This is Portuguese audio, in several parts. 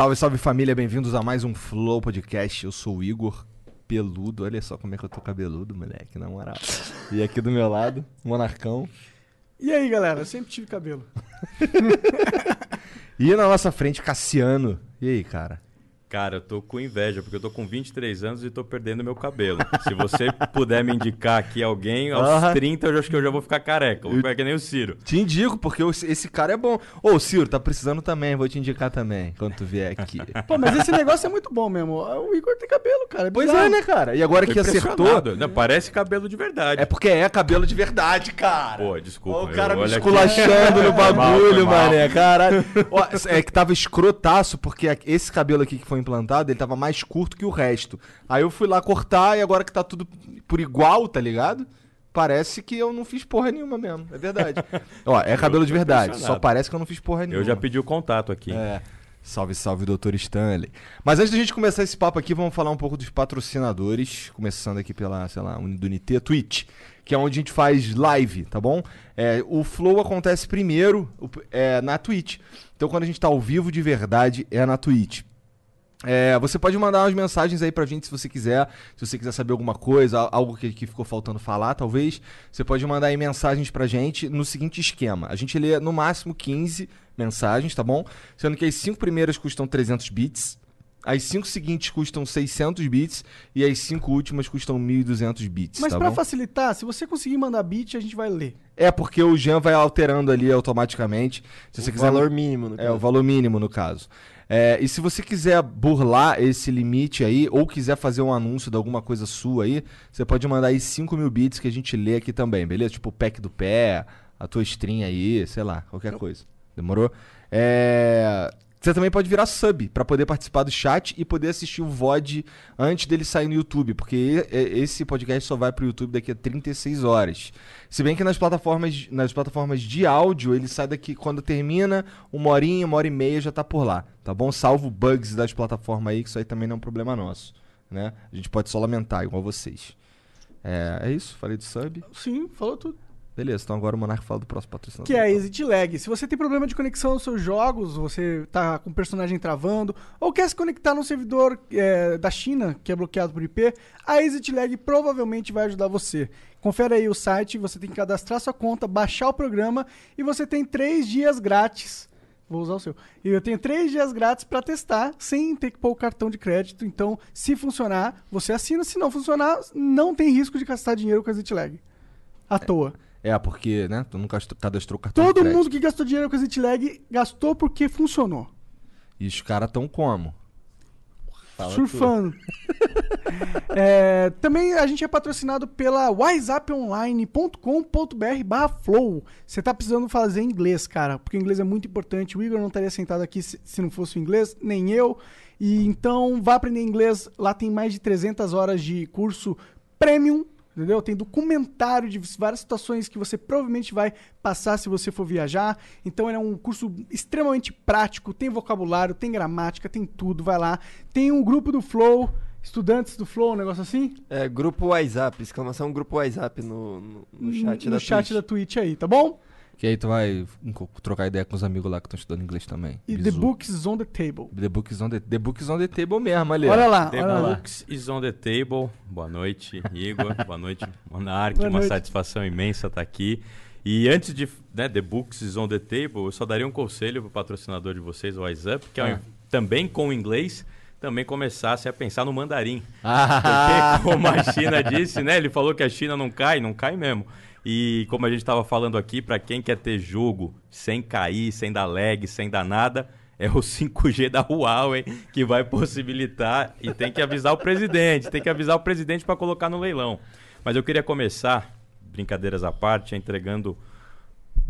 Salve, salve família, bem-vindos a mais um Flow Podcast. Eu sou o Igor Peludo. Olha só como é que eu tô cabeludo, moleque, na moral. E aqui do meu lado, Monarcão. E aí, galera? Eu sempre tive cabelo. E na nossa frente, Cassiano. E aí, cara? Cara, eu tô com inveja, porque eu tô com 23 anos e tô perdendo meu cabelo. Se você puder me indicar aqui alguém, aos Aham. 30 eu acho que eu já vou ficar careca. Vou ficar que nem o Ciro. Te indico, porque esse cara é bom. Ô, Ciro, tá precisando também, vou te indicar também, quando tu vier aqui. Pô, mas esse negócio é muito bom mesmo. O Igor tem cabelo, cara. É pois é, né, cara? E agora Tô que acertou. Não, parece cabelo de verdade. é porque é cabelo de verdade, cara. Pô, desculpa. Ó, o cara me olha aqui. esculachando no Foi mal, bagulho, foi mal. mané, caralho. Ó, é que tava escrotaço, porque esse cabelo aqui que foi implantado, ele tava mais curto que o resto. Aí eu fui lá cortar e agora que tá tudo por igual, tá ligado? Parece que eu não fiz porra nenhuma mesmo, é verdade. Ó, é cabelo de verdade, só parece que eu não fiz porra nenhuma. Eu já pedi o contato aqui. É. Salve, salve, doutor Stanley. Mas antes da gente começar esse papo aqui, vamos falar um pouco dos patrocinadores. Começando aqui pela, sei lá, do NT, Twitch, que é onde a gente faz live, tá bom? É, o Flow acontece primeiro é, na Twitch. Então quando a gente tá ao vivo de verdade, é na Twitch. É, você pode mandar umas mensagens aí pra gente se você quiser. Se você quiser saber alguma coisa, al- algo que, que ficou faltando falar, talvez. Você pode mandar aí mensagens pra gente no seguinte esquema. A gente lê no máximo 15 mensagens, tá bom? Sendo que as 5 primeiras custam 300 bits. As 5 seguintes custam 600 bits. E as 5 últimas custam 1.200 bits, Mas tá pra bom? facilitar, se você conseguir mandar beat, a gente vai ler. É porque o Jean vai alterando ali automaticamente. Se você o quiser valor mínimo, no é, caso. o valor mínimo, no caso. É, e se você quiser burlar esse limite aí, ou quiser fazer um anúncio de alguma coisa sua aí, você pode mandar aí 5 mil bits que a gente lê aqui também, beleza? Tipo o pack do pé, a tua string aí, sei lá, qualquer coisa. Demorou? É... Você também pode virar sub pra poder participar do chat e poder assistir o VOD antes dele sair no YouTube, porque esse podcast só vai pro YouTube daqui a 36 horas. Se bem que nas plataformas, nas plataformas de áudio, ele sai daqui quando termina, uma horinha, uma hora e meia já tá por lá, tá bom? Salvo bugs das plataformas aí, que isso aí também não é um problema nosso, né? A gente pode só lamentar, igual vocês. É, é isso, falei do sub. Sim, falou tudo. Beleza, então agora o Monarca fala do próximo patrocinador. Que é a então. Exit Lag. Se você tem problema de conexão nos seus jogos, você tá com o personagem travando, ou quer se conectar num servidor é, da China, que é bloqueado por IP, a Exit Lag provavelmente vai ajudar você. Confere aí o site, você tem que cadastrar sua conta, baixar o programa e você tem três dias grátis. Vou usar o seu. E eu tenho três dias grátis pra testar, sem ter que pôr o cartão de crédito. Então, se funcionar, você assina. Se não funcionar, não tem risco de gastar dinheiro com a Exit Lag. À toa. É, porque, né, tu nunca cadastrou o cartão Todo mundo que gastou dinheiro com a Zitlag gastou porque funcionou. E os caras tão como? Fala Surfando. É, também a gente é patrocinado pela wiseuponline.com.br barra flow. Você tá precisando fazer inglês, cara, porque o inglês é muito importante. O Igor não estaria sentado aqui se, se não fosse o inglês, nem eu. E então vá aprender inglês. Lá tem mais de 300 horas de curso premium. Entendeu? Tem documentário de várias situações que você provavelmente vai passar se você for viajar. Então ele é um curso extremamente prático, tem vocabulário, tem gramática, tem tudo, vai lá. Tem um grupo do Flow, estudantes do Flow, um negócio assim, É, grupo WhatsApp, exclamação grupo WhatsApp no, no, no chat no da chat Twitch. da Twitch aí, tá bom? Que aí tu vai um, trocar ideia com os amigos lá que estão estudando inglês também. E Bizu. The Books on the Table. The Books on the, the Books on the Table mesmo, ali. Olha lá, The olha lá. Books is on the table. Boa noite, Igor. Boa noite, Monark. Boa Uma noite. satisfação imensa estar aqui. E antes de né, The Books is on the table, eu só daria um conselho para o patrocinador de vocês, o WhatsApp, que Ah. ao- também com inglês, também começasse a pensar no mandarim. Ah, Porque, como a China disse, né? Ele falou que a China não cai, não cai mesmo. E como a gente estava falando aqui, para quem quer ter jogo sem cair, sem dar lag, sem dar nada, é o 5G da Huawei que vai possibilitar e tem que avisar o presidente, tem que avisar o presidente para colocar no leilão. Mas eu queria começar, brincadeiras à parte, entregando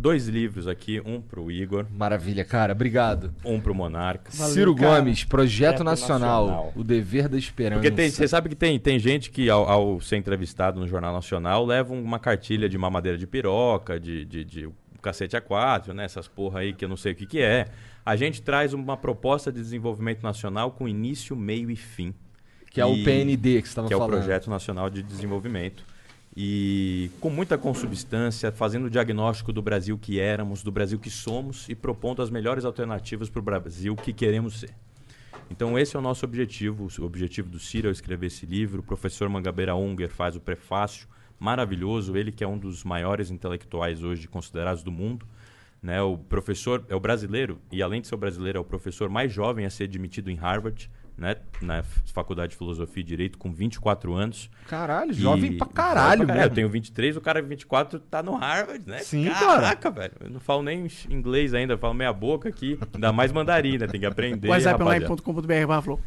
dois livros aqui, um pro Igor, Maravilha, cara. Obrigado. um pro Monarca. Valeu, Ciro cara. Gomes, Projeto Projeto Nacional, Nacional. O Dever da Esperança. Porque tem- você sabe que tem, tem gente que, ao, ao ser entrevistado no Jornal Nacional, leva uma cartilha de mamadeira de piroca, de, de, de cacete A4, né? Essas porra aí que eu não sei o que, que é. A gente traz uma proposta de desenvolvimento nacional com início, meio e fim. Que é o PND que você estava que é o falando. Projeto Nacional de Desenvolvimento. E com muita consubstância, fazendo o diagnóstico do Brasil que éramos, do Brasil que somos e propondo as melhores alternativas para o Brasil que queremos ser. Então esse é o nosso objetivo, o objetivo do Ciro é escrever esse livro. O professor Mangabeira Unger faz o prefácio, maravilhoso, ele que é um dos maiores intelectuais hoje considerados do mundo. Né? O professor é o brasileiro, e além de ser o brasileiro, é o professor mais jovem a ser admitido em Harvard, né? na Faculdade de Filosofia e Direito, com 24 anos. Caralho, E- jovem pra caralho, pra velho. Eu tenho 23, o cara 24 tá no Harvard, né? Sim, Caraca, velho. Eu não falo nem inglês ainda, falo meia boca aqui. Ainda mais mandarim, né? Tem que aprender. barra Flow.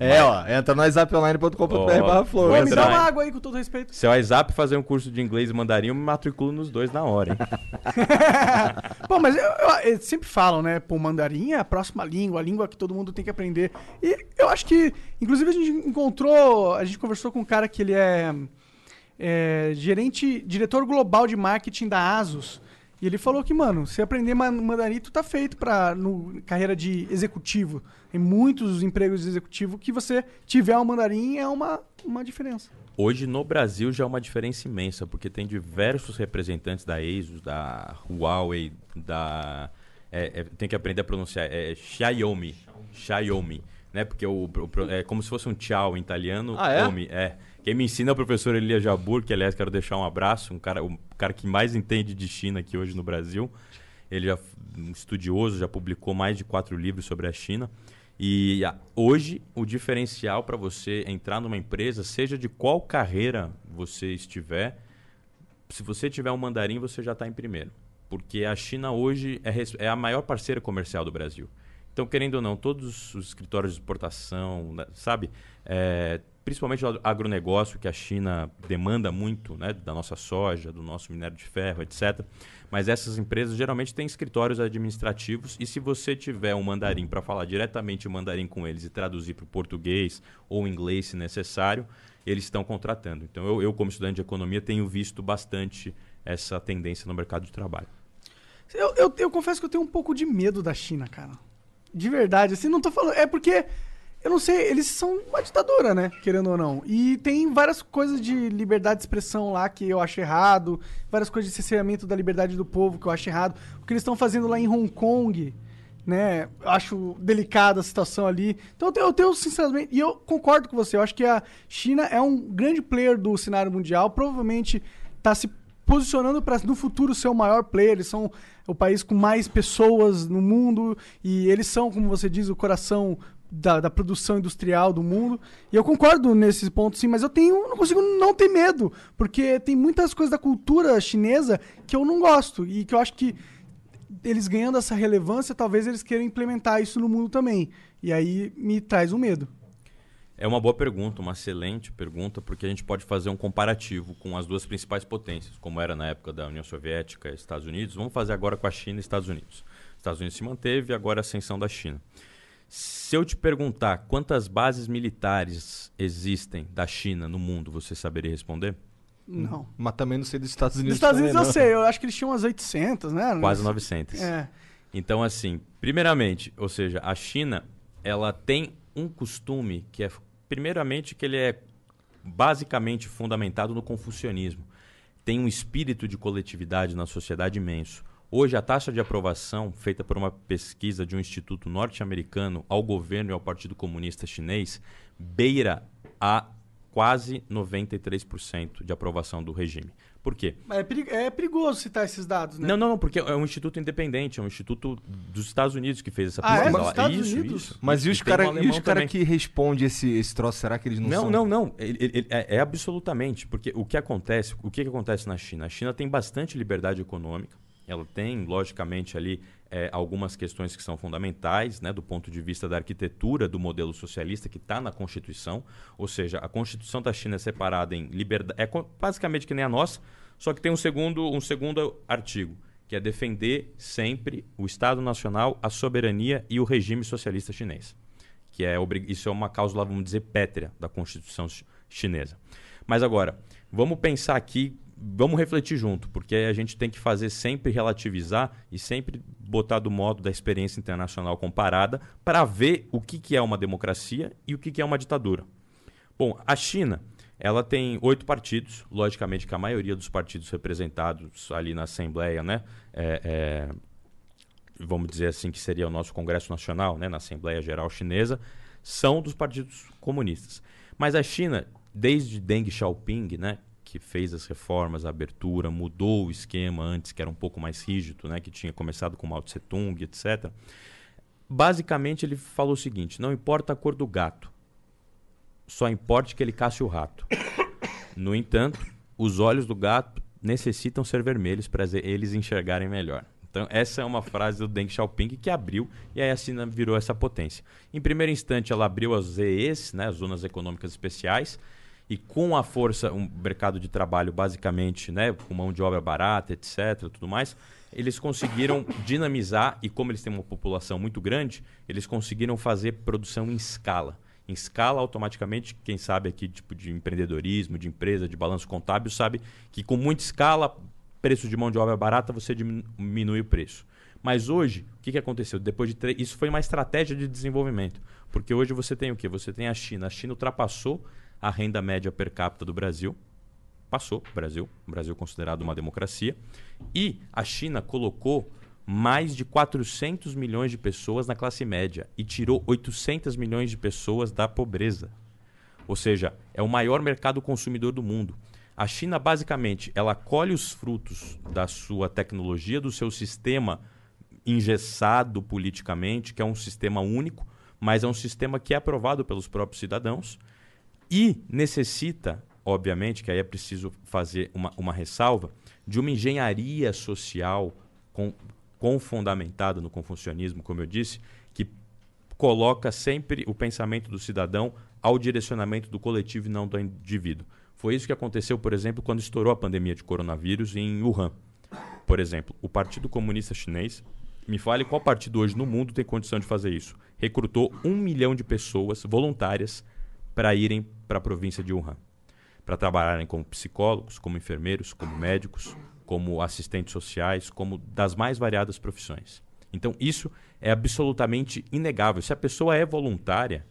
É, ó. Entra no WhatsApponline.com.br barra flow. vou me entrar, dá uma hein? água aí, com todo respeito. Se o WhatsApp fazer um curso de inglês e mandarim, eu me matriculo nos dois na hora, hein? Pô, mas eu, eu- eles sempre falam, né? Pô, mandarim é a próxima língua, a língua que todo mundo tem que aprender. E eu acho que, inclusive, a gente encontrou, a gente conversou com um cara que ele é, é gerente, diretor global de marketing da Asus. E ele falou que, mano, se aprender ma- mandarim, tu tá feito pra no, carreira de executivo. Tem muitos empregos de executivo que você tiver um mandarim é uma, uma diferença. Hoje no Brasil já é uma diferença imensa, porque tem diversos representantes da ASUS, da Huawei, da. é, é, tem que aprender a pronunciar. É Xiaomi. Xiaomi. Né? Porque o, o é como se fosse um tchau em italiano. Ah, é? Omi, é. Quem me ensina é o professor Elia Jabur, que aliás quero deixar um abraço, um cara, o cara que mais entende de China aqui hoje no Brasil. Ele já um estudioso, já publicou mais de quatro livros sobre a China. E hoje o diferencial para você entrar numa empresa, seja de qual carreira você estiver, se você tiver um mandarim, você já está em primeiro. Porque a China hoje é, é a maior parceira comercial do Brasil. Então, querendo ou não, todos os escritórios de exportação, né, sabe? É, principalmente o agronegócio, que a China demanda muito, né? Da nossa soja, do nosso minério de ferro, etc. Mas essas empresas geralmente têm escritórios administrativos e se você tiver um mandarim para falar diretamente o mandarim com eles e traduzir para o português ou inglês, se necessário, eles estão contratando. Então, eu, eu, como estudante de economia, tenho visto bastante essa tendência no mercado de trabalho. Eu, eu, eu confesso que eu tenho um pouco de medo da China, cara. De verdade, assim, não tô falando. É porque, eu não sei, eles são uma ditadura, né? Querendo ou não. E tem várias coisas de liberdade de expressão lá que eu acho errado, várias coisas de cerceamento da liberdade do povo que eu acho errado. O que eles estão fazendo lá em Hong Kong, né? Eu acho delicada a situação ali. Então eu tenho, eu tenho, sinceramente, e eu concordo com você, eu acho que a China é um grande player do cenário mundial, provavelmente tá se posicionando para no futuro ser o maior player. Eles são o país com mais pessoas no mundo e eles são, como você diz, o coração da, da produção industrial do mundo. E eu concordo nesse ponto, sim, mas eu tenho, não consigo não ter medo, porque tem muitas coisas da cultura chinesa que eu não gosto e que eu acho que eles ganhando essa relevância, talvez eles queiram implementar isso no mundo também. E aí me traz um medo. É uma boa pergunta, uma excelente pergunta, porque a gente pode fazer um comparativo com as duas principais potências, como era na época da União Soviética e Estados Unidos. Vamos fazer agora com a China e Estados Unidos. Estados Unidos se manteve, agora a ascensão da China. Se eu te perguntar quantas bases militares existem da China no mundo, você saberia responder? Não. Mas também não sei dos Estados Unidos. Nos Estados também, Unidos eu não. sei, eu acho que eles tinham umas 800, né? Quase 900. É. Então, assim, primeiramente, ou seja, a China, ela tem um costume que é, primeiramente, que ele é basicamente fundamentado no confucionismo. Tem um espírito de coletividade na sociedade imenso. Hoje, a taxa de aprovação, feita por uma pesquisa de um instituto norte-americano ao governo e ao Partido Comunista Chinês, beira a quase 93% de aprovação do regime. Por quê? Mas É, é perigoso citar esses dados, né? Não, não, não, porque é um instituto independente, é um instituto dos Estados Unidos que fez essa Ah, é? pesquisa Dos lá. Estados isso, Unidos? isso. Mas e os um caras alemão cara que respondem esse, esse troço? Será que eles não, Não, são? não, não. Ele- é, é absolutamente. Porque o que acontece, o que, que acontece na China? A China tem bastante liberdade econômica. Ela tem, logicamente, ali é, algumas questões que são fundamentais, né, do ponto de vista da arquitetura do modelo socialista que está na Constituição. Ou seja, a Constituição da China é separada em liberdade. É basicamente que nem a nossa, só que tem um segundo, um segundo artigo, que é defender sempre o Estado Nacional, a soberania e o regime socialista chinês. Que é isso é uma cláusula, vamos dizer, pétrea da Constituição chi- chinesa. Mas agora, vamos pensar aqui, vamos refletir junto, porque a gente tem que fazer sempre relativizar e sempre botar do modo da experiência internacional comparada para ver o que, que é uma democracia e o que, que é uma ditadura. Bom, a China, ela tem oito partidos, logicamente que a maioria dos partidos representados ali na Assembleia, né, é- é, vamos dizer assim que seria o nosso Congresso Nacional, né, na Assembleia Geral Chinesa, são dos partidos comunistas. Mas a China, desde Deng Xiaoping, né, que fez as reformas, a abertura, mudou o esquema antes que era um pouco mais rígido, né, que tinha começado com Mao Tse Tung, etc. Basicamente ele falou o seguinte: não importa a cor do gato, só importa que ele casse o rato. No entanto, os olhos do gato necessitam ser vermelhos para eles enxergarem melhor. Então, essa é uma frase do Deng Xiaoping que abriu e aí a China virou essa potência. Em primeiro instante, ela abriu as ZEs, né, as Zonas Econômicas Especiais, e com a força, um mercado de trabalho basicamente, né, com mão de obra barata, etc, tudo mais, eles conseguiram dinamizar e como eles têm uma população muito grande, eles conseguiram fazer produção em escala. Em escala, automaticamente, quem sabe aqui tipo de empreendedorismo, de empresa, de balanço contábil, sabe que com muita escala, preço de mão de obra barata, você diminu- diminui o preço. Mas hoje, o que, que aconteceu? Depois de isso foi uma estratégia de desenvolvimento, porque hoje você tem o quê? Você tem a China. A China ultrapassou a renda média per capita do Brasil, passou o Brasil, o Brasil considerado uma democracia, e a China colocou mais de 400 milhões de pessoas na classe média e tirou 800 milhões de pessoas da pobreza. Ou seja, é o maior mercado consumidor do mundo. A China, basicamente, ela colhe os frutos da sua tecnologia, do seu sistema engessado politicamente, que é um sistema único, mas é um sistema que é aprovado pelos próprios cidadãos e necessita, obviamente, que aí é preciso fazer uma, uma ressalva, de uma engenharia social com, com fundamentada no confucionismo, como eu disse, que coloca sempre o pensamento do cidadão ao direcionamento do coletivo e não do indivíduo. Foi isso que aconteceu, por exemplo, quando estourou a pandemia de coronavírus em Wuhan. Por exemplo, o Partido Comunista Chinês, me fale qual partido hoje no mundo tem condição de fazer isso. Recrutou um milhão de pessoas voluntárias para irem para a província de Wuhan, para trabalharem como psicólogos, como enfermeiros, como médicos, como assistentes sociais, como das mais variadas profissões. Então, isso é absolutamente inegável. Se a pessoa é voluntária,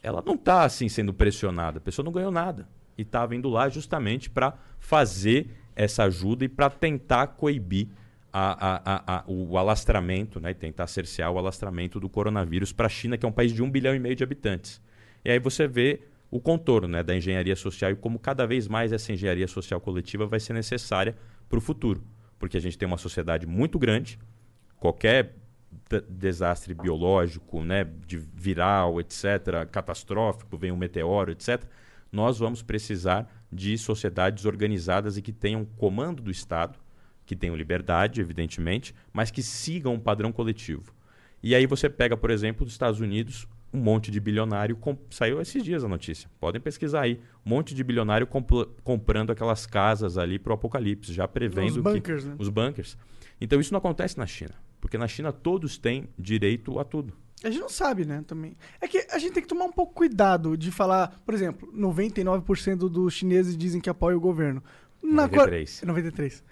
ela não está assim sendo pressionada. A pessoa não ganhou nada e está vindo lá justamente para fazer essa ajuda e para tentar coibir a, a, a, o alastramento, né, tentar cercear o alastramento do coronavírus para a China, que é um país de um bilhão e meio de habitantes. E aí você vê o contorno né, da engenharia social e como cada vez mais essa engenharia social coletiva vai ser necessária para o futuro. Porque a gente tem uma sociedade muito grande, qualquer desastre biológico, né, de viral, etc., catastrófico, vem um meteoro, etc., nós vamos precisar de sociedades organizadas e que tenham comando do Estado, que tenham liberdade, evidentemente, mas que sigam um padrão coletivo. E aí você pega, por exemplo, dos Estados Unidos, um monte de bilionário, saiu esses dias a notícia, podem pesquisar aí, um monte de bilionário comp comprando aquelas casas ali para o apocalipse, já prevendo os bunkers, que, né? os bunkers. Então isso não acontece na China, porque na China todos têm direito a tudo. A gente não sabe, né, também. É que a gente tem que tomar um pouco cuidado de falar, por exemplo, 99% dos chineses dizem que apoiam o governo. Na 93. Core... 93.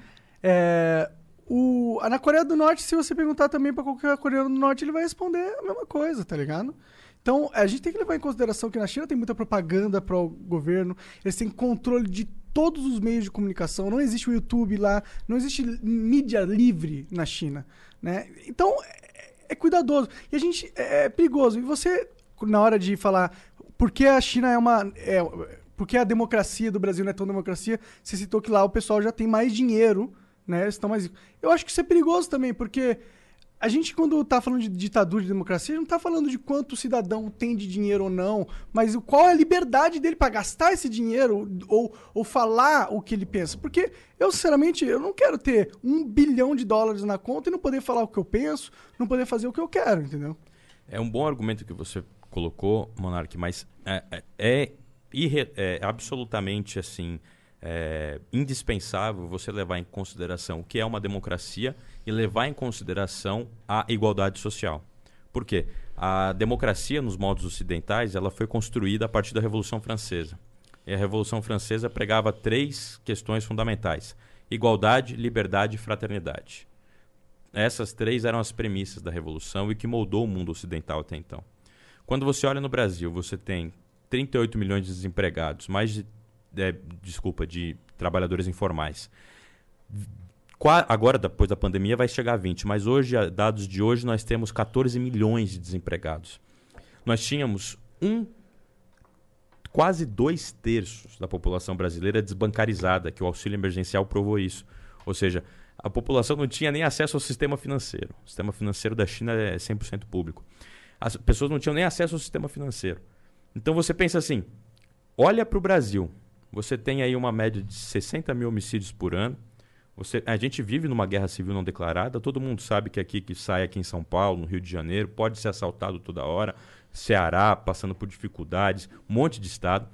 É, o... Na Coreia do Norte, se você perguntar também pra qualquer coreano do Norte, ele vai responder a mesma coisa, tá ligado? Então, a gente tem que levar em consideração que na China tem muita propaganda para o governo, eles têm controle de todos os meios de comunicação, não existe o YouTube lá, não existe mídia livre na China, né? Então, é, é cuidadoso. E a gente é, é perigoso. E você, na hora de falar por que a China é uma. É, porque a democracia do Brasil não é tão democracia, você citou que lá o pessoal já tem mais dinheiro, né? Estão mais. Eu acho que isso é perigoso também, porque a gente, quando tá falando de ditadura de democracia, não tá falando de quanto o cidadão tem de dinheiro ou não, mas qual é a liberdade dele para gastar esse dinheiro ou, ou falar o que ele pensa. Porque eu, sinceramente, eu não quero ter um bilhão de dólares na conta e não poder falar o que eu penso, não poder fazer o que eu quero, entendeu? É um bom argumento que você colocou, Monark, mas é, é, é, é absolutamente assim é indispensável você levar em consideração o que é uma democracia e levar em consideração a igualdade social. Por quê? A democracia nos modos ocidentais ela foi construída a partir da Revolução Francesa. E a Revolução Francesa pregava três questões fundamentais: igualdade, liberdade e fraternidade. Essas três eram as premissas da Revolução e que moldou o mundo ocidental até então. Quando você olha no Brasil, você tem 38 milhões de desempregados, mais de é, desculpa, de trabalhadores informais. Agora, depois da pandemia, vai chegar a 20, mas hoje, dados de hoje, nós temos 14 milhões de desempregados. Nós tínhamos um quase dois terços da população brasileira desbancarizada, que o auxílio emergencial provou isso. Ou seja, a população não tinha nem acesso ao sistema financeiro. O sistema financeiro da China é 100% público. As pessoas não tinham nem acesso ao sistema financeiro. Então você pensa assim: olha para o Brasil, você tem aí uma média de 60 mil homicídios por ano. Você, a gente vive numa guerra civil não declarada. Todo mundo sabe que aqui que sai aqui em São Paulo, no Rio de Janeiro, pode ser assaltado toda hora. Ceará passando por dificuldades, um monte de estado.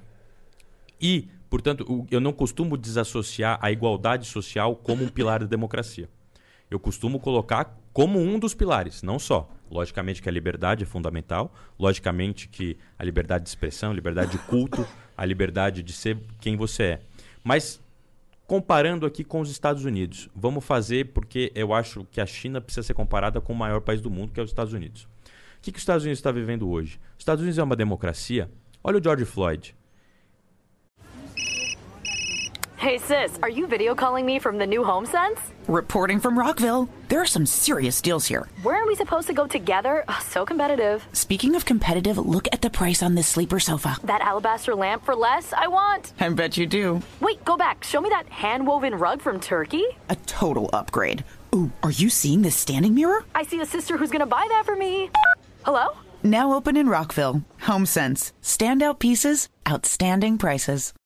E, portanto, eu não costumo desassociar a igualdade social como um pilar da democracia. Eu costumo colocar como um dos pilares, não só. Logicamente que a liberdade é fundamental, logicamente que a liberdade de expressão, liberdade de culto, a liberdade de ser quem você é. Mas comparando aqui com os Estados Unidos, vamos fazer porque eu acho que a China precisa ser comparada com o maior país do mundo, que é os Estados Unidos. O que, que os Estados Unidos está vivendo hoje? Os Estados Unidos é uma democracia. Olha o George Floyd. Hey sis, are you video calling me from the new home sense? Reporting from Rockville. There are some serious deals here. Weren't we supposed to go together? Ugh, so competitive. Speaking of competitive, look at the price on this sleeper sofa. That alabaster lamp for less, I want. I bet you do. Wait, go back. Show me that hand woven rug from Turkey. A total upgrade. Ooh, are you seeing this standing mirror? I see a sister who's gonna buy that for me. Hello? Now open in Rockville. HomeSense. Standout pieces, outstanding prices.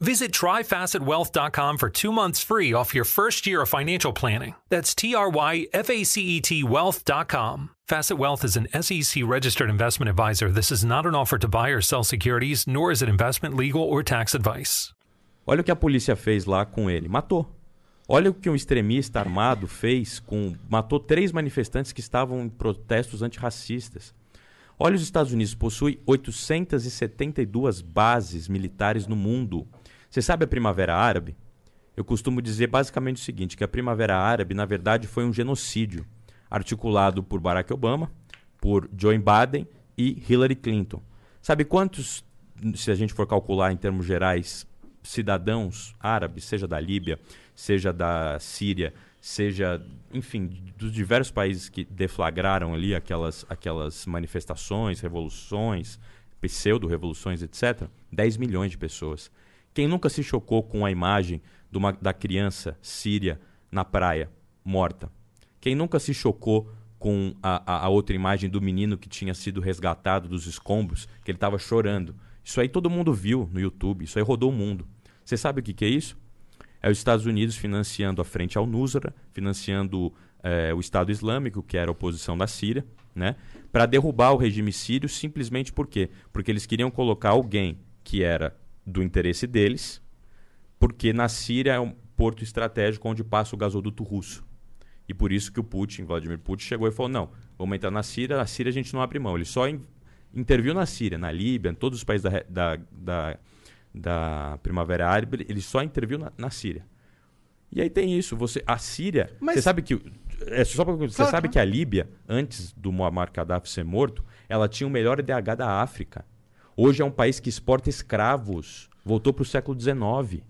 Visit tryfacetwealth.com for two months free off your first year of financial planning. That's T R Y F A C E T wealth.com. Facet Wealth is an SEC registered investment advisor. This is not an offer to buy or sell securities, nor is it investment, legal, or tax advice. Olha o que a polícia fez lá com ele. Matou. Olha o que um extremista armado fez com. Matou três manifestantes que estavam em protestos antirracistas. Olha, os Estados Unidos possuem 872 bases militares no mundo. Você sabe a Primavera Árabe? Eu costumo dizer basicamente o seguinte: que a Primavera Árabe, na verdade, foi um genocídio articulado por Barack Obama, por Joe Biden e Hillary Clinton. Sabe quantos, se a gente for calcular em termos gerais, cidadãos árabes, seja da Líbia, seja da Síria, seja, enfim, dos diversos países que deflagraram ali aquelas, aquelas manifestações, revoluções, pseudo-revoluções, etc., 10 milhões de pessoas. Quem nunca se chocou com a imagem uma, da criança síria na praia, morta? Quem nunca se chocou com a, a, outra imagem do menino que tinha sido resgatado dos escombros, que ele estava chorando? Isso aí todo mundo viu no YouTube, isso aí rodou o mundo. Você sabe o que, que é isso? É os Estados Unidos financiando a frente ao Nusra, financiando é, o Estado Islâmico, que era a oposição da Síria, né? para derrubar o regime sírio simplesmente por quê? Porque eles queriam colocar alguém que era do interesse deles, porque na Síria é um porto estratégico onde passa o gasoduto russo. E por isso que o Putin, Vladimir Putin, chegou e falou: não, vamos entrar na Síria, na Síria a gente não abre mão. Ele só in, interviu na Síria, na Líbia, em todos os países da, da, da, da Primavera Árabe, ele só interviu na, na, Síria. E aí tem isso, você, a Síria, Mas... você sabe que é só pra, você claro, sabe que a Líbia, antes do Muammar Gaddafi ser morto, ela tinha o melhor IDH da África. Hoje é um país que exporta escravos. Voltou para o século XIX.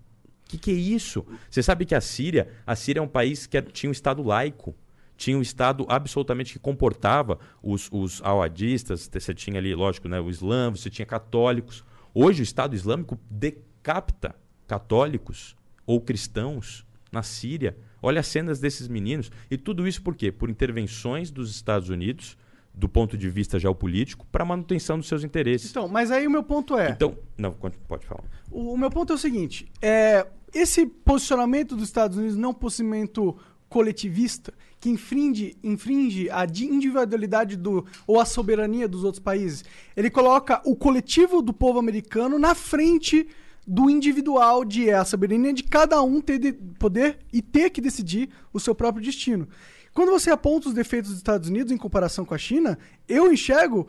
que, que é isso? Você sabe que a Síria, a Síria é um país que era- tinha um Estado laico. Tinha um Estado absolutamente que comportava os, os aladistas, você tinha ali, lógico, né, o Islã, você tinha católicos. Hoje o Estado Islâmico decapita católicos ou cristãos na Síria. Olha as cenas desses meninos. E tudo isso por quê? Por intervenções dos Estados Unidos, do ponto de vista geopolítico, para a manutenção dos seus interesses. Então, mas aí o meu ponto é. Então, não, pode falar. O, o meu ponto é o seguinte: é, esse posicionamento dos Estados Unidos não posicionamento coletivista que infringe, infringe a di- individualidade do, ou a soberania dos outros países. Ele coloca o coletivo do povo americano na frente do individual de é, a soberania de cada um ter de poder e ter que decidir o seu próprio destino. Quando você aponta os defeitos dos Estados Unidos em comparação com a China, eu enxergo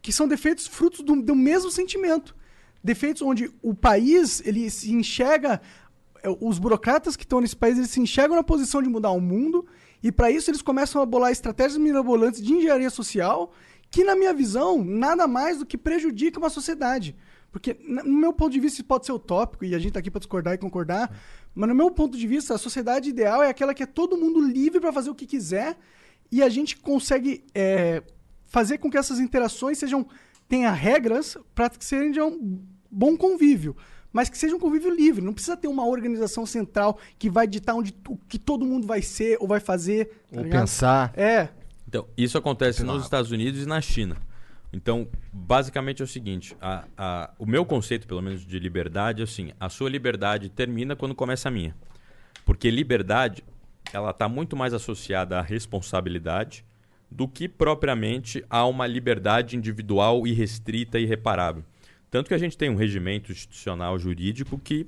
que são defeitos frutos do, do mesmo sentimento. Defeitos onde o país ele se enxerga, é, os burocratas que estão nesse país eles se enxergam na posição de mudar o mundo e para isso eles começam a bolar estratégias mirabolantes de engenharia social que, na minha visão, nada mais do que prejudica uma sociedade. Porque, no meu ponto de vista, isso pode ser utópico, e a gente tá aqui para discordar e concordar, mas no meu ponto de vista, a sociedade ideal é aquela que é todo mundo livre para fazer o que quiser, e a gente consegue é, fazer com que essas interações sejam tenha regras para que sejam um bom convívio, mas que seja um convívio livre. Não precisa ter uma organização central que vai ditar onde o que todo mundo vai ser ou vai fazer. tá Ou ligado? pensar. É. Então, isso acontece nos Estados Unidos e na China. Então, basicamente é o seguinte: a- a- o meu conceito, pelo menos, de liberdade é assim: a sua liberdade termina quando começa a minha. Porque liberdade, ela está muito mais associada à responsabilidade do que propriamente a uma liberdade individual irrestrita e irreparável. Tanto que a gente tem um regimento institucional jurídico que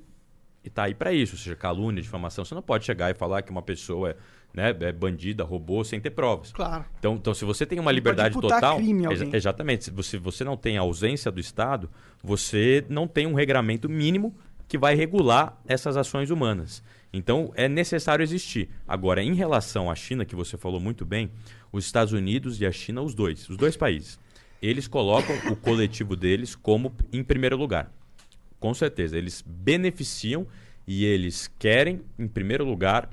está aí para isso, ou seja, calúnia, difamação. Você não pode chegar e falar que uma pessoa é, né, é bandida, roubou, sem ter provas. Claro. Então, então, se você tem uma liberdade total. crime alguém. exatamente. Se você, você não tem a ausência do Estado, você não tem um regramento mínimo que vai regular essas ações humanas. Então, é necessário existir. Agora, em relação à China, que você falou muito bem, os Estados Unidos e a China, os dois, os dois países, eles colocam o coletivo deles como em primeiro lugar. Com certeza, eles beneficiam e eles querem, em primeiro lugar,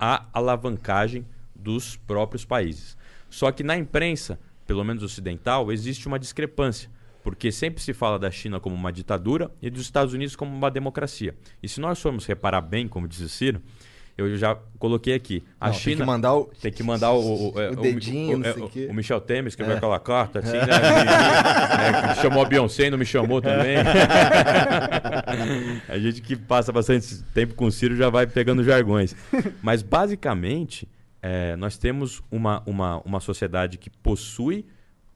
a alavancagem dos próprios países. Só que na imprensa, pelo menos ocidental, existe uma discrepância, porque sempre se fala da China como uma ditadura e dos Estados Unidos como uma democracia. E se nós formos reparar bem, como diz o Ciro, eu já coloquei aqui. A Não, tem China que mandar o- tem que mandar o, o, o- o dedinho, não é, sei o quê. o Michel Temer escreveu É. aquela carta assim, né? que chamou a Beyoncé e não me chamou também. a gente que passa bastante tempo com o Ciro já vai pegando jargões. Mas basicamente, é, nós temos uma, uma, uma sociedade que possui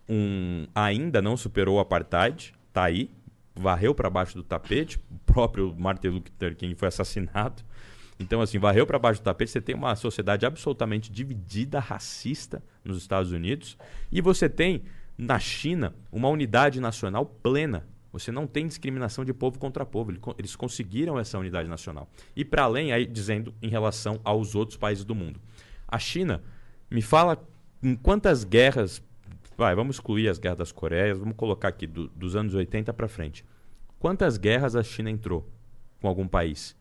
um. ainda não superou o apartheid, tá aí, varreu para baixo do tapete, o próprio Martin Luther King foi assassinado. Então, assim, varreu para baixo do tapete, você tem uma sociedade absolutamente dividida, racista nos Estados Unidos, e você tem, na China, uma unidade nacional plena. Você não tem discriminação de povo contra povo. Eles conseguiram essa unidade nacional. E para além, aí dizendo em relação aos outros países do mundo. A China, me fala em quantas guerras. Vai, vamos excluir as guerras das Coreias, vamos colocar aqui do- dos anos 80 para frente. Quantas guerras a China entrou com algum país?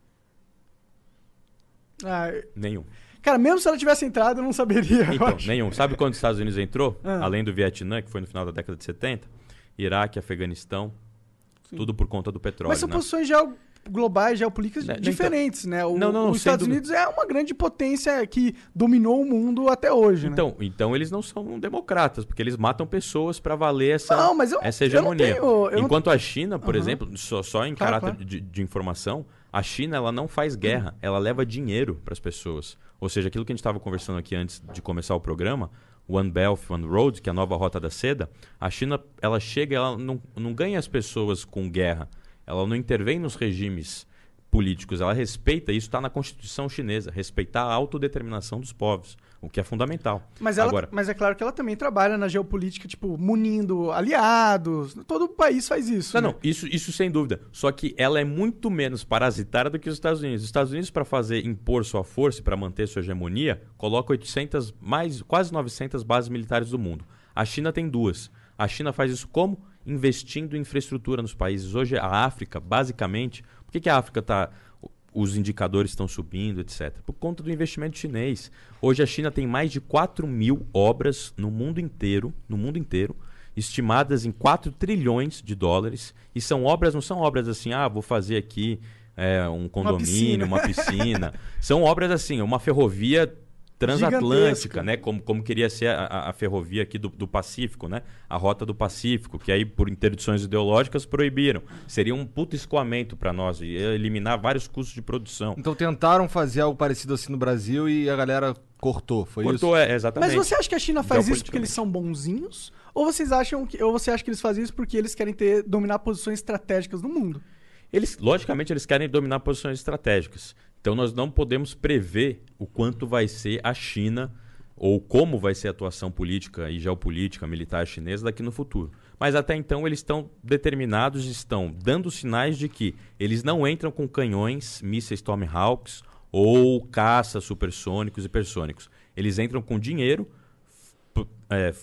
Ah, Nenhum. cara, mesmo se ela tivesse entrado, eu não saberia. eu Então, acho. nenhum. Sabe quando os Estados Unidos entrou? Ah. Além do Vietnã, que foi no final da década de 70, Iraque, Afeganistão, tudo por conta do petróleo. Mas são né? posições geo- globais, geopolíticas Né, então- diferentes, né? O, Não, não, os Estados dúvida. Unidos é uma grande potência que dominou o mundo até hoje, né? Então, então eles não são democratas, porque eles matam pessoas para valer essa, Não, mas eu- essa eu não hegemonia. tenho- eu não- Enquanto a China, por Aham. exemplo, só, só em Claro, caráter claro. De, de informação, a China ela não faz guerra, ela leva dinheiro para as pessoas. Ou seja, aquilo que a gente estava conversando aqui antes de começar o programa, One Belt, One Road, que é a nova rota da seda, a China ela chega, ela não, não ganha as pessoas com guerra, ela não intervém nos regimes políticos, ela respeita, isso está na Constituição chinesa, respeitar a autodeterminação dos povos, o que é fundamental. Mas, ela, Agora, mas é claro que ela também trabalha na geopolítica, tipo, munindo aliados. Todo país faz isso. Não, né? não, isso, isso sem dúvida. Só que ela é muito menos parasitária do que os Estados Unidos. Os Estados Unidos, para fazer impor sua força e para manter sua hegemonia, coloca 800, mais, quase 900 bases militares do mundo. A China tem duas. A China faz isso como? Investindo em infraestrutura nos países. Hoje, a África, basicamente. Por que, que a África está os indicadores estão subindo, etc. Por conta do investimento chinês. Hoje a China tem mais de 4 mil obras no mundo inteiro, no mundo inteiro, estimadas em 4 trilhões de dólares. E são obras, não são obras assim, ah, vou fazer aqui é, um condomínio, uma piscina. piscina. são obras assim, uma ferrovia transatlântica, né? Como, como queria ser a, a- ferrovia aqui do, do Pacífico, né? A rota do Pacífico, que aí por interdições ideológicas proibiram. Seria um puto escoamento para nós, ia eliminar vários custos de produção. Então tentaram fazer algo parecido assim no Brasil e a galera cortou, foi Cortou, isso? é, exatamente. Mas você acha que a China faz isso porque eles são bonzinhos? Ou vocês acham que, ou você acha que eles fazem isso porque eles querem ter dominar posições estratégicas no mundo? Eles, logicamente, eles querem dominar posições estratégicas. Então, nós não podemos prever o quanto vai ser a China ou como vai ser a atuação política e geopolítica militar chinesa daqui no futuro. Mas até então eles estão determinados, estão dando sinais de que eles não entram com canhões, mísseis Tomahawks ou caças supersônicos e hipersônicos. Eles entram com dinheiro, é,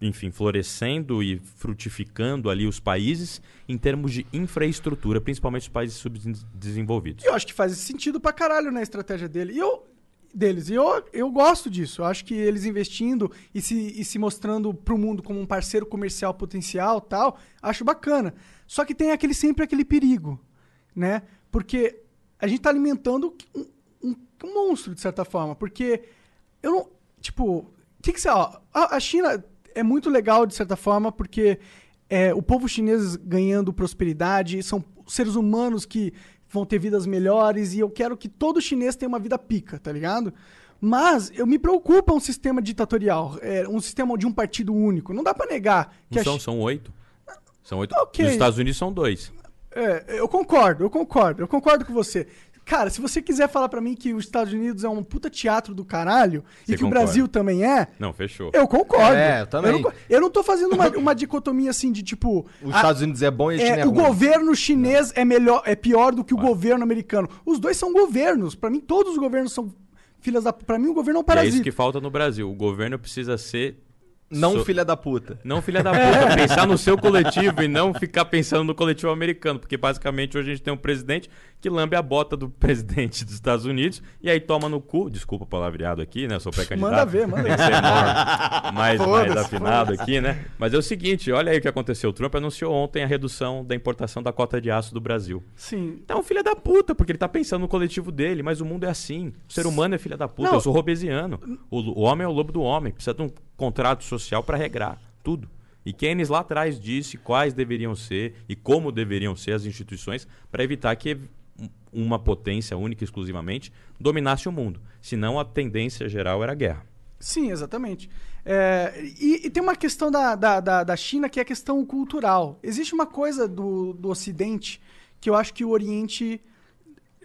enfim, florescendo e frutificando ali os países em termos de infraestrutura, principalmente os países subdesenvolvidos. Eu acho que faz sentido pra caralho na estratégia dele. E eu, deles. E eu, eu gosto disso. Eu acho que eles investindo e se, e se mostrando pro mundo como um parceiro comercial potencial tal, acho bacana. Só que tem aquele sempre aquele perigo, né? Porque a gente tá alimentando um, um- um monstro, de certa forma. Porque eu não. Tipo, que que você. Ó, a, a China é muito legal, de certa forma, porque é, o povo chinês ganhando prosperidade, são seres humanos que vão ter vidas melhores e eu quero que todo chinês tenha uma vida pica, tá ligado? Mas eu me preocupa um sistema ditatorial, é, um sistema de um partido único. Não dá pra negar que Não a são, são oito. São oito. Ok. Nos Estados Unidos são dois. É, eu concordo, eu concordo, eu concordo com você. Cara, se você quiser falar pra mim que os Estados Unidos é um puta teatro do caralho e Você que o concorda. Brasil também é, Não, fechou. eu concordo. É, eu também. não, co- eu não tô fazendo uma, uma dicotomia assim de tipo. Os a- Estados Unidos é bom e a China é, é, o ruim. governo chinês é melhor, é pior do que o governo americano. Os dois são governos. Pra mim, todos os governos são filhas da. Pra mim, o governo é um E é parasita. isso que falta no Brasil. O governo precisa ser. Não so- filha da puta. Não, filha da puta, pensar no seu coletivo e não ficar pensando no coletivo americano. Porque basicamente hoje a gente tem um presidente que lambe a bota do presidente dos Estados Unidos e aí toma no cu. Desculpa o palavreado aqui, né? Eu sou pré-candidato. Manda ver, manda Tem que ver. mais, mais afinado aqui, né? Mas é o seguinte: olha aí o que aconteceu. O Trump anunciou ontem a redução da importação da cota de aço do Brasil. Sim. Então, filha da puta, porque ele tá pensando no coletivo dele, mas o mundo é assim. O ser humano é filha da puta. Não. Eu sou robesiano. O, o homem é o lobo do homem. Precisa de um contrato social para regrar tudo. E Keynes lá atrás disse quais deveriam ser e como deveriam ser as instituições para evitar que um- uma potência única e exclusivamente dominasse o mundo. Senão a tendência geral era a guerra. Sim, exatamente. É, e, e tem uma questão da, da, da, da China que é a questão cultural. Existe uma coisa do, do Ocidente que eu acho que o Oriente.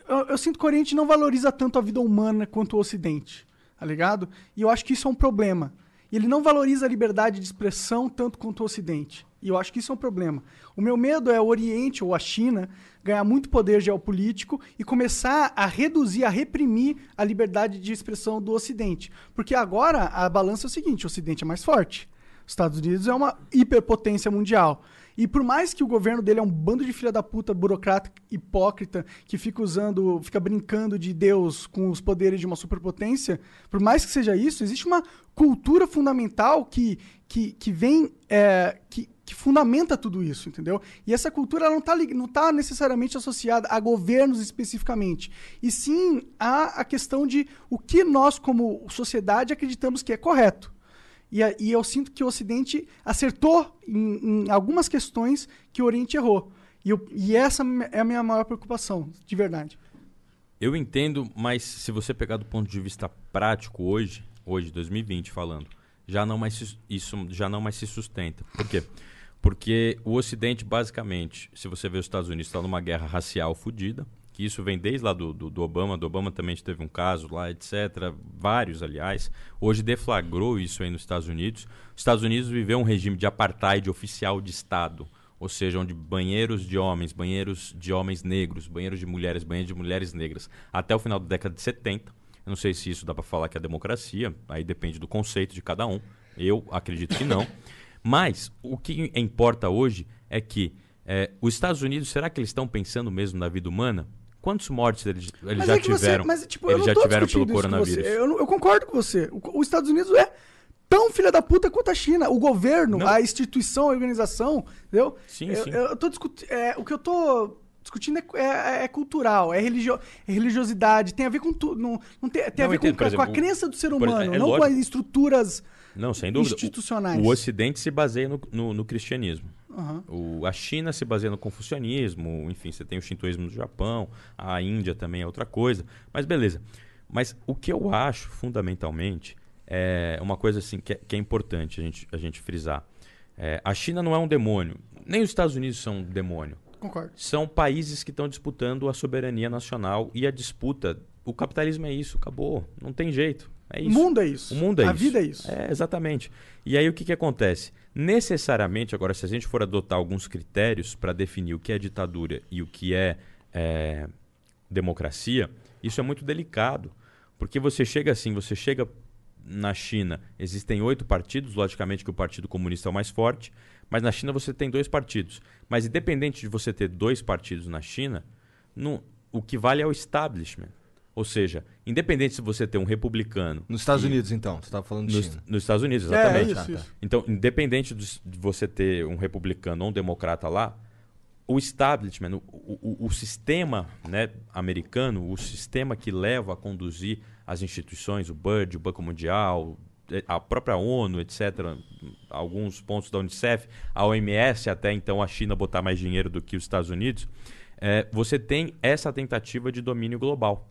Eu, eu sinto que o Oriente não valoriza tanto a vida humana quanto o Ocidente, tá ligado? E eu acho que isso é um problema. E ele não valoriza a liberdade de expressão tanto quanto o Ocidente. E eu acho que isso é um problema. O meu medo é o Oriente ou a China ganhar muito poder geopolítico e começar a reduzir, a reprimir a liberdade de expressão do Ocidente. Porque agora a balança é o seguinte: o Ocidente é mais forte. Os Estados Unidos é uma hiperpotência mundial. E por mais que o governo dele é um bando de filha da puta, burocrata, hipócrita, que fica usando, fica brincando de Deus com os poderes de uma superpotência, por mais que seja isso, existe uma cultura fundamental que, que, que vem, é, que, que fundamenta tudo isso, entendeu? E essa cultura não está não tá necessariamente associada a governos especificamente, e sim a, a questão de o que nós, como sociedade, acreditamos que é correto. E, e eu sinto que o Ocidente acertou em, em algumas questões que o Oriente errou. E, eu- e essa é a minha maior preocupação, de verdade. Eu entendo, mas se você pegar do ponto de vista prático hoje, hoje 2020 falando, já não mais se- isso já não mais se sustenta. Por quê? Porque o Ocidente basicamente, se você vê os Estados Unidos está numa guerra racial fodida, que isso vem desde lá do, do, do Obama, do Obama também teve um caso lá, etc. Vários, aliás. Hoje deflagrou isso aí nos Estados Unidos. Os Estados Unidos viveu um regime de apartheid oficial de Estado ou seja, onde banheiros de homens, banheiros de homens negros, banheiros de mulheres, banheiros de mulheres negras, até o final da década de 70. Eu não sei se isso dá para falar que é democracia, aí depende do conceito de cada um. Eu acredito que não. Mas o que importa hoje é que eh, os Estados Unidos, será que eles estão pensando mesmo na vida humana? Quantos mortes eles, eles Mas já é que você- tiveram? mas, tipo, eles já tiveram pelo com coronavírus. Eu, eu concordo com você. O- Os Estados Unidos é tão filha da puta quanto a China. O governo, Não. a instituição, a organização, entendeu? Sim, eu, sim. Eu tô discutindo. o que eu tô discutindo é, é- é cultural, é, religio- é religiosidade, tem a ver com tudo. Não, não tem, tem a Não, ver eu entendo, com, por com a exemplo, crença do ser humano, é não com lógico. as estruturas. Não, sem dúvida. O- Institucionais. O, Ocidente se baseia no, no- no cristianismo. Aham. O- a China se baseia no confucionismo, enfim, você tem o shintoísmo no Japão, a Índia também é outra coisa. Mas beleza. Mas o que eu acho, fundamentalmente, é uma coisa assim que é, que é importante a gente, a gente frisar. É, a China não é um demônio, nem os Estados Unidos são um demônio. Concordo. São países que estão disputando a soberania nacional e a disputa. O capitalismo é isso, acabou. Não tem jeito. É O isso. mundo é isso. O mundo é a isso. vida é isso. É, exatamente. E aí o que, que acontece? Necessariamente, agora, se a gente for adotar alguns critérios para definir o que é ditadura e o que é, é, democracia, isso é muito delicado. Porque você chega assim, você chega na China, existem oito partidos, logicamente que o Partido Comunista é o mais forte, mas na China você tem dois partidos. Mas independente de você ter dois partidos na China, não- o que vale é o establishment. Ou seja, independente se você ter um republicano. Nos Estados e- Unidos, então. Você estava falando de nos, Estados Unidos, É, exatamente. isso, isso. Então, independente de você ter um republicano ou um democrata lá, o establishment, o, o- o sistema né, americano, o sistema que leva a conduzir as instituições, o BIRD, o Banco Mundial, eh, a própria ONU, etc., alguns pontos da Unicef, a OMS, até então a China botar mais dinheiro do que os Estados Unidos, eh, você tem essa tentativa de domínio global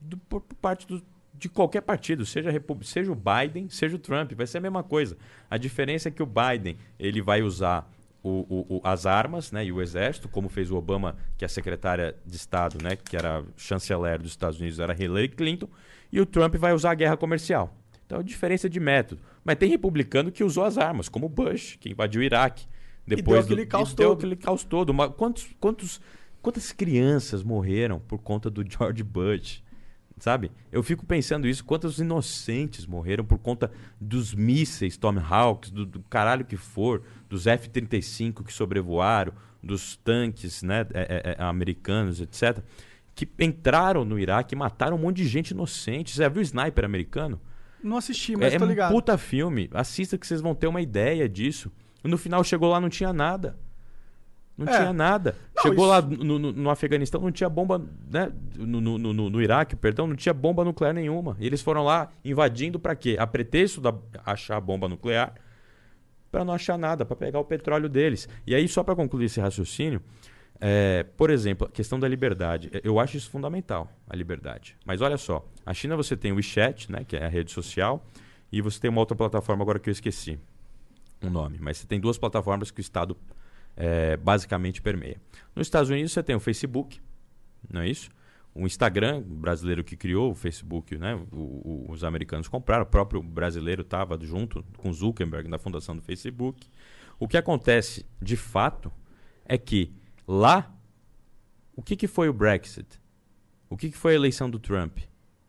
do- por, por parte do- de qualquer partido, seja, seja o Biden, seja o Trump, vai ser a mesma coisa. A diferença é que o Biden ele vai usar o- o- o- as armas né, e o exército, como fez o Obama, que a secretária de Estado, né, que era chanceler dos Estados Unidos, era Hillary Clinton, e o Trump vai usar a guerra comercial. Então, a diferença de método. Mas tem republicano que usou as armas, como o Bush, que invadiu o Iraque. Depois deu aquele do, caos e deu todo. aquele caos todo. Uma- quantos, quantos, quantas crianças morreram por conta do George Bush? Sabe? Eu fico pensando isso, quantos inocentes morreram por conta dos mísseis Tomahawks, do, do caralho que for, dos F-35 que sobrevoaram, dos tanques né, é, é, é, americanos, etc., que entraram no Iraque e mataram um monte de gente inocente. Você já viu o sniper americano? Não assisti, mas é tô um ligado. puta filme. Assista que vocês vão ter uma ideia disso. No final chegou lá, não tinha nada. Não É. tinha nada. Não, chegou isso- lá no, no- no Afeganistão, não tinha bomba, né? No, no, Iraque, perdão, não tinha bomba nuclear nenhuma. E eles foram lá invadindo pra quê? A pretexto da achar bomba nuclear, pra não achar nada, pra pegar o petróleo deles. E aí, só pra concluir esse raciocínio, é, por exemplo, a questão da liberdade. Eu acho isso fundamental, a liberdade. Mas olha só, a China você tem o WeChat, né, que é a rede social, e você tem uma outra plataforma agora que eu esqueci o nome, mas você tem duas plataformas que o Estado é, basicamente permeia. Nos Estados Unidos você tem o Facebook, não é isso? O Instagram, o brasileiro que criou o Facebook, né? o- o- os americanos compraram, o próprio brasileiro estava junto com Zuckerberg na fundação do Facebook. O que acontece de fato é que lá, o que, que foi o Brexit? O que, que foi a eleição do Trump?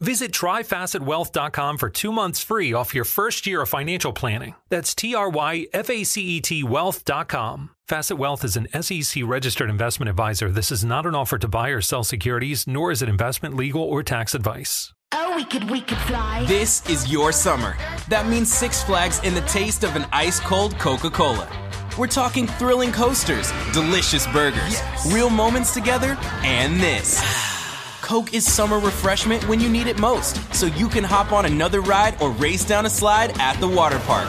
Visit tryfacetwealth.com for two months free off your first year of financial planning. That's T R Y F A C E T wealth.com. Facet Wealth is an SEC registered investment advisor. This is not an offer to buy or sell securities, nor is it investment, legal, or tax advice. Oh, we could, we could fly. This is your summer. That means Six Flags and the taste of an ice cold Coca Cola. We're talking thrilling coasters, delicious burgers, real moments together, and this. Coke is summer refreshment when you need it most, so you can hop on another ride or race down a slide at the water park.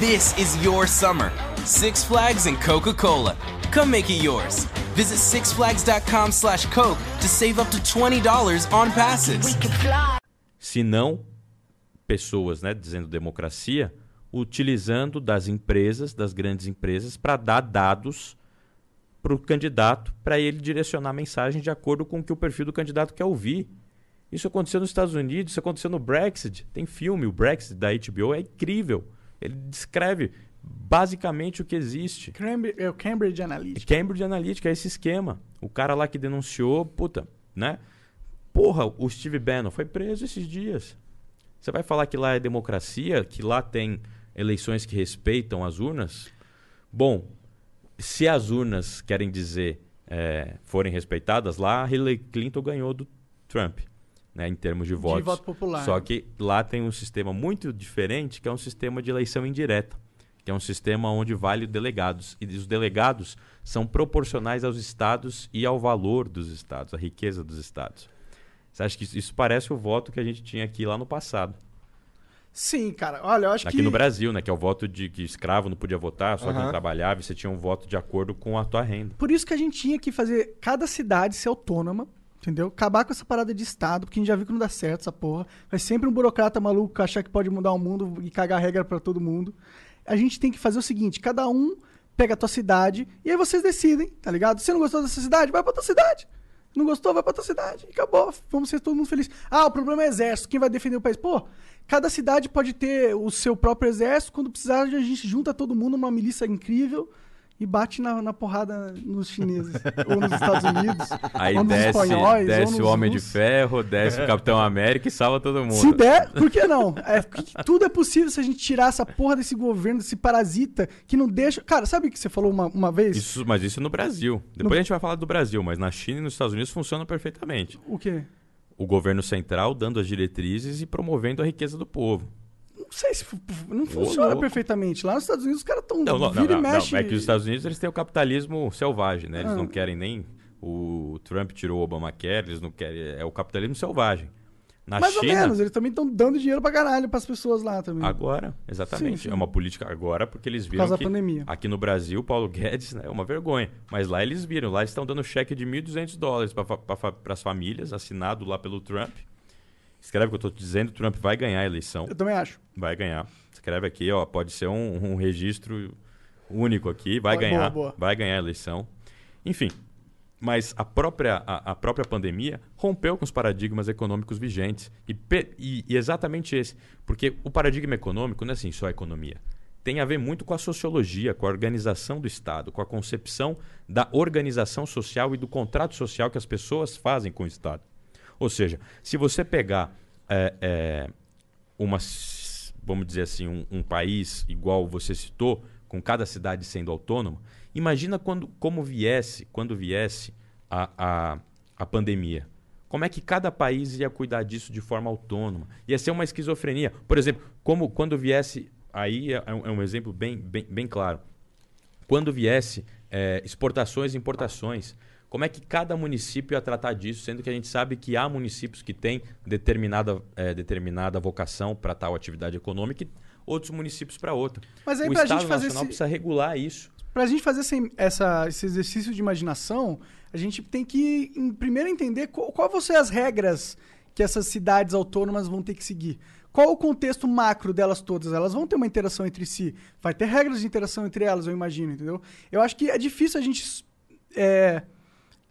This is your summer. Six Flags and Coca Cola. Come make it yours. Visit sixflags.com slash Coke to save up to $20 on passes. Se não, pessoas, né, dizendo democracia, utilizando das empresas, das grandes empresas, para dar dados para o candidato, para ele direcionar a mensagem de acordo com o que o perfil do candidato quer ouvir. Isso aconteceu nos Estados Unidos, isso aconteceu no Brexit. Tem filme, o Brexit da HBO é incrível. Ele descreve basicamente o que existe. Cambridge, é o Cambridge Analytica. Cambridge Analytica é esse esquema. O cara lá que denunciou, puta, né? Porra, o Steve Bannon foi preso esses dias. Você vai falar que lá é democracia, que lá tem eleições que respeitam as urnas? Bom, se as urnas querem dizer é, forem respeitadas, lá Hillary Clinton ganhou do Trump, né, em termos de votos. voto popular. Só que lá tem um sistema muito diferente, que é um sistema de eleição indireta, que é um sistema onde vale delegados. E os delegados são proporcionais aos estados e ao valor dos estados, à riqueza dos estados. Você acha que isso, isso parece o voto que a gente tinha aqui lá no passado? Sim, cara. Olha, eu acho Aqui que. no Brasil, né? Que é o voto de que escravo não podia votar, só quem Aham. trabalhava e você tinha um voto de acordo com a tua renda. Por isso que a gente tinha que fazer cada cidade ser autônoma, entendeu? Acabar com essa parada de Estado, porque a gente já viu que não dá certo essa porra. Vai sempre um burocrata maluco achar que pode mudar o mundo e cagar regra pra todo mundo. A gente tem que fazer o seguinte: cada um pega a tua cidade e aí vocês decidem, tá ligado? Se não gostou dessa cidade, vai pra tua cidade. Não gostou, vai pra tua cidade. E acabou. Vamos ser todo mundo feliz. Ah, o problema é exército. Quem vai defender o país? Pô, cada cidade pode ter o seu próprio exército. Quando precisar, a gente junta todo mundo numa milícia incrível e bate na, na porrada nos chineses. ou nos Estados Unidos. Aí ou nos desce, espanhóis. desce ou o Homem de. Ferro, desce o Capitão América e salva todo mundo. Se der, por que não? É, tudo é possível se a gente tirar essa porra desse governo, desse parasita que não deixa. Cara, sabe o que você falou uma, uma vez? Isso, mas isso no Brasil. Depois No- a gente vai falar do Brasil, mas na China e nos Estados Unidos funciona perfeitamente. O quê? O governo central dando as diretrizes e promovendo a riqueza do povo. Não sei se não funciona perfeitamente. Lá nos Estados Unidos os caras estão Não, não, não, vira não, e não. mexe. É que os Estados Unidos eles têm o capitalismo selvagem, né? Eles Ah. não querem nem o Trump tirou o Obamacare, eles não querem, é o capitalismo selvagem. Na Mais China, ou menos, eles também estão dando dinheiro pra caralho pras pessoas lá também. Agora, exatamente. Sim, sim. É uma política agora porque eles viram causa da que pandemia. aqui no Brasil, Paulo Guedes né, é uma vergonha. Mas lá eles viram, lá eles estão dando cheque de 1.200 dólares para as famílias, assinado lá pelo Trump. Escreve o que eu estou dizendo, Trump vai ganhar a eleição. Eu também acho. Vai ganhar. Escreve aqui, ó, pode ser um, um registro único aqui, vai Boa, ganhar, boa. vai ganhar a eleição. Enfim, mas a própria, a, a própria pandemia rompeu com os paradigmas econômicos vigentes. E, e- e exatamente esse. Porque o paradigma econômico não é assim só a economia. Tem a ver muito com a sociologia, com a organização do Estado, com a concepção da organização social e do contrato social que as pessoas fazem com o Estado. Ou seja, se você pegar é, é, uma, vamos dizer assim, um, um país igual você citou, com cada cidade sendo autônoma, imagina quando, como viesse, quando viesse a, a, a pandemia. Como é que cada país ia cuidar disso de forma autônoma? Ia ser uma esquizofrenia. Por exemplo, como quando viesse, aí é um, é um exemplo bem, bem, bem claro. Quando viesse eh, exportações e importações, como é que cada município ia tratar disso, sendo que a gente sabe que há municípios que têm determinada, eh, determinada vocação para tal atividade econômica e outros municípios para outra. Mas aí o Estado gente fazer Nacional esse- precisa regular isso. Pra gente fazer esse, essa- esse exercício de imaginação, a gente tem que em- primeiro entender qual, qual vão ser as regras que essas cidades autônomas vão ter que seguir. Qual o contexto macro delas todas? Elas vão ter uma interação entre si. Vai ter regras de interação entre elas, eu imagino, entendeu? Eu acho que é difícil a gente é,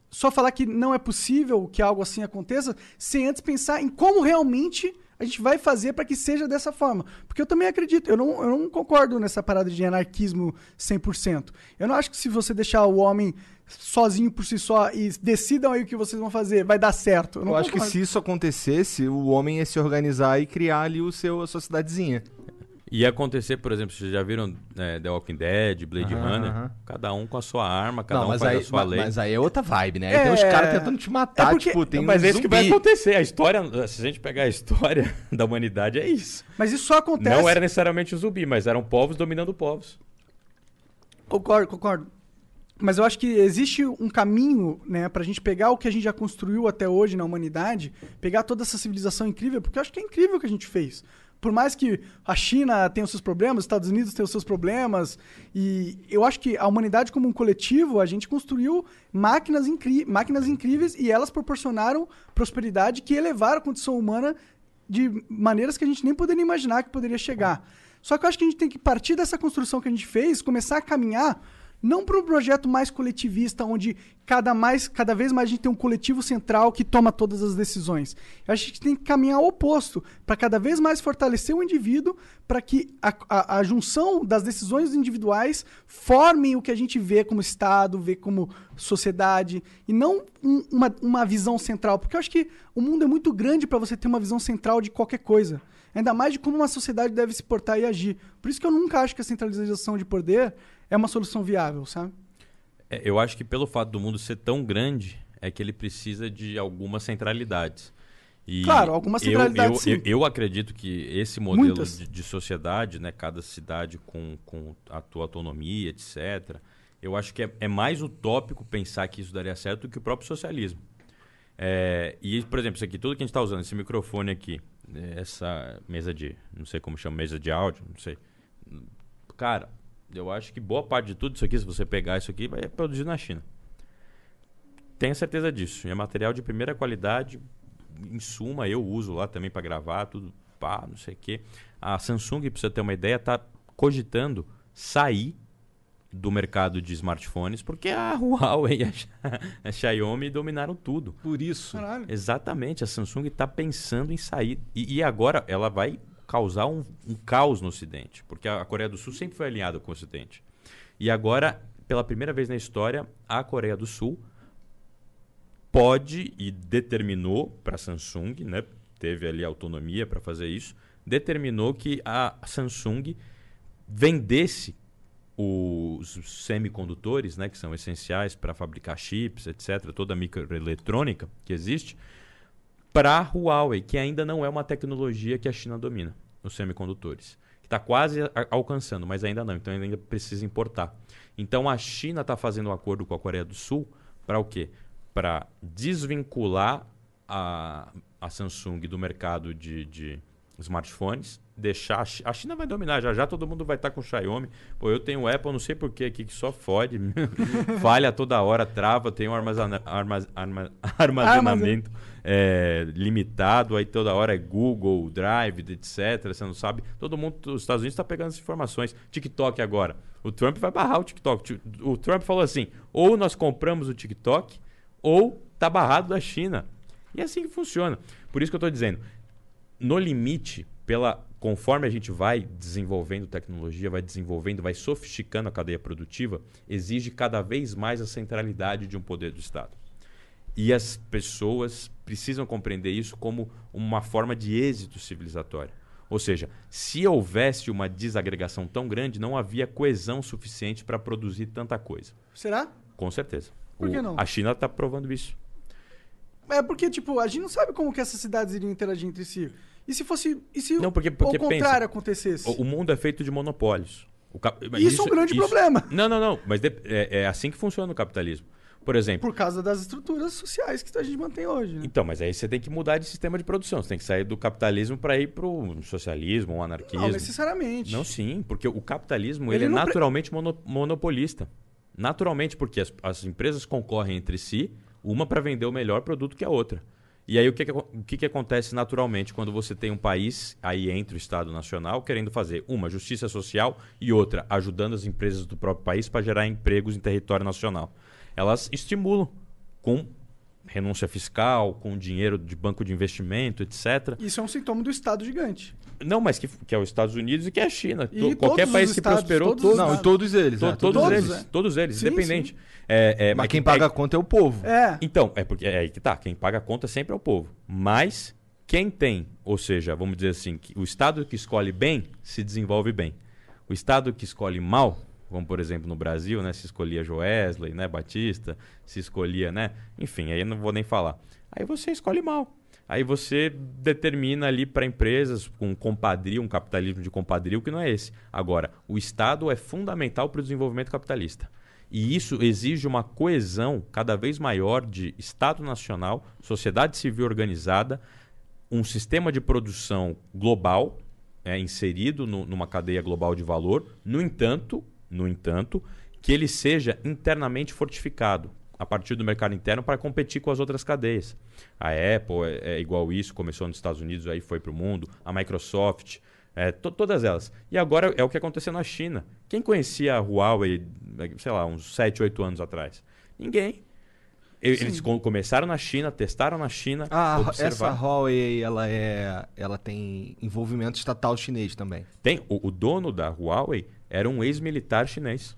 só falar que não é possível que algo assim aconteça sem antes pensar em como realmente a gente vai fazer para que seja dessa forma. Porque eu também acredito, eu não, eu não concordo nessa parada de anarquismo 100%. Eu não acho que se você deixar o homem sozinho por si só e decidam aí o que vocês vão fazer, vai dar certo. Eu, Eu acho que se isso acontecesse, o homem ia se organizar e criar ali o seu, a sua cidadezinha. Ia acontecer, por exemplo, vocês já viram eh, The Walking Dead, Blade Aham, Runner? aham. Cada um com a sua arma, cada Não, um faz aí, a sua lei. mas aí é outra vibe, né? Aí É, tem os caras tentando te matar, é porque- tipo, tem mas um é isso que vai acontecer. A história, se a gente pegar a história da humanidade, é isso. Mas isso só acontece. Não era necessariamente o zumbi, mas eram povos dominando povos. Concordo, concordo. Mas eu acho que existe um caminho, né, pra gente pegar o que a gente já construiu até hoje na humanidade, pegar toda essa civilização incrível, porque eu acho que é incrível o que a gente fez. Por mais que a China tenha os seus problemas, os Estados Unidos tenham os seus problemas, e eu acho que a humanidade como um coletivo, a gente construiu máquinas, incri máquinas incríveis e elas proporcionaram prosperidade que elevaram a condição humana de maneiras que a gente nem poderia imaginar que poderia chegar. Só que eu acho que a gente tem que partir dessa construção que a gente fez, começar a caminhar não para um projeto mais coletivista, onde cada, mais, cada vez mais a gente tem um coletivo central que toma todas as decisões. Eu acho que a gente tem que caminhar ao oposto, para cada vez mais fortalecer o indivíduo, para que a, a, a, junção das decisões individuais formem o que a gente vê como Estado, vê como sociedade, e não um, uma, uma visão central. Porque eu acho que o mundo é muito grande para você ter uma visão central de qualquer coisa. Ainda mais de como uma sociedade deve se portar e agir. Por isso que eu nunca acho que a centralização de poder é uma solução viável, sabe? É, eu acho que pelo fato do mundo ser tão grande, é que ele precisa de algumas centralidades. E claro, algumas centralidades eu, eu, eu, eu, acredito que esse modelo de, de, sociedade, né, cada cidade com, com a tua autonomia, etc., eu acho que é, é, mais utópico pensar que isso daria certo do que o próprio socialismo. É, e, por exemplo, isso aqui, tudo que a gente está usando, esse microfone aqui, essa mesa de, não sei como chama, mesa de áudio, não sei. Cara, eu acho que boa parte de tudo isso aqui, se você pegar isso aqui, vai produzir na China. Tenha certeza disso. É material de primeira qualidade. Em suma, eu uso lá também para gravar, tudo pá, não sei o quê. A Samsung, para você ter uma ideia, está cogitando sair do mercado de smartphones porque a Huawei e a, a Xiaomi dominaram tudo. Por isso. Caralho. Exatamente. A Samsung está pensando em sair. E, e agora ela vai causar um, um caos no Ocidente, porque a, Coreia do Sul sempre foi alinhada com o Ocidente. E agora, pela primeira vez na história, a Coreia do Sul pode e determinou para a Samsung, né, teve ali autonomia para fazer isso, determinou que a Samsung vendesse os semicondutores, né, que são essenciais para fabricar chips, etc., toda a microeletrônica que existe, para a Huawei, que ainda não é uma tecnologia que a China domina, os semicondutores. Que está quase alcançando, mas ainda não, então ainda precisa importar. Então a China está fazendo um acordo com a Coreia do Sul para o quê? Para desvincular a, a Samsung do mercado de, de smartphones deixar. A China vai dominar, já já todo mundo vai estar tá com Xiaomi. Pô, eu tenho Apple, não sei porquê aqui, que só fode. Falha toda hora, trava, tem um armazena, armaz, arma, armazenamento é, limitado, aí toda hora é Google, Drive, etc. Você não sabe. Todo mundo, os Estados Unidos está pegando essas informações. TikTok agora. O Trump vai barrar o TikTok. O Trump falou assim: ou nós compramos o TikTok, ou tá barrado da China. E é assim que funciona. Por isso que eu estou dizendo, no limite, pela conforme a gente vai desenvolvendo tecnologia, vai desenvolvendo, vai sofisticando a cadeia produtiva, exige cada vez mais a centralidade de um poder do Estado. E as pessoas precisam compreender isso como uma forma de êxito civilizatório. Ou seja, se houvesse uma desagregação tão grande, não havia coesão suficiente para produzir tanta coisa. Será? Com certeza. Por que o, não? A China está provando isso. É porque, tipo, a gente não sabe como que essas cidades iriam interagir entre si. E se fosse. E se não, porque, porque o contrário pensa, acontecesse? O, o mundo é feito de monopólios. Cap... Isso, isso, é um grande isso... problema. Não, não, não. Mas de... é, é, assim que funciona o capitalismo. Por exemplo. Por causa das estruturas sociais que a gente mantém hoje. Né? Então, mas aí você tem que mudar de sistema de produção. Você tem que sair do capitalismo para ir para o socialismo, o anarquismo. Não necessariamente. Não, sim. Porque o capitalismo ele, ele é naturalmente pre... monopolista. Naturalmente, porque as, as empresas concorrem entre si, uma para vender o melhor produto que a outra. E aí o que, que, o que, que acontece naturalmente quando você tem um país aí entre o Estado Nacional querendo fazer uma justiça social e outra ajudando as empresas do próprio país para gerar empregos em território nacional? Elas estimulam com renúncia fiscal, com dinheiro de banco de investimento, etc. Isso é um sintoma do Estado gigante. Não, mas que, que é os Estados Unidos e que é a China. E Qualquer país que estados, prosperou, todos todos, não, e todos eles. To, é, todos, todos, eles, é. todos eles, Sim, independente. sim. É, mas quem paga a conta é o povo. É. Então, é porque é aí que tá. Quem paga a conta sempre é o povo. Mas quem tem, ou seja, vamos dizer assim, que o Estado que escolhe bem se desenvolve bem. O Estado que escolhe mal, vamos por exemplo no Brasil, né, se escolhia Joesley, né, Batista, se escolhia, né, enfim, aí não vou nem falar. Aí você escolhe mal. Aí você determina ali para empresas com compadrio, um capitalismo de compadrio que não é esse. Agora, o Estado é fundamental para o desenvolvimento capitalista. E isso exige uma coesão cada vez maior de Estado nacional, sociedade civil organizada, um sistema de produção global é inserido no- numa cadeia global de valor. No entanto, no entanto, que ele seja internamente fortificado a partir do mercado interno para competir com as outras cadeias. A Apple é, é igual isso, começou nos Estados Unidos, aí foi para o mundo. A Microsoft, é, to- todas elas. E agora é o que aconteceu na China. Quem conhecia a Huawei, sei lá, uns 7, 8 anos atrás? Ninguém. Eles com- começaram na China, testaram na China, Ah, essa. Huawei, ela é, ela tem envolvimento estatal chinês também. Tem, o, o dono da Huawei era um ex-militar chinês.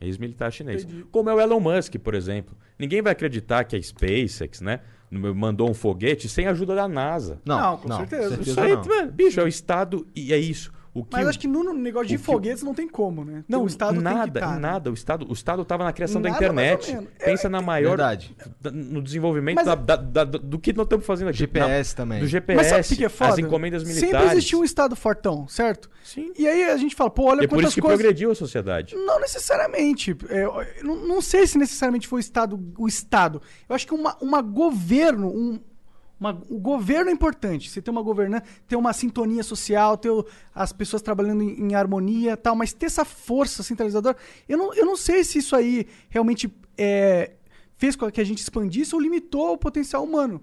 Ex-militar chinês. Como é o Elon Musk, por exemplo. Ninguém vai acreditar que a SpaceX, né, mandou um foguete sem a ajuda da NASA. Não, Não, com não, certeza. certeza Isso aí, não. mano, bicho, é o Estado e é isso. O que Mas acho que no negócio de que foguetes não tem como, né? Não, o Estado nada, tem que tá, né? nada. O Estado o Estado estava na criação da Nada, ou internet. Pensa na maior... Verdade. da- No desenvolvimento Mas- da- da- da- do que nós estamos fazendo aqui. GPS Na- também. Do Mas GPS, sabe o que é foda? as encomendas militares. Sempre existiu um Estado fortão, certo? Sim. E aí a gente fala, pô, olha E é por quantas isso que coisas... progrediu a sociedade. Não necessariamente. É, não, não sei se necessariamente foi o Estado. O Estado. Eu acho que uma, uma governo. Um, uma- o governo é importante. Você ter uma governança, ter uma sintonia social, ter o- as pessoas trabalhando em, em harmonia e tal, mas ter essa força centralizadora. Eu não, eu não sei se isso aí realmente é, fez com que a gente expandisse ou limitou o potencial humano.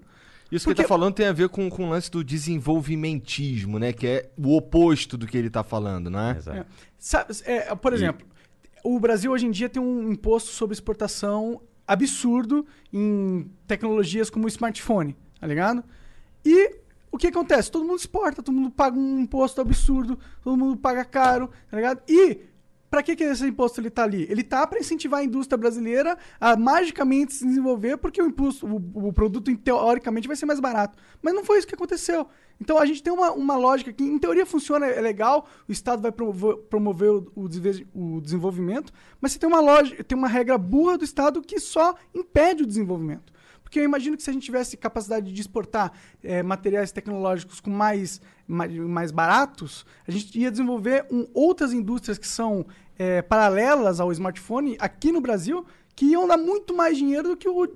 Isso que ele Porque- tá falando tem a ver com, com o lance do desenvolvimentismo, né? Que é o oposto do que ele tá falando, não é? Exato. Sabe, é, por exemplo, o Brasil hoje em dia tem um imposto sobre exportação absurdo em tecnologias como o smartphone, tá ligado? E o que acontece? Todo mundo exporta, todo mundo paga um imposto absurdo, todo mundo paga caro, tá ligado? E pra que, que esse imposto ele tá ali? Ele tá para incentivar a indústria brasileira a magicamente se desenvolver, porque o imposto, o, o produto teoricamente vai ser mais barato. Mas não foi isso que aconteceu. Então a gente tem uma, uma lógica que em teoria funciona, é legal, o Estado vai promover, promover o, o o desenvolvimento, mas você tem uma lógica, tem uma regra burra do Estado que só impede o desenvolvimento. Porque eu imagino que se a gente tivesse capacidade de exportar eh, materiais tecnológicos com mais, mais, baratos, a gente ia desenvolver um- outras indústrias que são eh, paralelas ao smartphone aqui no Brasil, que iam dar muito mais dinheiro do que o,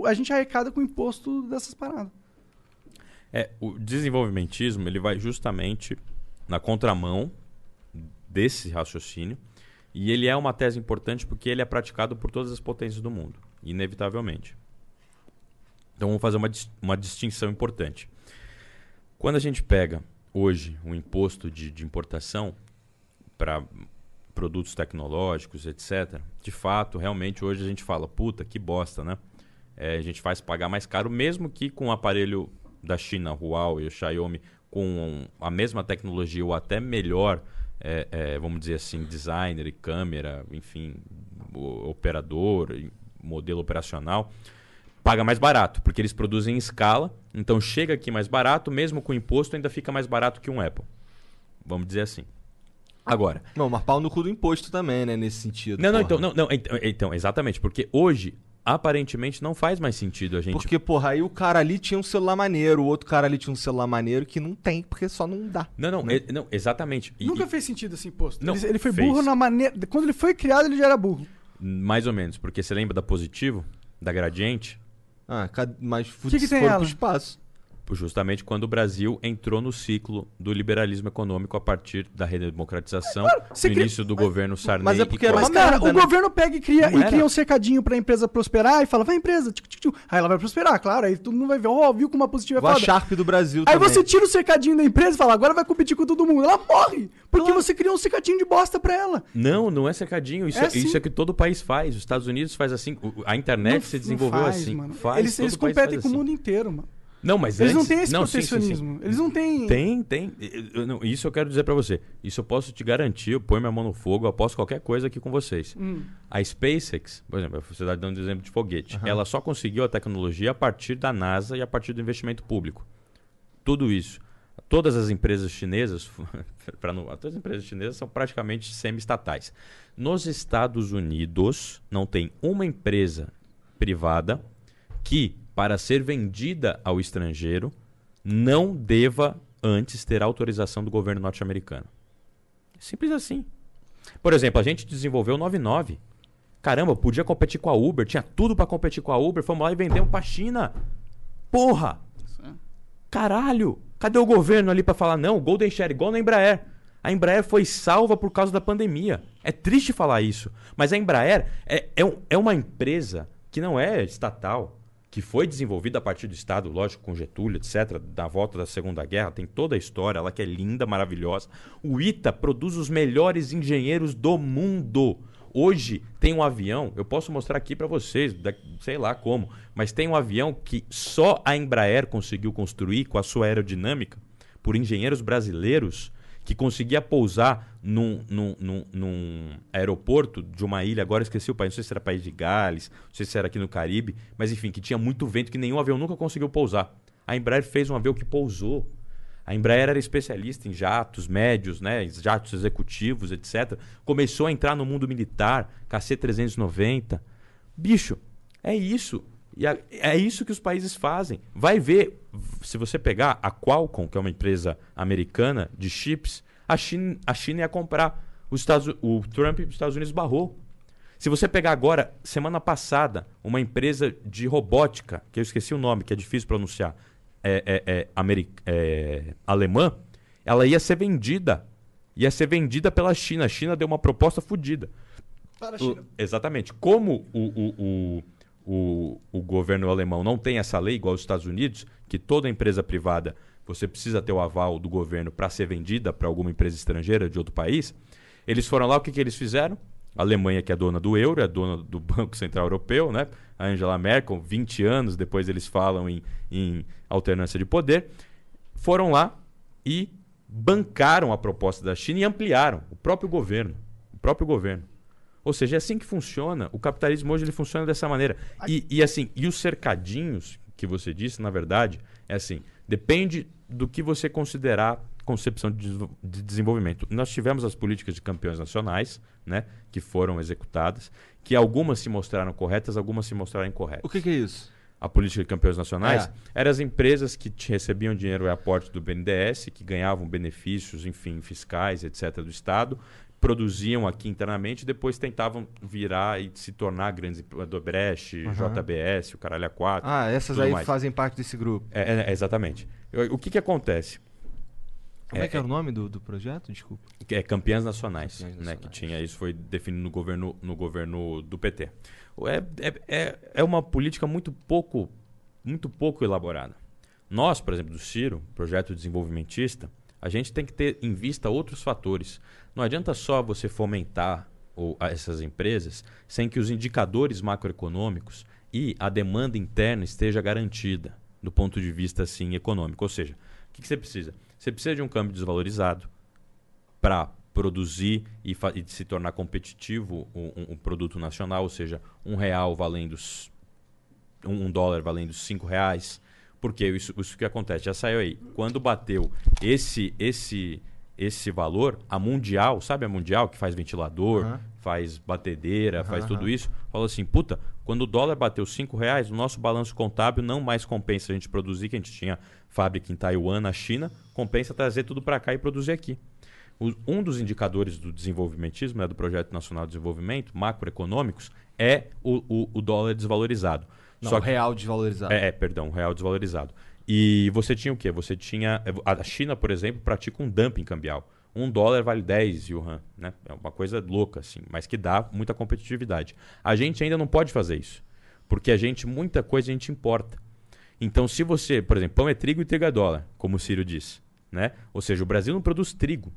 o- a gente arrecada com o imposto dessas paradas. É, o desenvolvimentismo ele vai justamente na contramão desse raciocínio e ele é uma tese importante porque ele é praticado por todas as potências do mundo, inevitavelmente. Então vamos fazer uma, uma distinção importante. Quando a gente pega hoje um imposto de, de importação para produtos tecnológicos, etc., de fato, realmente hoje a gente fala, puta, que bosta, né? É, a gente faz pagar mais caro, mesmo que com o aparelho da China, Huawei, Xiaomi, com a mesma tecnologia ou até melhor, é, é, vamos dizer assim, designer e câmera, enfim, operador, modelo operacional, paga mais barato, porque eles produzem em escala, então chega aqui mais barato, mesmo com imposto ainda fica mais barato que um Apple. Vamos dizer assim. Agora, Não, mas pau no cu do imposto também, né? Nesse sentido. não, não, então, não, não, então, então, exatamente, porque hoje aparentemente não faz mais sentido a gente Porque, porra, aí o cara ali tinha um celular maneiro, o outro cara ali tinha um celular maneiro que não tem, porque só não dá. Não, não, é- não, exatamente. E- Nunca e- fez sentido esse imposto. Não, ele, ele foi fez. burro na maneira. Quando ele foi criado, ele já era burro. mais ou menos, porque você lembra da positivo, da gradiente, Ah, mas Que que se tem for ela? pro espaço. Justamente quando o Brasil entrou no ciclo do liberalismo econômico a partir da redemocratização, no cria- início do governo Sarney. mas é porque era. Mas, uma cara, merda, o né? governo pega e cria, Não e era. cria um cercadinho pra empresa prosperar e fala, vai empresa, tchic, tchic, tchic. aí ela vai prosperar, claro, aí todo mundo vai ver, ó, viu como uma positiva é Igual a foda. Sharp do Brasil Aí também. você tira o cercadinho da empresa e fala, agora vai competir com todo mundo. Ela morre, porque você criou um cercadinho de bosta pra ela. Não, não é cercadinho. Isso É é, isso sim. é que todo país faz. Os Estados Unidos faz assim. o- A internet Não- se desenvolveu faz, assim. Mano. Faz, eles eles competem faz com o assim. mundo inteiro, mano. Não, mas Eles não antes- têm esse não, sim, sim, sim. protecionismo. Eles não têm... Tem, tem. Eu- não- isso eu quero dizer pra você. Isso eu posso te garantir. Eu ponho minha mão no fogo, eu aposto qualquer coisa aqui com vocês. Hum. A SpaceX, por exemplo, você está dando exemplo de foguete. Ela só conseguiu a tecnologia a partir da NASA e a partir do investimento público. Tudo isso. Todas as empresas chinesas, pra não, todas as empresas chinesas são praticamente semi-estatais. Nos Estados Unidos, não tem uma empresa privada que, para ser vendida ao estrangeiro, não deva antes ter autorização do governo norte-americano. Simples assim. Por exemplo, a gente desenvolveu o 99. Caramba, podia competir com a Uber, tinha tudo para competir com a Uber, fomos lá e vendemos pra China. Porra! Caralho! Cadê o governo ali para falar, não, Golden Share, igual na Embraer. A Embraer foi salva por causa da pandemia. É triste falar isso. Mas a Embraer é, é, é uma empresa que não é estatal, que foi desenvolvida a partir do Estado, lógico, com Getúlio, etc., da volta da Segunda Guerra, tem toda a história, ela que é linda, maravilhosa. O ITA produz os melhores engenheiros do mundo. Hoje tem um avião, eu posso mostrar aqui para vocês, sei lá como, mas tem um avião que só a Embraer conseguiu construir com a sua aerodinâmica, por engenheiros brasileiros, que conseguia pousar num, num, num- num aeroporto de uma ilha, agora esqueci o país, não sei se era país de Gales, não sei se era aqui no Caribe, mas enfim, que tinha muito vento que nenhum avião nunca conseguiu pousar. A Embraer fez um avião que pousou. A Embraer era especialista em jatos médios, né, jatos executivos, etc. Começou a entrar no mundo militar, KC-390. Bicho, é isso. E a- é isso que os países fazem. Vai ver, se você pegar a Qualcomm, que é uma empresa americana de chips, a China, a China ia comprar. Os Estados, o Trump dos Estados Unidos barrou. Se você pegar agora, semana passada, uma empresa de robótica, que eu esqueci o nome, que é difícil pronunciar, é, é, é, ameri- é, alemã, ela ia ser vendida. Ia ser vendida pela China. A China deu uma proposta fodida. Para a O- China. exatamente. Como o, o, o, o, o governo alemão não tem essa lei igual aos Estados Unidos, que toda empresa privada você precisa ter o aval do governo para ser vendida para alguma empresa estrangeira de outro país, eles foram lá, o que, que eles fizeram? A Alemanha, que é dona do euro, é dona do Banco Central Europeu, né? A Angela Merkel, 20 anos depois eles falam em, em alternância de poder, foram lá e bancaram a proposta da China e ampliaram o próprio governo. O próprio governo. Ou seja, é assim que funciona. O capitalismo hoje ele funciona dessa maneira. E, e assim, e os cercadinhos que você disse, na verdade, é assim, depende do que você considerar concepção de desenvol- de desenvolvimento. Nós tivemos as políticas de campeões nacionais, né, que foram executadas, que algumas se mostraram corretas, algumas se mostraram incorretas. O que, que é isso? A política de campeões nacionais É. eram as empresas que recebiam dinheiro e aporte do BNDES, que ganhavam benefícios, enfim, fiscais, etc., do Estado, produziam aqui internamente e depois tentavam virar e se tornar grandes emp- do Brecht, Aham. JBS, o Caralho A4. Ah, essas aí mais. fazem parte desse grupo. É, é, exatamente. O que, que acontece? Como é, que era o nome do, do projeto? Desculpa. é campeãs nacionais, Campeãs né, que nacionais. tinha isso foi definido no governo no governo do PT. É, é, é, é uma política muito pouco muito pouco elaborada. Nós, por exemplo, do Ciro, projeto desenvolvimentista, a gente tem que ter em vista outros fatores. Não adianta só você fomentar o- a- essas empresas sem que os indicadores macroeconômicos e a demanda interna esteja garantida do ponto de vista assim econômico. Ou seja, o que, que você precisa? Você precisa de um câmbio desvalorizado, para produzir e, e se tornar competitivo um, um- um produto nacional, ou seja, um real valendo um, um dólar valendo cinco reais. Porque isso, isso que acontece, já saiu aí. Quando bateu esse esse esse valor, a mundial, sabe a mundial que faz ventilador, Aham. faz batedeira, faz Aham, tudo isso, falou assim, puta, quando o dólar bateu cinco reais, o nosso balanço contábil não mais compensa a gente produzir, que a gente tinha fábrica em Taiwan, na China, compensa trazer tudo para cá e produzir aqui. O- um dos indicadores do desenvolvimentismo, né, do Projeto Nacional de Desenvolvimento, macroeconômicos, é o, o- o dólar desvalorizado. Não, Só o que- real desvalorizado. é, é, perdão, o real desvalorizado. E você tinha o quê? Você tinha. A China, por exemplo, pratica um dumping cambial. Um dólar vale 10 yuan, né? É uma coisa louca, assim, mas que dá muita competitividade. A gente ainda não pode fazer isso. Porque a gente, muita coisa a gente importa. Então, se você, por exemplo, pão é trigo e trigo é dólar, como o Ciro disse. Né? Ou seja, o Brasil não produz trigo.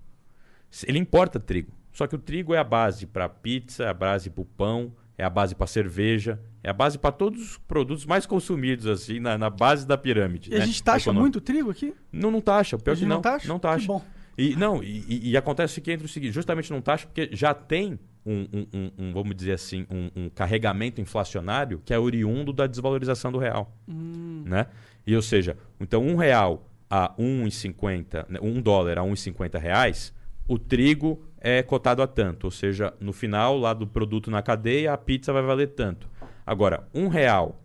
Ele importa trigo. Só que o trigo é a base para pizza, a base para o pão, é a base para cerveja, é a base para todos os produtos mais consumidos, assim, na, na base da pirâmide. E a né, gente taxa econômica. muito trigo aqui? Não, não taxa. Pior A que não. não taxa? Não taxa. Que bom. E, não, e, e- acontece que entre o seguinte, justamente não taxa porque já tem um, um- um- vamos dizer assim, um, carregamento inflacionário que é oriundo da desvalorização do real. Né? E ou seja, então um real a 1,50, né, um dólar a 1,50 reais, o trigo é cotado a tanto. Ou seja, no final lá do produto na cadeia, a pizza vai valer tanto. Agora, um real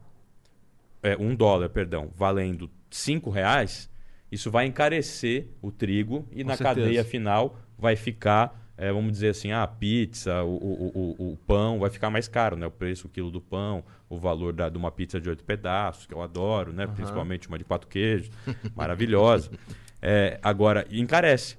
é, um dólar, perdão, valendo cinco reais, isso vai encarecer o trigo e Com na certeza. cadeia final vai ficar, é, vamos dizer assim, a pizza, o, o, o, o pão vai ficar mais caro, né? O preço, o quilo do pão, o valor da, de uma pizza de oito pedaços, que eu adoro, né? Principalmente uma de quatro queijos, maravilhosa. É, agora, encarece.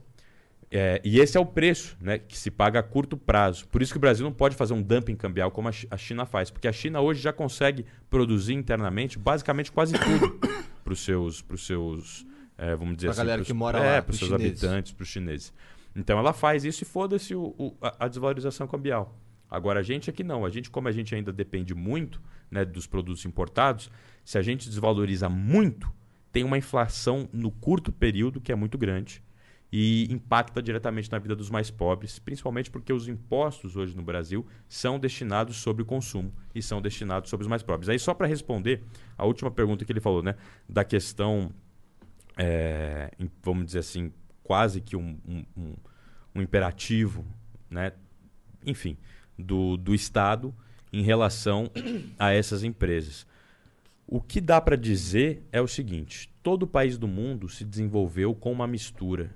É, e esse é o preço né, que se paga a curto prazo. Por isso que o Brasil não pode fazer um dumping cambial como a Chi- a China faz. Porque a China hoje já consegue produzir internamente basicamente quase tudo para os seus, pros seus é, vamos dizer Pra assim, galera pros- que mora é, lá, para os seus chineses. habitantes, para os chineses. Então ela faz isso e foda-se a, a desvalorização cambial. Agora a gente aqui não. A gente, como a gente ainda depende muito né, dos produtos importados, se a gente desvaloriza muito, tem uma inflação no curto período que é muito grande e impacta diretamente na vida dos mais pobres, principalmente porque os impostos hoje no Brasil são destinados sobre o consumo e são destinados sobre os mais pobres. Aí só para responder a última pergunta que ele falou, né, da questão, é, vamos dizer assim, quase que um, um- um- um imperativo, né, enfim, do, do Estado em relação a essas empresas. O que dá para dizer é o seguinte: todo país do mundo se desenvolveu com uma mistura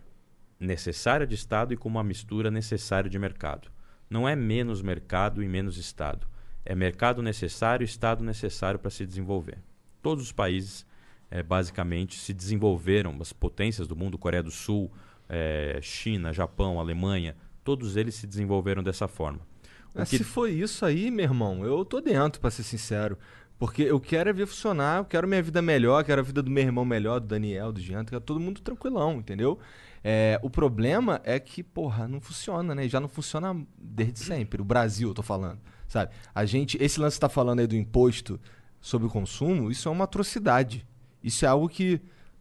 necessária de Estado e com uma mistura necessária de mercado. Não é menos mercado e menos Estado. É mercado necessário e Estado necessário para se desenvolver. Todos os países, eh, basicamente, se desenvolveram, as potências do mundo, Coreia do Sul, eh, China, Japão, Alemanha, todos eles se desenvolveram dessa forma. Que- Se foi isso aí, meu irmão, eu tô dentro, pra ser sincero. Porque eu quero é ver funcionar, eu quero minha vida melhor, quero a vida do meu irmão melhor, do Daniel, do Jean, quero todo mundo tranquilão, entendeu? É, o problema é que, porra, não funciona, né? Já não funciona desde sempre. O Brasil, eu tô falando, sabe? A gente, esse lance que tá falando aí do imposto sobre o consumo, isso é uma atrocidade. Isso é algo que,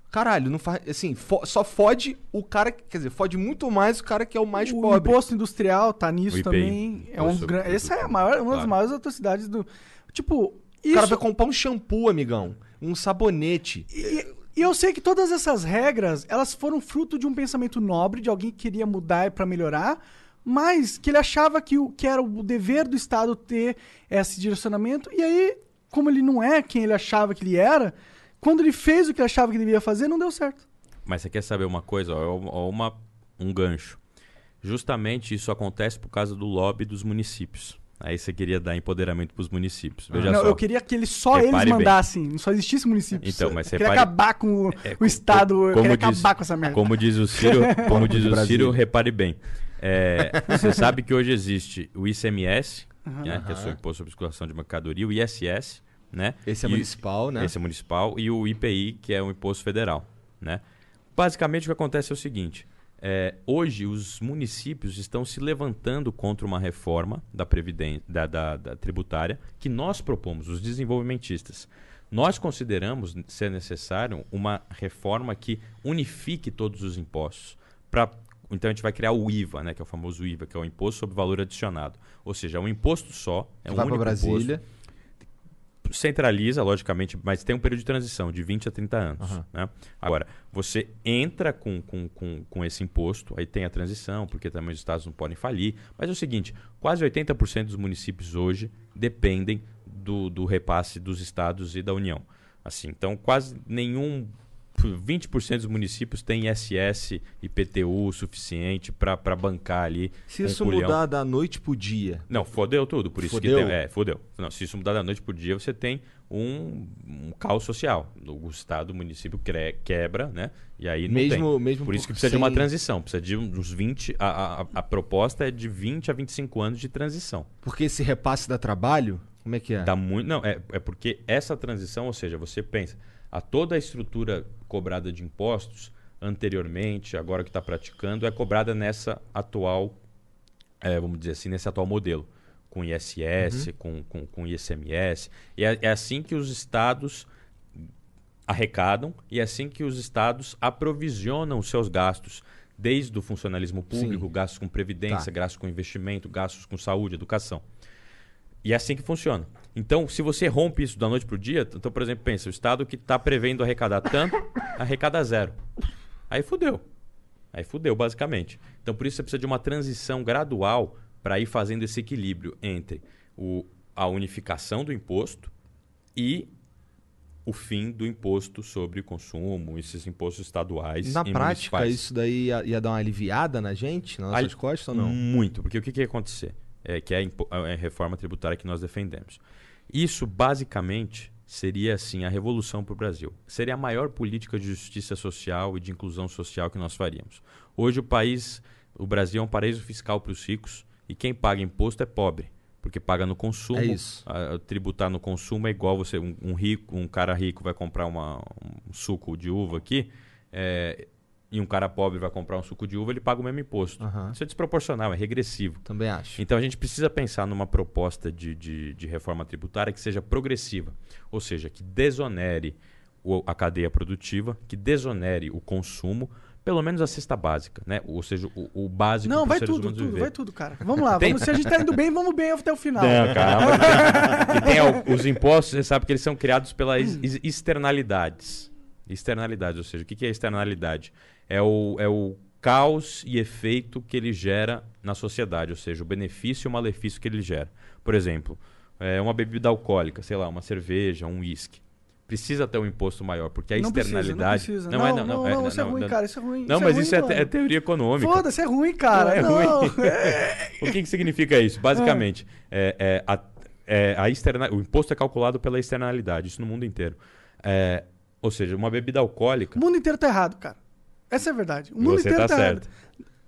caralho, não faz, assim, fo- só fode o cara, quer dizer, fode muito mais o cara que é o mais o pobre. imposto industrial tá nisso O também. É um gran... Essa é a maior, uma das claro. maiores atrocidades do. Tipo, O cara isso. vai comprar um shampoo, amigão, um sabonete. E, e eu sei que todas essas regras, elas foram fruto de um pensamento nobre, de alguém que queria mudar para melhorar, mas que ele achava que, o, que era o dever do Estado ter esse direcionamento, e aí, como ele não é quem ele achava que ele era, quando ele fez o que ele achava que devia fazer, não deu certo. Mas você quer saber uma coisa? Ó, ó, uma, um gancho. Justamente isso acontece por causa do lobby dos municípios. Aí você queria dar empoderamento para os municípios. Veja não, só. eu queria que eles só Repare eles bem. mandassem, não só existisse municípios. Então, mas eu queria acabar com o, É, o Estado, eu como queria diz- acabar com essa merda. Como diz o Ciro, como diz o. Ciro, repare bem. É, você sabe que hoje existe o ICMS, né, que é o Imposto sobre Circulação de Mercadoria, o ISS, né? Esse é E- municipal, né? Esse é municipal e o IPI, que é o Imposto Federal, né? Basicamente o que acontece é o seguinte: é, hoje os municípios estão se levantando contra uma reforma da previdência, da, da- da tributária que nós propomos, os desenvolvimentistas. Nós consideramos ser necessário uma reforma que unifique todos os impostos. Pra, então a gente vai criar o IVA, né, que é o famoso IVA, que é o Imposto sobre Valor Adicionado. Ou seja, é um imposto só, é um vai único imposto Brasília. Centraliza, logicamente, mas tem um período de transição de 20 a 30 anos. né? Agora, você entra com, com, com, com esse imposto, aí tem a transição, porque também os estados não podem falir. Mas é o seguinte: quase 80% dos municípios hoje dependem do, do repasse dos estados e da União. Assim, então, quase nenhum. 20% dos municípios têm ISS e PTU suficiente para bancar ali. Se um isso culhão. mudar da noite pro dia, Não, fodeu tudo. Por isso Fodeu? que tem. É, fodeu. Não, se isso mudar da noite pro dia, você tem um, um caos social. O Estado, o município quebra, né? E aí não Mesmo- tem. mesmo por isso que precisa de uma sem- transição. Precisa de uns 20. A, a, a- a proposta é de 20 a 25 anos de transição. porque esse repasse dá trabalho, como é que é? Dá muito. Não, é, é porque essa transição, ou seja, você pensa, a toda a estrutura cobrada de impostos anteriormente, agora que está praticando, é cobrada nessa atual, é, vamos dizer assim, nesse atual modelo. Com ISS, com, com, com ICMS. E é, é assim que os estados arrecadam e é assim que os estados aprovisionam os seus gastos, desde o funcionalismo público, Sim. gastos com previdência, Tá. gastos com investimento, gastos com saúde, educação. E é assim que funciona. Então, se você rompe isso da noite para o dia, então, por exemplo, pensa, o Estado que está prevendo arrecadar tanto, arrecada zero. Aí fudeu. Aí fudeu, basicamente. Então, por isso você precisa de uma transição gradual para ir fazendo esse equilíbrio entre o, a unificação do imposto e o fim do imposto sobre consumo, esses impostos estaduais. Na e prática, municipais. isso daí ia, ia dar uma aliviada na gente, nas nossas costas ou não? Muito, porque o que, que ia acontecer? É, que é a, impo- a reforma tributária que nós defendemos. Isso, basicamente, seria assim a revolução para o Brasil. Seria a maior política de justiça social e de inclusão social que nós faríamos. Hoje o país, o Brasil é um paraíso fiscal para os ricos e quem paga imposto é pobre, porque paga no consumo. É isso. A- a tributar no consumo é igual você um, um rico, um cara rico vai comprar uma, um suco de uva aqui. é, e um cara pobre vai comprar um suco de uva, ele paga o mesmo imposto. Aham. Isso é desproporcional, é regressivo. Também acho. Então a gente precisa pensar numa proposta de, de, de reforma tributária que seja progressiva, ou seja, que desonere o- a cadeia produtiva, que desonere o consumo, pelo menos a cesta básica, né? Ou seja, o, o básico Não, vai tudo, tudo, viver. vai tudo, cara. Vamos lá, Tem- vamos, se a gente tá indo bem, vamos bem até o final. Não, calma. Tem al- os impostos, você sabe que eles são criados pelas ex- externalidades. Externalidades, ou seja, o que é externalidade? É o, é o caos e efeito que ele gera na sociedade, ou seja, o benefício e o malefício que ele gera. Por exemplo, é uma bebida alcoólica, sei lá, uma cerveja, um uísque. Precisa ter um imposto maior, porque a Não precisa, não externalidade. precisa. é, Não, não, não, isso é ruim, cara, isso é ruim, Não, isso é mas ruim, isso é, te- mano. é teoria econômica. Foda-se, é ruim, cara. Não, é Não. ruim. o que, que significa isso? Basicamente, é, é, a, é, a externa, o imposto é calculado pela externalidade, isso no mundo inteiro. É, ou seja, uma bebida alcoólica. O mundo inteiro tá errado, cara. Essa é a verdade. O mundo Você inteiro tá tá, certo.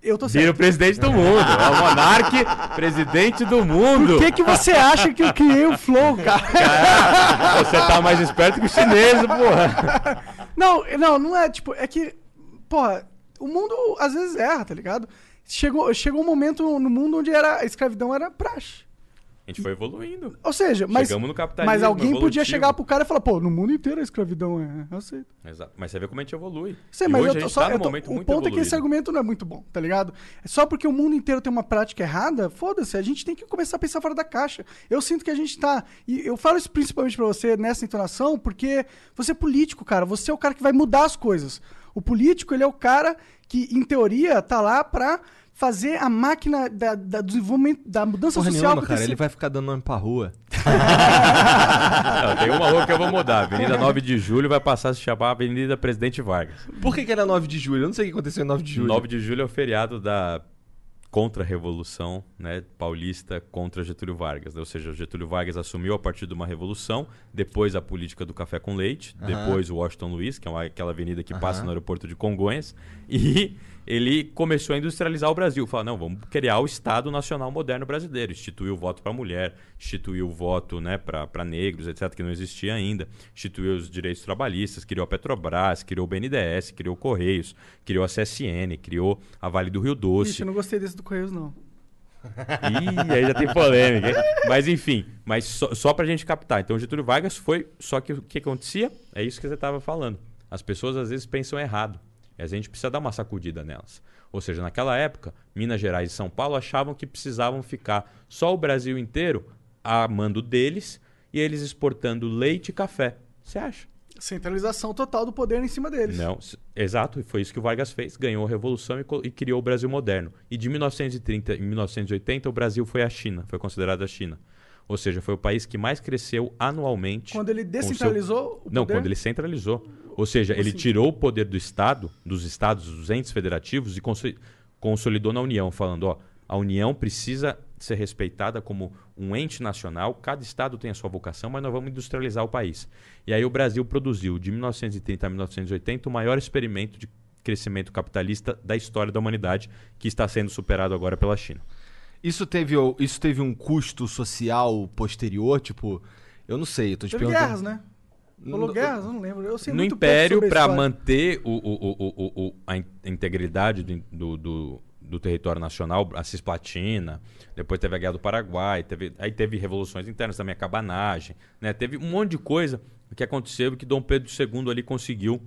Eu tô Vira certo. o presidente do mundo. É o monarque, presidente do mundo. Por que, que você acha que eu criei o Flow, cara? Você tá mais esperto que o chinês, porra. Não, não, não é tipo, é que, porra, o mundo às vezes erra, tá ligado? Chegou, chegou um momento no mundo onde era, a escravidão era praxe. A gente foi evoluindo. Ou seja, mas, Chegamos no capitalismo mas alguém podia evolutivo. chegar pro cara e falar, pô, no mundo inteiro a escravidão é, eu aceito. Exato. Mas você vê como a gente evolui. Sei, mas hoje eu tô só. tá eu tô- o ponto é que esse evoluído. argumento não é muito bom, tá ligado? É só porque o mundo inteiro tem uma prática errada, foda-se, a gente tem que começar a pensar fora da caixa. Eu sinto que a gente tá. E eu falo isso principalmente pra você nessa entonação, porque você é político, cara. Você é o cara que vai mudar as coisas. O político, ele é o cara que, em teoria, tá lá pra fazer a máquina da, da desenvolvimento, da mudança Porra social nenhuma, cara. Ele vai ficar dando nome pra rua. Não, tem uma rua que eu vou mudar. Avenida 9 de Julho vai passar a se chamar Avenida Presidente Vargas. Por que, que era 9 de julho? Eu não sei o que aconteceu em 9 de julho. 9 de julho é o feriado da contra-revolução né, paulista contra Getúlio Vargas. né? Ou seja, o Getúlio Vargas assumiu a partir de uma revolução, depois a política do café com leite, depois o Washington Luiz, que é uma- aquela avenida que passa no aeroporto de Congonhas, e ele começou a industrializar o Brasil. Falou, não, vamos criar o Estado Nacional Moderno Brasileiro. Instituiu o voto para mulher, instituiu o voto né, para negros, etc., que não existia ainda. Instituiu os direitos trabalhistas, criou a Petrobras, criou o BNDES, criou o Correios, criou a CSN, criou a Vale do Rio Doce. Ixi, eu não gostei desse do Correios, não. Ih, aí já tem polêmica. hein? Mas enfim, mas só, só pra gente captar. Então, Getúlio Vargas foi. Só que o que acontecia? É isso que você estava falando. As pessoas às vezes pensam errado. E a gente precisa dar uma sacudida nelas. Ou seja, naquela época, Minas Gerais e São Paulo achavam que precisavam ficar só o Brasil inteiro a mando deles e eles exportando leite e café. Você acha? Centralização total do poder em cima deles. Não, exato, e foi isso que o Vargas fez. Ganhou a Revolução e, e criou o Brasil moderno. E de 1930 e 1980, o Brasil foi a China, foi considerado a China. Ou seja, foi o país que mais cresceu anualmente. Quando ele seu- descentralizou o Não, quando ele centralizou. Ou seja, Como ele assim? tirou o poder do Estado, dos Estados, dos entes federativos e conso- consolidou na União, falando, ó, a União precisa ser respeitada como um ente nacional, cada estado tem a sua vocação, mas nós vamos industrializar o país. E aí o Brasil produziu, de 1930 a 1980, o maior experimento de crescimento capitalista da história da humanidade, que está sendo superado agora pela China. Isso teve, isso teve um custo social posterior? Tipo, eu não sei. Eu tô te Teve perguntando. guerras, né? Rolou No- guerras? Eu não lembro. Eu sei no muito Império, para manter o, o- o- o- o- a in- integridade do, do, do- do território nacional, a Cisplatina, depois teve a Guerra do Paraguai, teve, aí teve revoluções internas também, a cabanagem, né? teve um monte de coisa que aconteceu e que Dom Pedro II ali conseguiu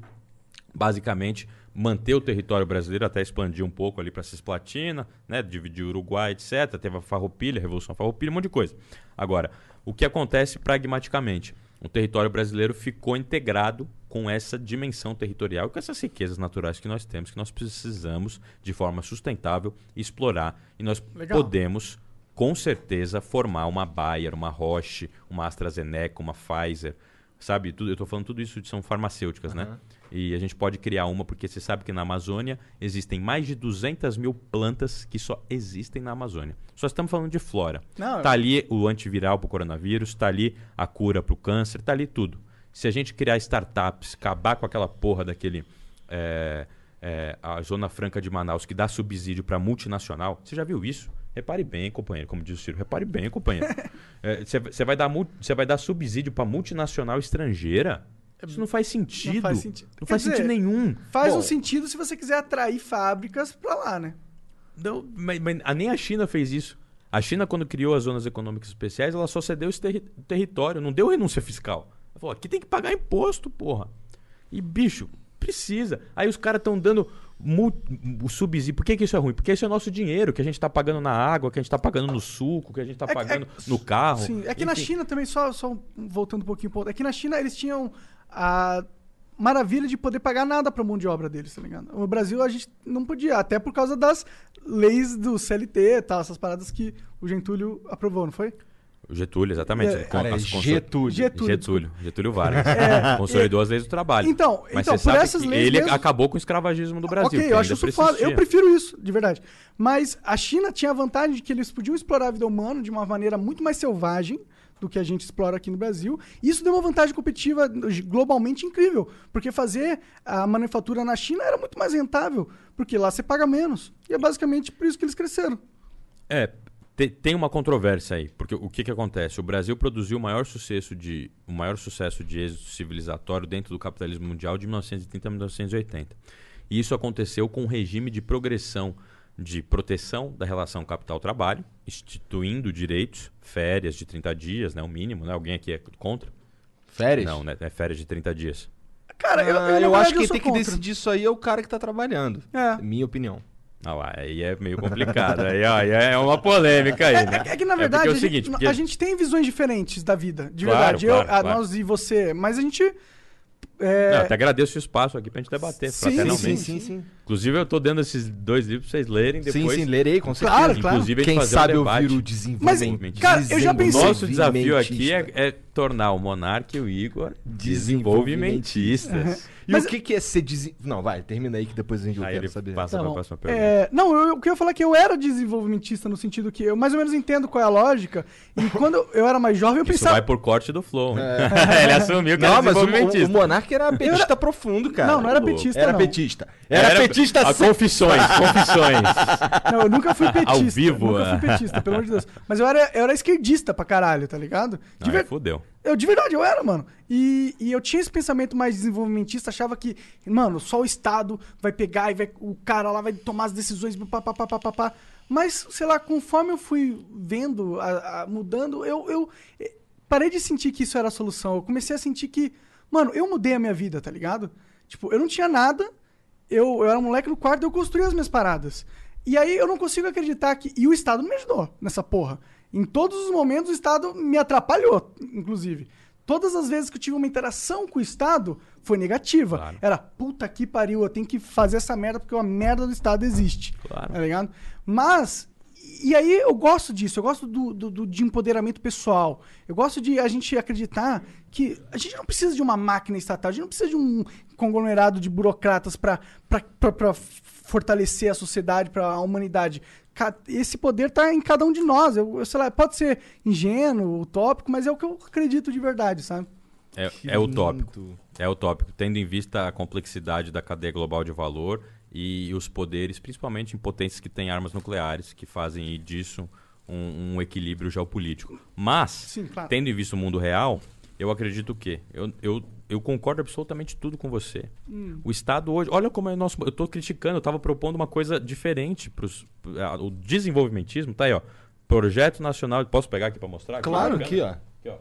basicamente manter o território brasileiro, até expandir um pouco ali para Cisplatina, né, dividir o Uruguai, etc. Teve a Farroupilha, a Revolução Farroupilha, um monte de coisa. Agora, o que acontece pragmaticamente? O território brasileiro ficou integrado com essa dimensão territorial, com essas riquezas naturais que nós temos, que nós precisamos de forma sustentável explorar e nós Legal. podemos com certeza formar uma Bayer, uma Roche, uma AstraZeneca, uma Pfizer, sabe? Tudo, eu tô falando tudo isso de são farmacêuticas, né? E a gente pode criar uma, porque você sabe que na Amazônia existem mais de 200 mil plantas que só existem na Amazônia. Só estamos falando de flora. Não, tá ali o antiviral pro coronavírus, tá ali a cura pro câncer, tá ali tudo. Se a gente criar startups, acabar com aquela porra daquele. é, é, a Zona Franca de Manaus, que dá subsídio para multinacional. Você já viu isso? Repare bem, companheiro, como diz o Ciro. Repare bem, companheiro. É, Você você vai, dar vai dar subsídio para multinacional estrangeira? Isso não faz sentido. Não faz sentido. Não faz dizer, sentido nenhum. Faz Bom, um sentido se você quiser atrair fábricas pra lá, né? Não, mas, mas nem a China fez isso. A China, quando criou as zonas econômicas especiais, ela só cedeu esse terri- território, não deu renúncia fiscal. Ela falou, aqui tem que pagar imposto, porra. E, bicho, precisa. Aí os caras estão dando o subsídio. Por que, que isso é ruim? Porque isso é nosso dinheiro, que a gente tá pagando na água, que a gente tá pagando no suco, que a gente tá É pagando é- no carro. Sim, é que na Enfim. China também, só, só voltando um pouquinho é que na China eles tinham a maravilha de poder pagar nada pra mão de obra deles, tá ligado? No Brasil a gente não podia, até por causa das leis do CLT e tal, essas paradas que o Gentúlio aprovou, não foi? Getúlio, exatamente. É, Cara, é Getúlio. Getúlio. Getúlio. Getúlio Vargas. É, Consolidou as leis do trabalho. Então, Mas então, você por essas leis ele mesmo- acabou com o escravagismo do Brasil. ok, eu acho isso foda. Eu prefiro isso, de verdade. Mas a China tinha a vantagem de que eles podiam explorar a vida humana de uma maneira muito mais selvagem do que a gente explora aqui no Brasil. E isso deu uma vantagem competitiva globalmente incrível. Porque fazer a manufatura na China era muito mais rentável. Porque lá você paga menos. E é basicamente por isso que eles cresceram. É, te- tem uma controvérsia aí, porque o que, que acontece? O Brasil produziu o maior sucesso de o maior sucesso de êxito civilizatório dentro do capitalismo mundial de 1930 a 1980. E isso aconteceu com um regime de progressão de proteção da relação capital-trabalho, instituindo direitos, férias de 30 dias, né, o mínimo, né? Alguém aqui é contra? Férias? Não, né? É férias de 30 dias. Cara, eu, Ah, eu, na eu acho que quem sou tem que contra. decidir isso aí é o cara que tá trabalhando. É. Minha opinião. Lá, aí é meio complicado. aí, ó, aí é uma polêmica aí, né? É, é que, na verdade, porque é a, o seguinte, gente, porque- a gente tem visões diferentes da vida, de Claro, verdade. claro, eu, a- claro. Nós e você. Mas a gente. é, Não, até agradeço o espaço aqui pra gente debater Sim, fraternalmente. sim, sim, sim. Inclusive, eu tô dando esses dois livros pra vocês lerem depois. Sim, sim, lerei, com certeza. Claro, claro. Inclusive, Quem fazer sabe um ouvir debate. o Mas, desenvolvimento. cara, eu já O pensei- nosso desafio aqui é, é tornar o Monark e o Igor desenvolvimentistas. E Mas- o que, que é ser desen... Não, vai, termina aí que depois a gente Aí ele saber. passa Tá pra bom. próxima pergunta. É, não, eu, o que eu ia falar é que eu era desenvolvimentista no sentido que eu mais ou menos entendo qual é a lógica. E quando eu era mais jovem, eu Isso pensava. vai por corte do Flow. hein? ele assumiu que Não, era mas o, o, desenvolvimentista. o Monark era petista profundo, cara. Não, não era petista, Era não. petista. Era, petista a sim. confissões, confissões. Não, eu nunca fui petista. Ao vivo, Nunca é. fui petista, pelo amor de Deus. Mas eu era, eu era esquerdista pra caralho, tá ligado? De Não, ver- é, fudeu. Eu, de verdade, eu era, mano. E, e eu tinha esse pensamento mais desenvolvimentista, achava que, mano, só o Estado vai pegar e vai, o cara lá vai tomar as decisões, pá, pá, pá, pá, pá, pá. Mas, sei lá, conforme eu fui vendo, a- a- mudando, eu, eu eh, parei de sentir que isso era a solução. Eu comecei a sentir que, mano, eu mudei a minha vida, tá ligado? Tipo, eu não tinha nada, eu, eu era um moleque no quarto, eu construía as minhas paradas. E aí eu não consigo acreditar que. E o Estado não me ajudou nessa porra. Em todos os momentos o Estado me atrapalhou, inclusive. Todas as vezes que eu tive uma interação com o Estado foi negativa. Claro. Era puta que pariu, eu tenho que fazer essa merda porque a merda do Estado existe. Claro. Tá ligado? Mas. E aí eu gosto disso, eu gosto do, do- do- de empoderamento pessoal. Eu gosto de a gente acreditar que a gente não precisa de uma máquina estatal, a gente não precisa de um conglomerado de burocratas para fortalecer a sociedade, para a humanidade. Esse poder tá em cada um de nós. Eu, eu sei lá, pode ser ingênuo, utópico, mas é o que eu acredito de verdade, sabe? É, é utópico. É utópico, tendo em vista a complexidade da cadeia global de valor e os poderes, principalmente em potências que têm armas nucleares, que fazem disso um, um equilíbrio geopolítico. Mas, Sim, claro. tendo em vista o mundo real, eu acredito o quê? Eu, eu, eu concordo absolutamente tudo com você. Hum. O Estado hoje, olha como é nosso. Eu estou criticando, eu estava propondo uma coisa diferente para o desenvolvimentismo. Tá aí, ó. Projeto Nacional. Posso pegar aqui para mostrar? Claro, aqui, ó. Aqui, ó.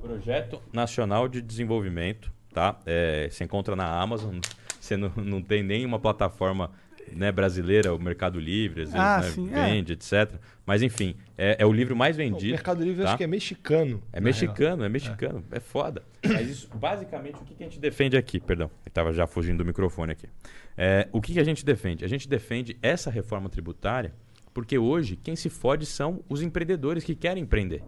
Projeto Nacional de Desenvolvimento, tá? É, você encontra na Amazon, você não, não tem nenhuma plataforma né, brasileira, o Mercado Livre, às vezes, Ah, né, sim, é. vende, etc. Mas enfim, é, é o livro mais O vendido. Mercado Livre tá? acho que é mexicano. É mexicano, é mexicano, é, foda. Mas isso, basicamente, o que, que a gente defende aqui? Perdão, eu estava já fugindo do microfone aqui. É, o que, que a gente defende? A gente defende essa reforma tributária porque hoje quem se fode são os empreendedores que querem empreender.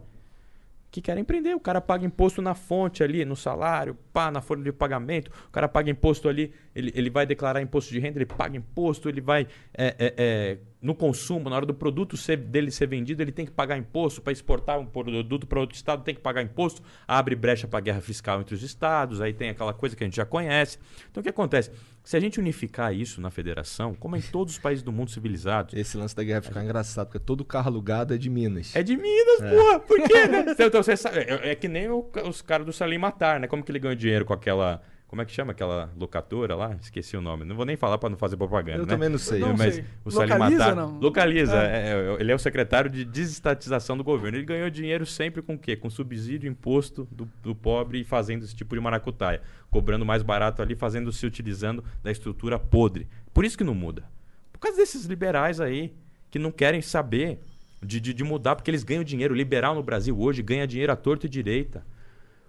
Que querem prender. O cara paga imposto na fonte ali, no salário, pá, na folha de pagamento. O cara paga imposto ali, ele, ele vai declarar imposto de renda, ele paga imposto, ele vai é, é, é, no consumo, na hora do produto ser- dele ser vendido, ele tem que pagar imposto. Para exportar um produto para outro estado, tem que pagar imposto. Abre brecha para guerra fiscal entre os estados, aí tem aquela coisa que a gente já conhece. Então o que acontece? Se a gente unificar isso na federação, como em todos os países do mundo civilizados, Esse lance da guerra fica engraçado, porque todo carro alugado é de Minas. é de Minas, porra. Por quê, né? Então, então, você sabe, é, é que nem o- os caras do Salim Matar, né? Como que ele ganhou dinheiro com aquela. Como é que chama aquela locadora lá? Esqueci o nome. Não vou nem falar pra não fazer propaganda. Eu né? também não sei. Não Mas sei. o Salim Localiza, Matar. não? Localiza. Ah. é, é, ele é o secretário de desestatização do governo. Ele ganhou dinheiro sempre com o quê? Com subsídio, imposto do, do pobre e fazendo esse tipo de maracutaia. Cobrando mais barato ali, fazendo se utilizando da estrutura podre. Por isso que não muda. Por causa desses liberais aí, que não querem saber de, de, de mudar, porque eles ganham dinheiro. O liberal no Brasil hoje ganha dinheiro à torta e direita.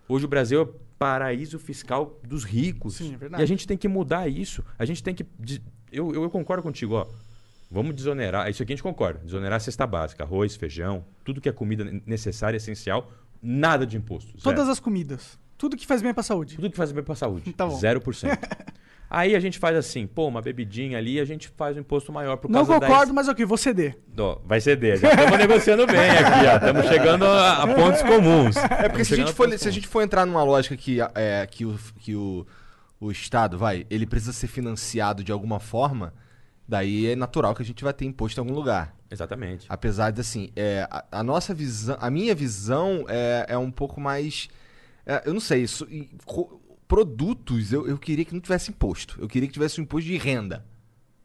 Hoje o Brasil é paraíso fiscal dos ricos. Sim, é verdade. e a gente tem que mudar isso. A gente tem que. Eu, eu, eu concordo contigo, ó. Vamos desonerar. Isso aqui a gente concorda. Desonerar a cesta básica, arroz, feijão, tudo que é comida necessária, essencial, nada de imposto. zero. Todas as comidas. Tudo que faz bem pra saúde. Tudo que faz bem pra saúde. Tá bom. 0%. Aí a gente faz assim, pô, uma bebidinha ali, a gente faz um imposto maior por Não causa concordo, das... mas ok, vou ceder. Vai ceder. Já estamos negociando bem aqui, ó. Estamos chegando a, a pontos comuns. É porque se a, gente for, se a gente for entrar numa lógica que, é, que, o, que o, o Estado, vai, ele precisa ser financiado de alguma forma, daí é natural que a gente vai ter imposto em algum lugar. Exatamente. Apesar de, assim, é, a, a nossa visão, a minha visão é, é um pouco mais. é, eu não sei, isso, e co- produtos eu, eu queria que não tivesse imposto. Eu queria que tivesse um imposto de renda.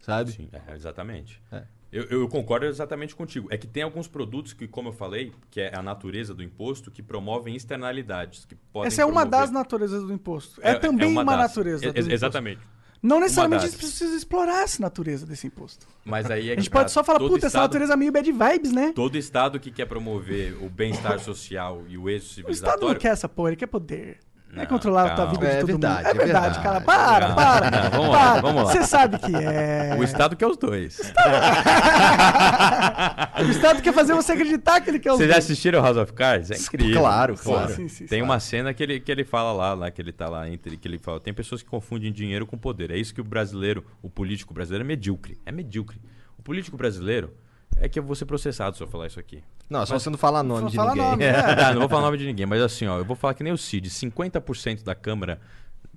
Sabe? Sim, é, exatamente. É. Eu, eu concordo exatamente contigo. É que tem alguns produtos que, como eu falei, que é a natureza do imposto, que promovem externalidades. Que podem Essa é uma promover- das naturezas do imposto. É, também uma, das. natureza É- do é- imposto. Exatamente. Não necessariamente a gente precisa explorar essa natureza desse imposto. Mas aí é A gente que tá. pode só falar, puta, essa estado- natureza é meio bad vibes, né? Todo Estado que quer promover o bem-estar social e o êxito O civilizatório... Estado não quer essa porra, ele quer poder. Não é controlar a tua calma. vida de É todo verdade, mundo. É é verdade, verdade. cara. Para, Não, para. não, vamos lá, para. vamos lá. Você sabe que é. O Estado quer os dois. O Estado quer fazer você acreditar que ele quer os Vocês já dois. assistiram House of Cards? É incrível. Claro, claro. Sim, sim, Tem uma cena que ele, que ele fala lá, lá, que ele tá lá, entre, que ele fala, tem pessoas que confundem dinheiro com poder. É isso que o brasileiro, o político brasileiro é medíocre. É medíocre. O político brasileiro é que eu vou ser processado se eu falar isso aqui. Não, só você não falar nome de fala ninguém. nome, né? Ah, não vou falar nome de ninguém, mas assim, ó, eu vou falar que nem o Cid, 50% da Câmara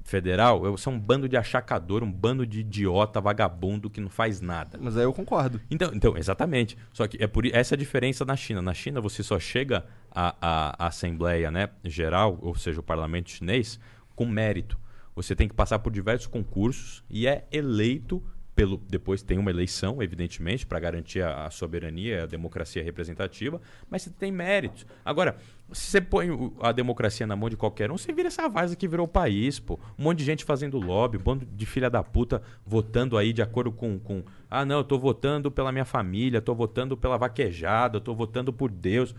Federal eu, são um bando de achacador, um bando de idiota, vagabundo que não faz nada. Mas aí eu concordo. Então, então, exatamente. Só que é por essa é a diferença na China. Na China você só chega à, à- à Assembleia né, Geral, ou seja, o parlamento chinês, com mérito. Você tem que passar por diversos concursos e é eleito pelo. Depois tem uma eleição, evidentemente, para garantir a, a soberania, a democracia representativa, mas você tem méritos. Agora, se você põe a democracia na mão de qualquer um, você vira essa vaza que virou o país, pô. Um monte de gente fazendo lobby, um bando de filha da puta votando aí de acordo com. com ah, não, eu tô votando pela minha família, tô votando pela vaquejada, tô votando por Deus.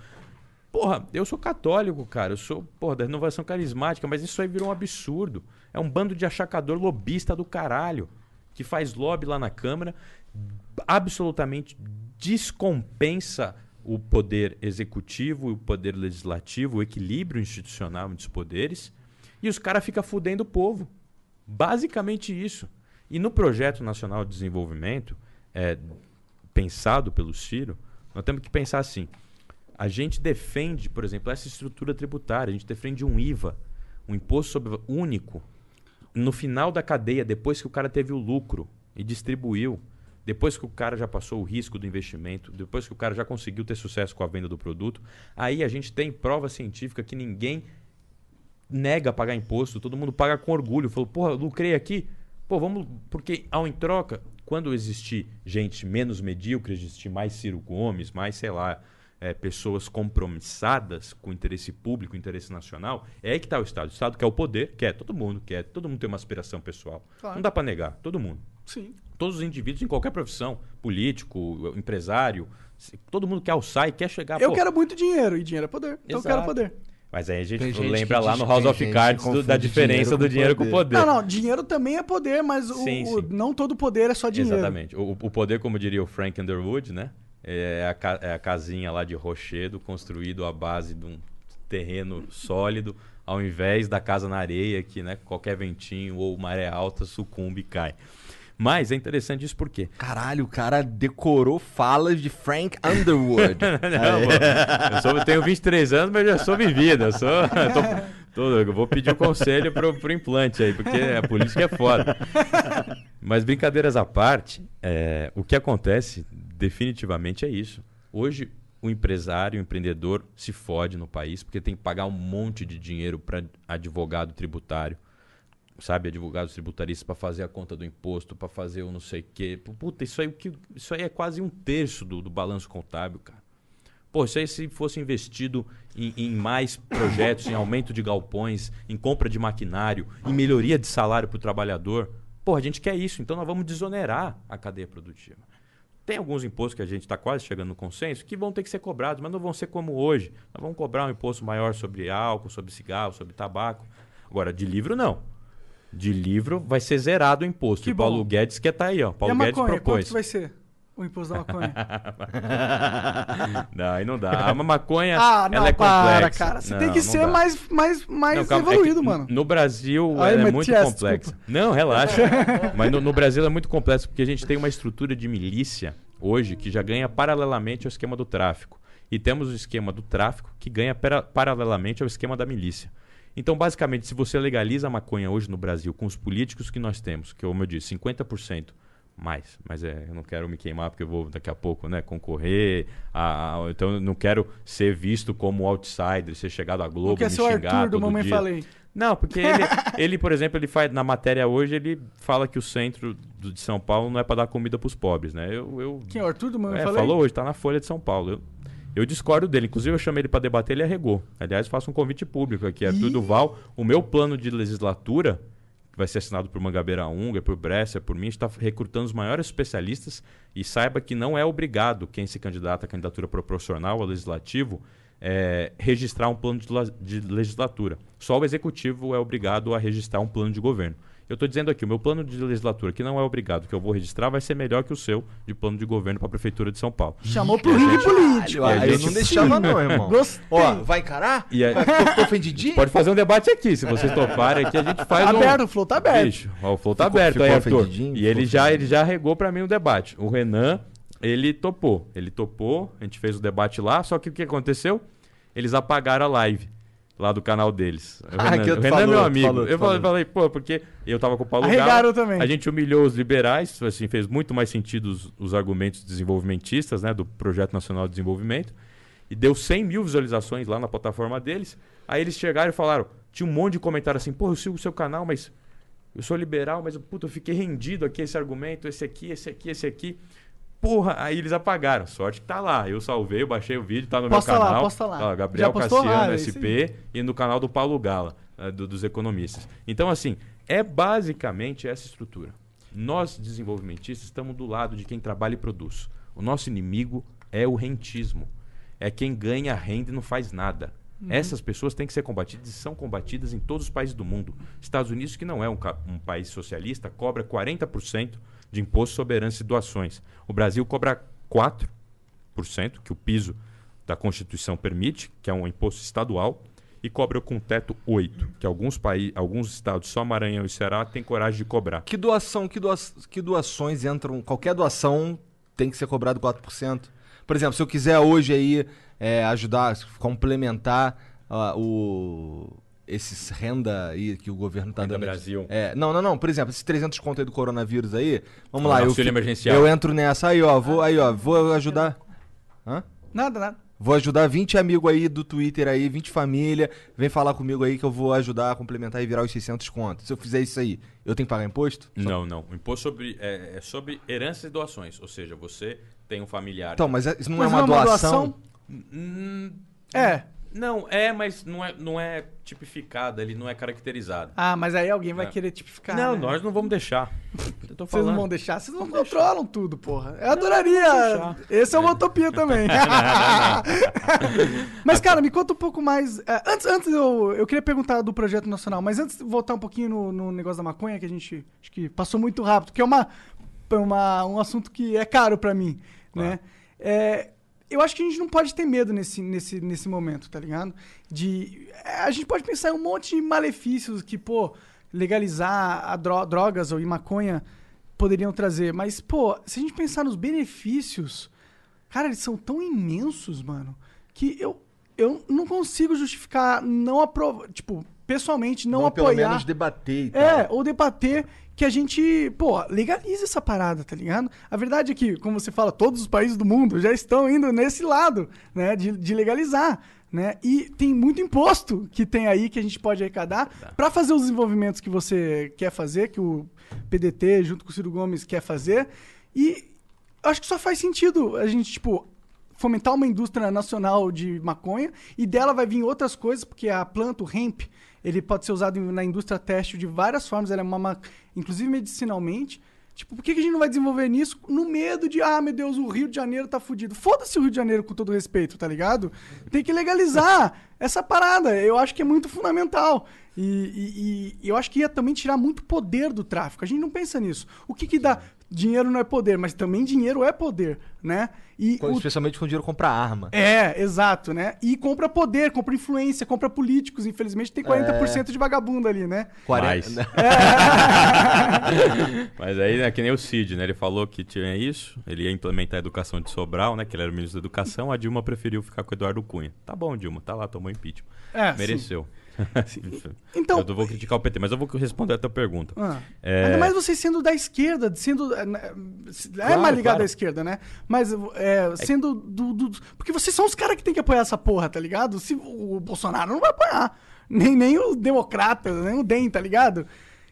Porra, eu sou católico, cara. Eu sou, porra, da renovação carismática, mas isso aí virou um absurdo. É um bando de achacador lobista do caralho que faz lobby lá na Câmara, absolutamente descompensa o poder executivo o poder legislativo, o equilíbrio institucional entre os poderes, e os caras ficam fudendo o povo. Basicamente isso. E no Projeto Nacional de Desenvolvimento, é, pensado pelo Ciro, nós temos que pensar assim. A gente defende, por exemplo, essa estrutura tributária, a gente defende um IVA, um imposto sobre único, no final da cadeia, depois que o cara teve o lucro e distribuiu, depois que o cara já passou o risco do investimento, depois que o cara já conseguiu ter sucesso com a venda do produto, aí a gente tem prova científica que ninguém nega pagar imposto, todo mundo paga com orgulho. Falou, porra, lucrei aqui. Pô, vamos. Porque ao em troca, quando existir gente menos medíocre, existir mais Ciro Gomes, mais, sei lá, é, pessoas compromissadas com o interesse público, interesse nacional, é aí que está o Estado. O Estado quer o poder, quer todo mundo, quer. Todo mundo tem uma aspiração pessoal. Claro. Não dá para negar, todo mundo. Sim. Todos os indivíduos em qualquer profissão, político, empresário, todo mundo quer alçar e quer chegar. Eu pô, quero muito dinheiro, e dinheiro é poder. Então eu quero Exato. poder. Mas aí a gente, gente lembra lá diz- no House of Cards do- da diferença dinheiro do dinheiro com o poder. Não, não, dinheiro também é poder, mas o, Sim, o- não todo poder é só dinheiro. Exatamente. O, o poder, como diria o Frank Underwood, né? É a, é a casinha lá de rochedo construído à base de um terreno sólido, ao invés da casa na areia, que né, qualquer ventinho ou maré alta sucumbe e cai. Mas é interessante isso por quê? Caralho, o cara decorou falas de Frank Underwood. Não, eu, sou- eu tenho 23 anos, mas já sou vivida. Eu, sou, eu, tô- tô- eu vou pedir o conselho pro, pro implante aí, porque a política é foda. Mas brincadeiras à parte, é, o que acontece definitivamente é isso. Hoje, o empresário, o empreendedor se fode no país porque tem que pagar um monte de dinheiro para advogado tributário sabe, advogados tributaristas para fazer a conta do imposto, para fazer o não sei o quê. Puta, isso aí, isso aí é quase um terço do, do balanço contábil, cara. Pô, isso aí se fosse investido em, em mais projetos, em aumento de galpões, em compra de maquinário, em melhoria de salário para o trabalhador. Pô, a gente quer isso, então nós vamos desonerar a cadeia produtiva. Tem alguns impostos que a gente está quase chegando no consenso que vão ter que ser cobrados, mas não vão ser como hoje. Nós vamos cobrar um imposto maior sobre álcool, sobre cigarro, sobre tabaco. Agora, de livro, não. De livro vai ser zerado o imposto. Que e o Paulo bom. Guedes que tá aí, ó. e Paulo a Guedes maconha, quanto propôs. que vai ser o imposto da maconha? não, aí não dá. A maconha, ah, não, ela é para, complexa. cara. Você Não, tem que ser dá. mais, mais, mais Não, calma, é evoluído, que mano. No Brasil Ai, ela é muito Matias, complexa. desculpa. Não, relaxa. Mas no, no Brasil é muito complexa porque a gente tem uma estrutura de milícia hoje que já ganha paralelamente ao esquema do tráfico. E temos o esquema do tráfico que ganha para- paralelamente ao esquema da milícia. Então, basicamente, se você legaliza a maconha hoje no Brasil com os políticos que nós temos, que como eu disse, 50% mais, mas é, eu não quero me queimar porque eu vou daqui a pouco, né, concorrer, a, a- então eu não quero ser visto como outsider, ser chegado à Globo, Não quer me xingar Arthur do Mamãe dia. Falei. Não, porque ele, ele, por exemplo, ele faz na matéria hoje, ele fala que o centro do- de São Paulo não é para dar comida para os pobres, né? Eu, eu Quem é o Arthur do Mamãe é, Falei? falou hoje, tá na Folha de São Paulo. Eu, eu discordo dele. Inclusive, eu chamei ele para debater, ele arregou. Aliás, faço um convite público aqui. Arthur Duval, o meu plano de legislatura, que vai ser assinado por Mangabeira Unga, por Brescia, por mim, está recrutando os maiores especialistas e saiba que não é obrigado quem se candidata à candidatura proporcional ao legislativo é, registrar um plano de, de legislatura. Só o executivo é obrigado a registrar um plano de governo. Eu estou dizendo aqui, o meu plano de legislatura, que não é obrigado, que eu vou registrar, vai ser melhor que o seu de plano de governo para a Prefeitura de São Paulo. Chamou pro ringue político. E a Aí eu gente- não deixava não, irmão. Gostei. Ó, vai encarar? E aí- Ficou ficou ofendidinho? Pode fazer um debate aqui, se vocês toparem aqui, a gente faz um... Aberto, o flow tá aberto. Bicho, ó, o flow tá Ficou- aberto ficou aí, Arthur. E ele já, ele já regou pra mim o debate. O Renan, ele topou. Ele topou, a gente fez o debate lá, só que o que aconteceu? Eles apagaram a live lá do canal deles. O Ah, Renan, que o Renan é falou, meu amigo. falou, eu falei, falou. falei, pô, porque eu tava com o Paulo Arregaram Galo, também. A gente humilhou os liberais, assim, fez muito mais sentido os, os argumentos desenvolvimentistas, né, do Projeto Nacional de Desenvolvimento. E deu 100 mil visualizações lá na plataforma deles. Aí eles chegaram e falaram, tinha um monte de comentário assim, pô, eu sigo o seu canal, mas eu sou liberal, mas puta, eu fiquei rendido aqui esse argumento, esse aqui, esse aqui, esse aqui. Porra, aí eles apagaram. Sorte que tá lá. Eu salvei, eu baixei o vídeo, tá no Posta meu lá, canal. posta lá. Ó, Gabriel? Cassiano, Ah, é SP, e no canal do Paulo Gala, eh, do- dos economistas. Então, assim, é basicamente essa estrutura. Nós, desenvolvimentistas, estamos do lado de quem trabalha e produz. O nosso inimigo é o rentismo. É quem ganha renda e não faz nada. Essas pessoas têm que ser combatidas e são combatidas em todos os países do mundo. Estados Unidos, que não é um, um país socialista, cobra 40% de imposto sobre herança e doações. O Brasil cobra 4%, que o piso da Constituição permite, que é um imposto estadual, e cobra com teto 8%, que alguns, países, alguns estados, só Maranhão e Ceará, têm coragem de cobrar. Que doação, que, doa, que doações entram? Qualquer doação tem que ser cobrado 4%. Por exemplo, se eu quiser hoje aí é, ajudar, complementar ah, o esses renda aí que o governo tá Renda dando. Brasil. É, não, não, não. Por exemplo, esses 300 conto aí do coronavírus aí, vamos O lá. Eu, eu entro nessa aí, ó. Vou, aí, ó. Vou ajudar. Hã? Nada, nada. Vou ajudar 20 amigos aí do Twitter aí, 20 família. Vem falar comigo aí que eu vou ajudar a complementar e virar os 600 contos. Se eu fizer isso aí, eu tenho que pagar imposto? Só- Não, não. O imposto sobre, é, é sobre heranças e doações. Ou seja, você tem um familiar. Então, mas é- isso não Mas é uma doação? Hum, É. não, é, mas não é, não é tipificada, ele não é caracterizado. Ah, mas aí alguém vai É. querer tipificar. não, né? nós não vamos deixar. Eu tô Vocês falando. não vão deixar, vocês não controlam tudo, porra. Eu adoraria. Esse é uma utopia também. mas, cara, me conta um pouco mais. é, antes, antes eu, eu queria perguntar do projeto nacional, mas antes de voltar um pouquinho no, no negócio da maconha, que a gente acho que passou muito rápido, que é uma, uma, um assunto que é caro pra mim, né? É, eu acho que a gente não pode ter medo nesse, nesse, nesse momento, tá ligado? De. é, A gente pode pensar em um monte de malefícios que, pô, legalizar a dro- drogas ou maconha poderiam trazer. Mas, pô, se a gente pensar nos benefícios, cara, eles são tão imensos, mano, que eu, eu não consigo justificar não aprovar. Tipo, pessoalmente, não, Não, pelo apoiar. menos debater e tal. É, ou debater que a gente, pô, legalize essa parada, tá ligado? A verdade é que, como você fala, todos os países do mundo já estão indo nesse lado, né, de, de legalizar, né? E tem muito imposto que tem aí que a gente pode arrecadar pra fazer os desenvolvimentos que você quer fazer, que o PDT junto com o Ciro Gomes quer fazer. E acho que só faz sentido a gente, tipo, fomentar uma indústria nacional de maconha e dela vai vir outras coisas, porque a planta, o hemp, ele pode ser usado na indústria têxtil de várias formas, é uma, ma- inclusive medicinalmente. Tipo, por que, que a gente não vai desenvolver nisso no medo de, ah, meu Deus, o Rio de Janeiro tá fudido? Foda-se o Rio de Janeiro, com todo respeito, tá ligado? Tem que legalizar essa parada. Eu acho que é muito fundamental. E, e- e eu acho que ia também tirar muito poder do tráfico. A gente não pensa nisso. O que que dá? Dinheiro não é poder, mas também dinheiro é poder, né? E Com- o- Especialmente quando o dinheiro compra arma. é, exato, né? E compra poder, compra influência, compra políticos. Infelizmente tem 40% de vagabundo ali, né? 40. Mais. Mas aí, né, que nem o Cid, né? Ele falou que tinha isso, ele ia implementar a educação de Sobral, né? Que ele era o ministro da Educação, a Dilma preferiu ficar com o Eduardo Cunha. Tá bom, Dilma, tá lá, tomou impeachment. É, Mereceu. Então- eu não vou criticar o PT, mas eu vou responder a tua pergunta. Ah. É, Ainda mais você sendo da esquerda, sendo. É, né, é mais ligado claro. à esquerda, né? Mas é, sendo do, do- Porque vocês são os caras que tem que apoiar essa porra, tá ligado? Se o Bolsonaro não vai apoiar. Nem, nem os democratas, nem o DEM, tá ligado?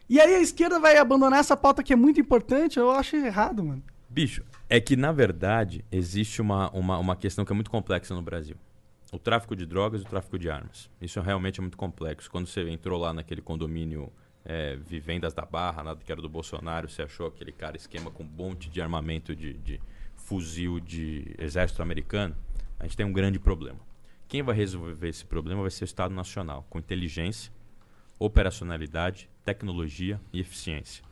E aí a esquerda vai abandonar essa pauta que é muito importante, eu acho errado, mano. Bicho, é que na verdade existe uma, uma, uma questão que é muito complexa no Brasil. O tráfico de drogas e o tráfico de armas. Isso realmente é muito complexo. Quando você entrou lá naquele condomínio é, Vivendas da Barra, nada que era do Bolsonaro, você achou aquele cara esquema com um monte de armamento de, de fuzil de exército americano, a gente tem um grande problema. Quem vai resolver esse problema vai ser o Estado Nacional, com inteligência, operacionalidade, tecnologia e eficiência.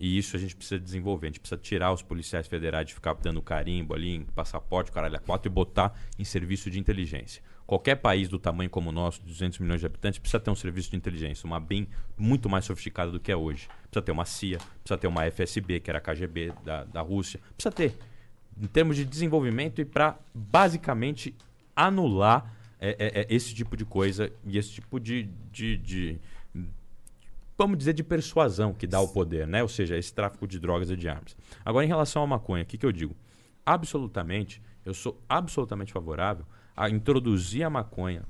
E isso a gente precisa desenvolver. A gente precisa tirar os policiais federais de ficar dando carimbo ali em passaporte, caralho, a quatro e botar em serviço de inteligência. Qualquer país do tamanho como o nosso, de 200 milhões de habitantes, precisa ter um serviço de inteligência, uma bem muito mais sofisticada do que é hoje. Precisa ter uma CIA, precisa ter uma FSB, que era a KGB da, da Rússia. Precisa ter, em termos de desenvolvimento e para basicamente anular é, é, é, esse tipo de coisa e esse tipo de- de- de vamos dizer, de persuasão que dá o poder, né? Ou seja, esse tráfico de drogas e de armas. Agora, em relação à maconha, o que, que eu digo? Absolutamente, eu sou absolutamente favorável a introduzir a maconha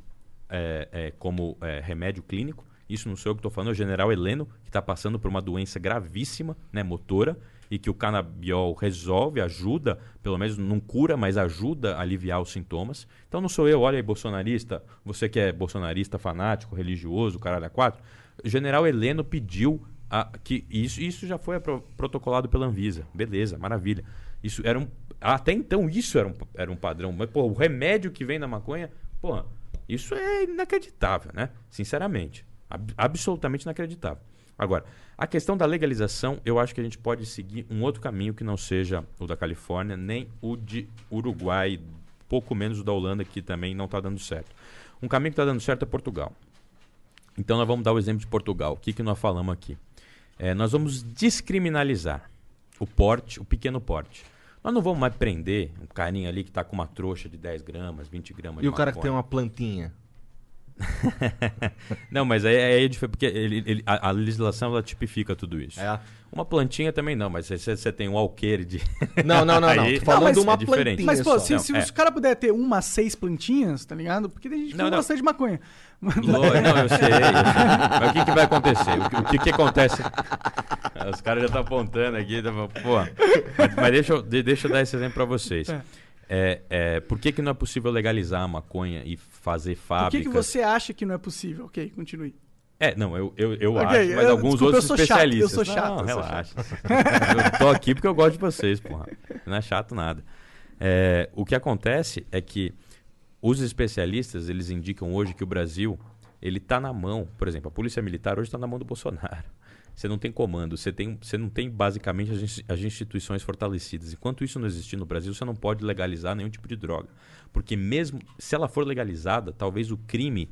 é, é, como é, remédio clínico. Isso não sou eu que estou falando, é o general Heleno, que está passando por uma doença gravíssima, né, motora, e que o canabiol resolve, ajuda, pelo menos não cura, mas ajuda a aliviar os sintomas. Então não sou eu, olha aí, bolsonarista, você que é bolsonarista fanático, religioso, caralho a quatro. General Heleno pediu a- que isso, isso já foi protocolado pela Anvisa. Beleza, maravilha. Isso era um, até então isso era um, era um padrão. Mas, pô, o remédio que vem na maconha, porra, isso é inacreditável, né? Sinceramente. Ab- absolutamente inacreditável. Agora, a questão da legalização, eu acho que a gente pode seguir um outro caminho que não seja o da Califórnia, nem o de Uruguai, pouco menos o da Holanda, que também não está dando certo. Um caminho que está dando certo é Portugal. Então nós vamos dar o exemplo de Portugal. O que, que nós falamos aqui? É, nós vamos descriminalizar o porte, o pequeno porte. Nós não vamos mais prender um carinha ali que está com uma trouxa de 10 gramas, 20 gramas E o cara que tem uma plantinha? Não, mas aí, aí é diferente, porque ele- ele- a, a legislação ela tipifica tudo isso. É. Uma plantinha também não, mas se você você tem um alqueire de. Não, não, não, não. Aí- Tô falando mas- de uma é diferente. plantinha Mas, pô, se, Não, se é. os caras puderem ter uma, seis plantinhas, tá ligado? Porque tem gente que Não, fuma não. bastante de maconha. Não, eu sei, eu sei. Mas o que, que vai acontecer? O que, o que, que acontece? Os caras já estão apontando aqui. Tá, pô, mas, mas deixa, eu, de- deixa eu dar esse exemplo para vocês. É. É, é, por que, que não é possível legalizar a maconha e fazer Por fábricas? que, que você acha que não é possível? Ok, continue. É, não, eu, eu, eu Ok, acho, mas eu- alguns desculpa, outros eu sou chato, especialistas. eu sou chato, Não, sou relaxa. eu tô aqui porque eu gosto de vocês, porra. Não é chato nada. É, o que acontece é que os especialistas, eles indicam hoje que o Brasil, ele tá na mão, por exemplo, a polícia militar hoje está na mão do Bolsonaro. Você não tem comando, você, tem, você não tem basicamente as, ins- as instituições fortalecidas. Enquanto isso não existir no Brasil, você não pode legalizar nenhum tipo de droga. Porque mesmo se ela for legalizada, talvez o crime,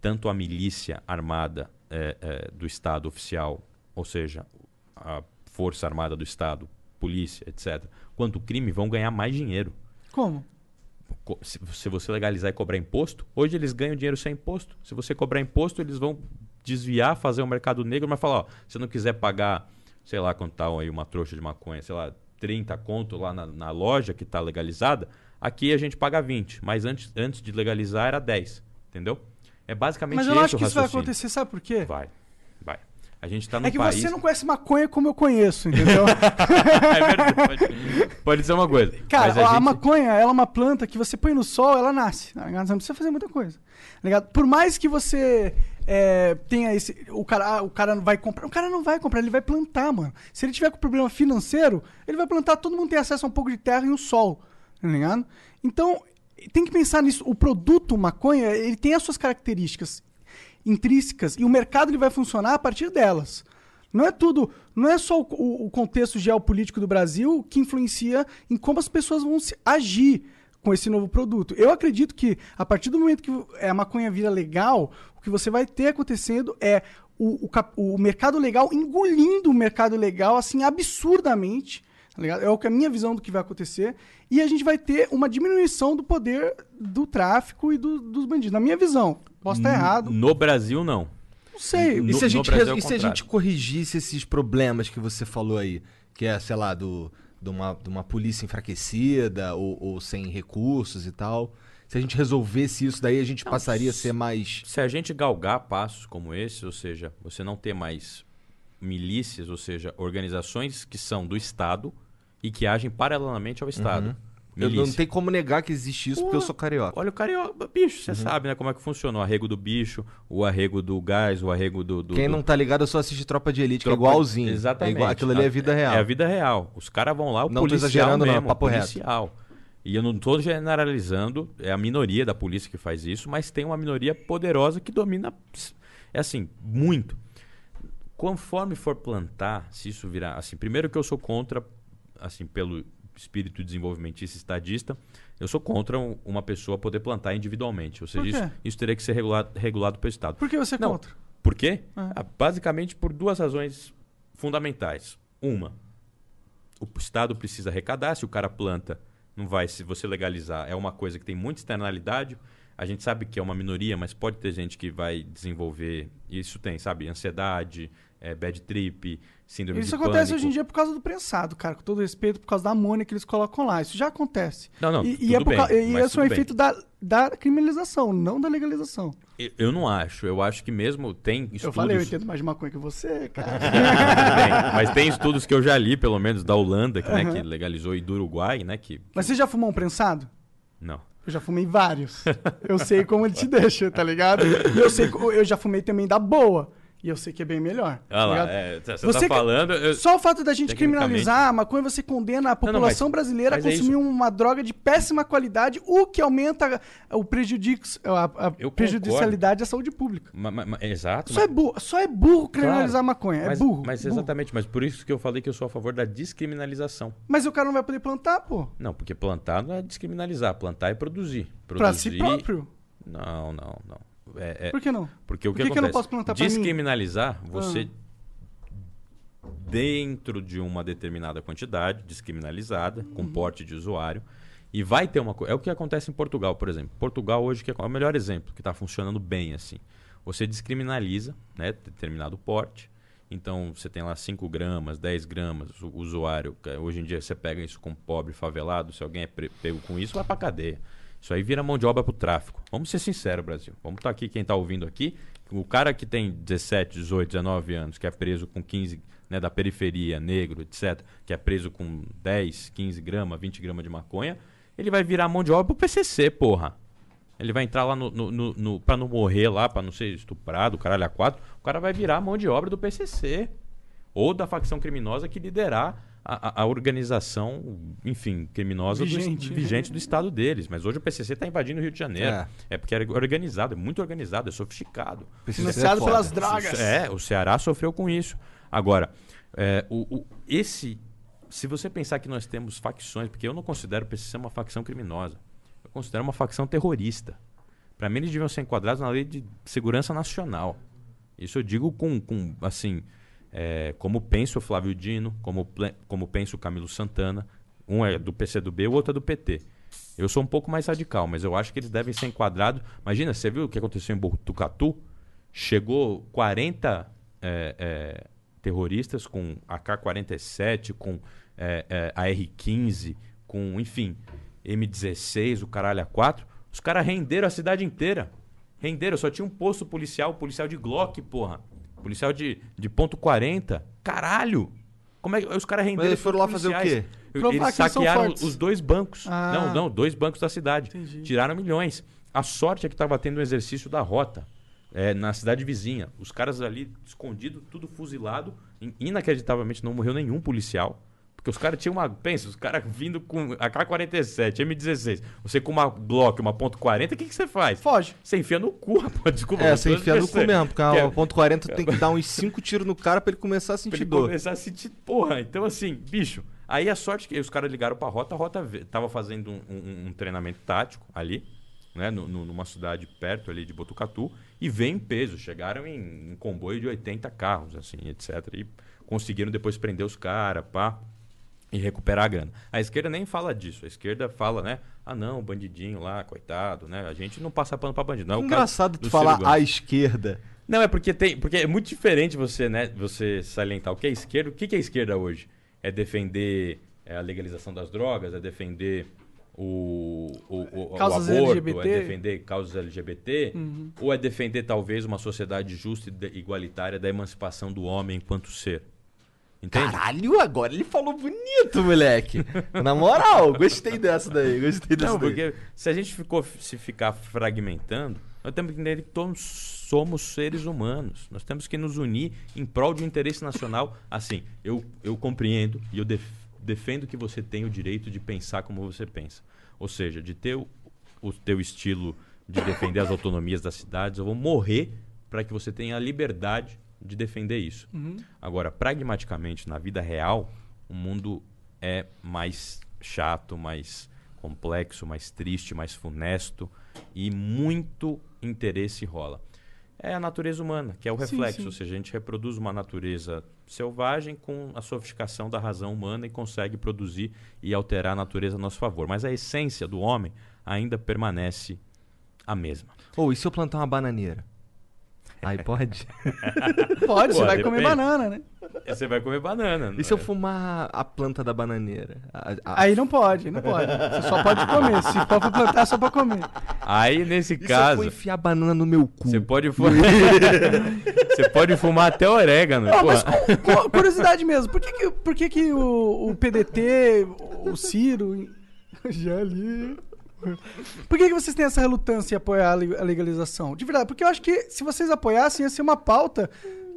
tanto a milícia armada eh, eh, do Estado oficial, ou seja, a Força Armada do Estado, polícia, etc., quanto o crime vão ganhar mais dinheiro. Como? Co- Se, se você legalizar e cobrar imposto, hoje eles ganham dinheiro sem imposto. Se você cobrar imposto, eles vão desviar, fazer um mercado negro, mas falar, ó, se não quiser pagar, sei lá quanto tá aí uma trouxa de maconha, sei lá, 30 conto lá na, na loja que está legalizada, aqui a gente paga 20, mas antes, antes de legalizar era 10, entendeu? É basicamente Mas eu acho que isso vai acontecer, sabe por quê? Vai, vai. A gente tá num É que país... você não conhece maconha como eu conheço, entendeu? é verdade, pode, ser uma coisa. Cara, a a, gente- maconha, ela é uma planta que você põe no sol, ela nasce. Tá não precisa fazer muita coisa. Tá ligado? Por mais que você é, tenha esse. O cara, ah, o cara vai comprar. O cara não vai comprar, ele vai plantar, mano. Se ele tiver com problema financeiro, ele vai plantar, todo mundo tem acesso a um pouco de terra e um sol. Tá ligado? Então, tem que pensar nisso. O produto maconha, ele tem as suas características intrínsecas e o mercado ele vai funcionar a partir delas. Não é tudo, não é só o, o- contexto geopolítico do Brasil que influencia em como as pessoas vão agir com esse novo produto. Eu acredito que a partir do momento que a maconha vira legal, o que você vai ter acontecendo é o, o o mercado legal engolindo o mercado legal assim absurdamente. tá? É o que a minha visão do que vai acontecer. E a gente vai ter uma diminuição do poder do tráfico e do- dos bandidos. Na minha visão. Posso estar errado. No Brasil, não. Não sei. No- E se a gente, é e se a gente corrigisse esses problemas que você falou aí? Que é, sei lá, do, de, uma, de uma polícia enfraquecida ou, ou sem recursos e tal. Se a gente resolvesse isso daí, a gente passaria a ser mais. Se a gente galgar passos como esse, ou seja, você não ter mais milícias, ou seja, organizações que são do Estado e que agem paralelamente ao Estado. Uhum. Eu não tem como negar que existe isso, porque eu sou carioca. Olha o carioca, bicho, Uhum. você sabe, né, como é que funciona o arrego do bicho, o arrego do gás, o arrego do... do Quem do- não tá ligado, eu só assiste Tropa de Elite, que é Tropa- igualzinho. Exatamente. É igual- aquilo ali é vida real. É a vida real. Os caras vão lá, o Não tô policial exagerando, não, é mesmo, papo o reto. policial. E eu não tô generalizando, é a minoria da polícia que faz isso, mas tem uma minoria poderosa que domina, é assim, muito. Conforme for plantar, se isso virar, assim, primeiro que eu sou contra, assim, pelo espírito desenvolvimentista estadista, eu sou contra um- uma pessoa poder plantar individualmente. Ou seja, isso, isso teria que ser regulado, regulado pelo Estado. Por que você é Não, contra? por quê? Ah. Ah, Basicamente por duas razões fundamentais. Uma, o Estado precisa arrecadar, se o cara planta, não vai, se você legalizar, é uma coisa que tem muita externalidade. A gente sabe que é uma minoria, mas pode ter gente que vai desenvolver, e isso tem, sabe, ansiedade, eh, bad trip, síndrome Isso acontece pânico. hoje em dia por causa do prensado, cara. Com todo respeito, por causa da amônia que eles colocam lá. Isso já acontece. Não, não, E, e é bem, causa- e esse é um bem. efeito da, da criminalização, não da legalização. Eu- Eu não acho, eu acho que mesmo tem estudos... Eu falei, eu entendo mais de maconha que você, cara. Tem, mas tem estudos que eu já li, pelo menos, da Holanda, que, né, Aham. que legalizou, e do Uruguai, né, que... Mas você já fumou um prensado? Não. Eu já fumei vários. Eu sei como ele te deixa, tá ligado? E eu sei, eu já fumei também da boa. E eu sei que é bem melhor. Olha tá lá, é, você tá falando, eu- Só o fato da gente criminalizar a maconha, você condena a não, população mas- brasileira a mas é consumir isso. uma droga de péssima qualidade, o que aumenta o prejudico, a, a prejudicialidade à saúde pública. Ma- ma- ma- exato. Só é burro, só é burro Claro, criminalizar a maconha. É mas, burro. Mas burro. exatamente, mas por isso que eu falei que eu sou a favor da descriminalização. Mas o cara não vai poder plantar, pô. Não, porque plantar não é descriminalizar, plantar é produzir. Pra si Produzir- próprio. Não, não, não. É- é- Por que não? Porque o Por que, que que eu não posso plantar? Descriminalizar, você Ah. dentro de uma determinada quantidade, descriminalizada, com Uhum. porte de usuário, e vai ter uma coisa. É o que acontece em Portugal, por exemplo. Portugal hoje que é o melhor exemplo, que está funcionando bem assim. Você descriminaliza, né, determinado porte. Então você tem lá 5 gramas, 10 gramas, o usuário. Hoje em dia você pega isso com pobre, favelado, se alguém é pego com isso, vai pra cadeia. Isso aí vira mão de obra pro tráfico. Vamos ser sinceros, Brasil. Vamos estar aqui, quem está ouvindo aqui. O cara que tem 17, 18, 19 anos, que é preso com 15, né, da periferia, negro, etc., que é preso com 10, 15 gramas, 20 gramas de maconha, ele vai virar mão de obra pro PCC, porra. Ele vai entrar lá no, no, no, no- pra não morrer lá, pra não ser estuprado, caralho, a quatro. O cara vai virar mão de obra do PCC. Ou da facção criminosa que liderar a, a- organização, enfim, criminosa do es- Vigente. vigente do estado deles. Mas hoje o PCC está invadindo o Rio de Janeiro. É. É. porque é organizado, é muito organizado, é sofisticado. Financiado é pelas drogas. É, o Ceará sofreu com isso. Agora, é, o, o- esse. Se você pensar que nós temos facções, porque eu não considero o PCC uma facção criminosa, eu considero uma facção terrorista. Para mim, eles deviam ser enquadrados na lei de segurança nacional. Isso eu digo com, com assim, é, como pensa o Flávio Dino, como, como pensa o Camilo Santana. Um é do PCdoB, o outro é do PT. Eu sou um pouco mais radical, mas eu acho que eles devem ser enquadrados. Imagina, você viu o que aconteceu em Botucatu? Chegou 40 é, é, terroristas com AK-47, com é, é, AR-15, com, enfim, M16, o caralho A4. Os caras renderam a cidade inteira. Renderam, só tinha um posto policial, policial de Glock, porra. Policial de, de ponto 40. Caralho! Como é que os caras renderam? eles foram lá fazer o quê? Provar Eles saquearam os dois bancos. Ah. Não, não, dois bancos da cidade. Entendi. Tiraram milhões. A sorte é que estava tendo um exercício da rota é, na cidade vizinha. Os caras ali escondidos, tudo fuzilado. In- Inacreditavelmente não morreu nenhum policial. Porque os caras tinham uma. Pensa, os caras vindo com AK-47, M16. Você com uma Glock, uma ponto .40, o que, que você faz? Foge. Você enfia no cu, rapaz. Desculpa. É, não você enfia no cu mesmo, porque Que é- a ponto 40 tem que dar uns 5 tiros no cara pra ele começar a Pra sentir ele dor. começar a sentir, porra. Então, assim, bicho. Aí a sorte que os caras ligaram pra rota, a rota tava fazendo um, um- um treinamento tático ali, né? no- numa cidade perto ali de Botucatu, e veio em peso. Chegaram em um comboio de 80 carros, assim, etc. E conseguiram depois prender os caras, pá. E recuperar a grana. A esquerda nem fala disso. A esquerda fala, né? Ah, não, bandidinho lá, coitado, né? A gente não passa pano pra bandido. Não é o Engraçado tu falar à esquerda. Não, é porque tem. Porque é muito diferente você, né, você salientar o que é esquerda. O que é esquerda hoje? É defender é, a legalização das drogas, é defender o, o, o, o Causas aborto, LGBT. é defender causas LGBT, Uhum. ou é defender talvez uma sociedade justa e igualitária da emancipação do homem enquanto ser. Entende? Caralho, agora ele falou bonito, moleque. Na moral, gostei dessa daí, gostei dessa Não, daí. porque se a gente ficou, se ficar fragmentando, nós temos que entender que todos somos seres humanos. Nós temos que nos unir em prol de um interesse nacional. Assim, eu, eu compreendo e eu def- defendo que você tem o direito de pensar como você pensa. Ou seja, de ter o, o teu estilo de defender as autonomias das cidades. Eu vou morrer para que você tenha a liberdade de defender isso. Uhum. Agora, pragmaticamente, na vida real, o mundo é mais chato, mais complexo, mais triste, mais funesto e muito interesse rola. É a natureza humana, que é o Sim, reflexo, sim. ou seja, a gente reproduz uma natureza selvagem com a sofisticação da razão humana e consegue produzir e alterar a natureza a nosso favor. Mas a essência do homem ainda permanece a mesma. Ou e se eu plantar uma bananeira? Aí pode? Pode, você vai comer banana, né? Você vai comer banana. E se eu é? fumar a planta da bananeira? A- a- Aí não pode, não pode. Você só pode comer. Se for pra plantar, é só pra comer. Aí, nesse E se eu caso, for enfiar banana no meu cu? você pode fumar. você pode fumar até orégano. Não, mas cu- curiosidade mesmo, por que, que, por que, que o, o PDT, o Ciro, já ali. Por que, que vocês têm essa relutância em apoiar a le- a legalização? De verdade, porque eu acho que se vocês apoiassem, ia ser uma pauta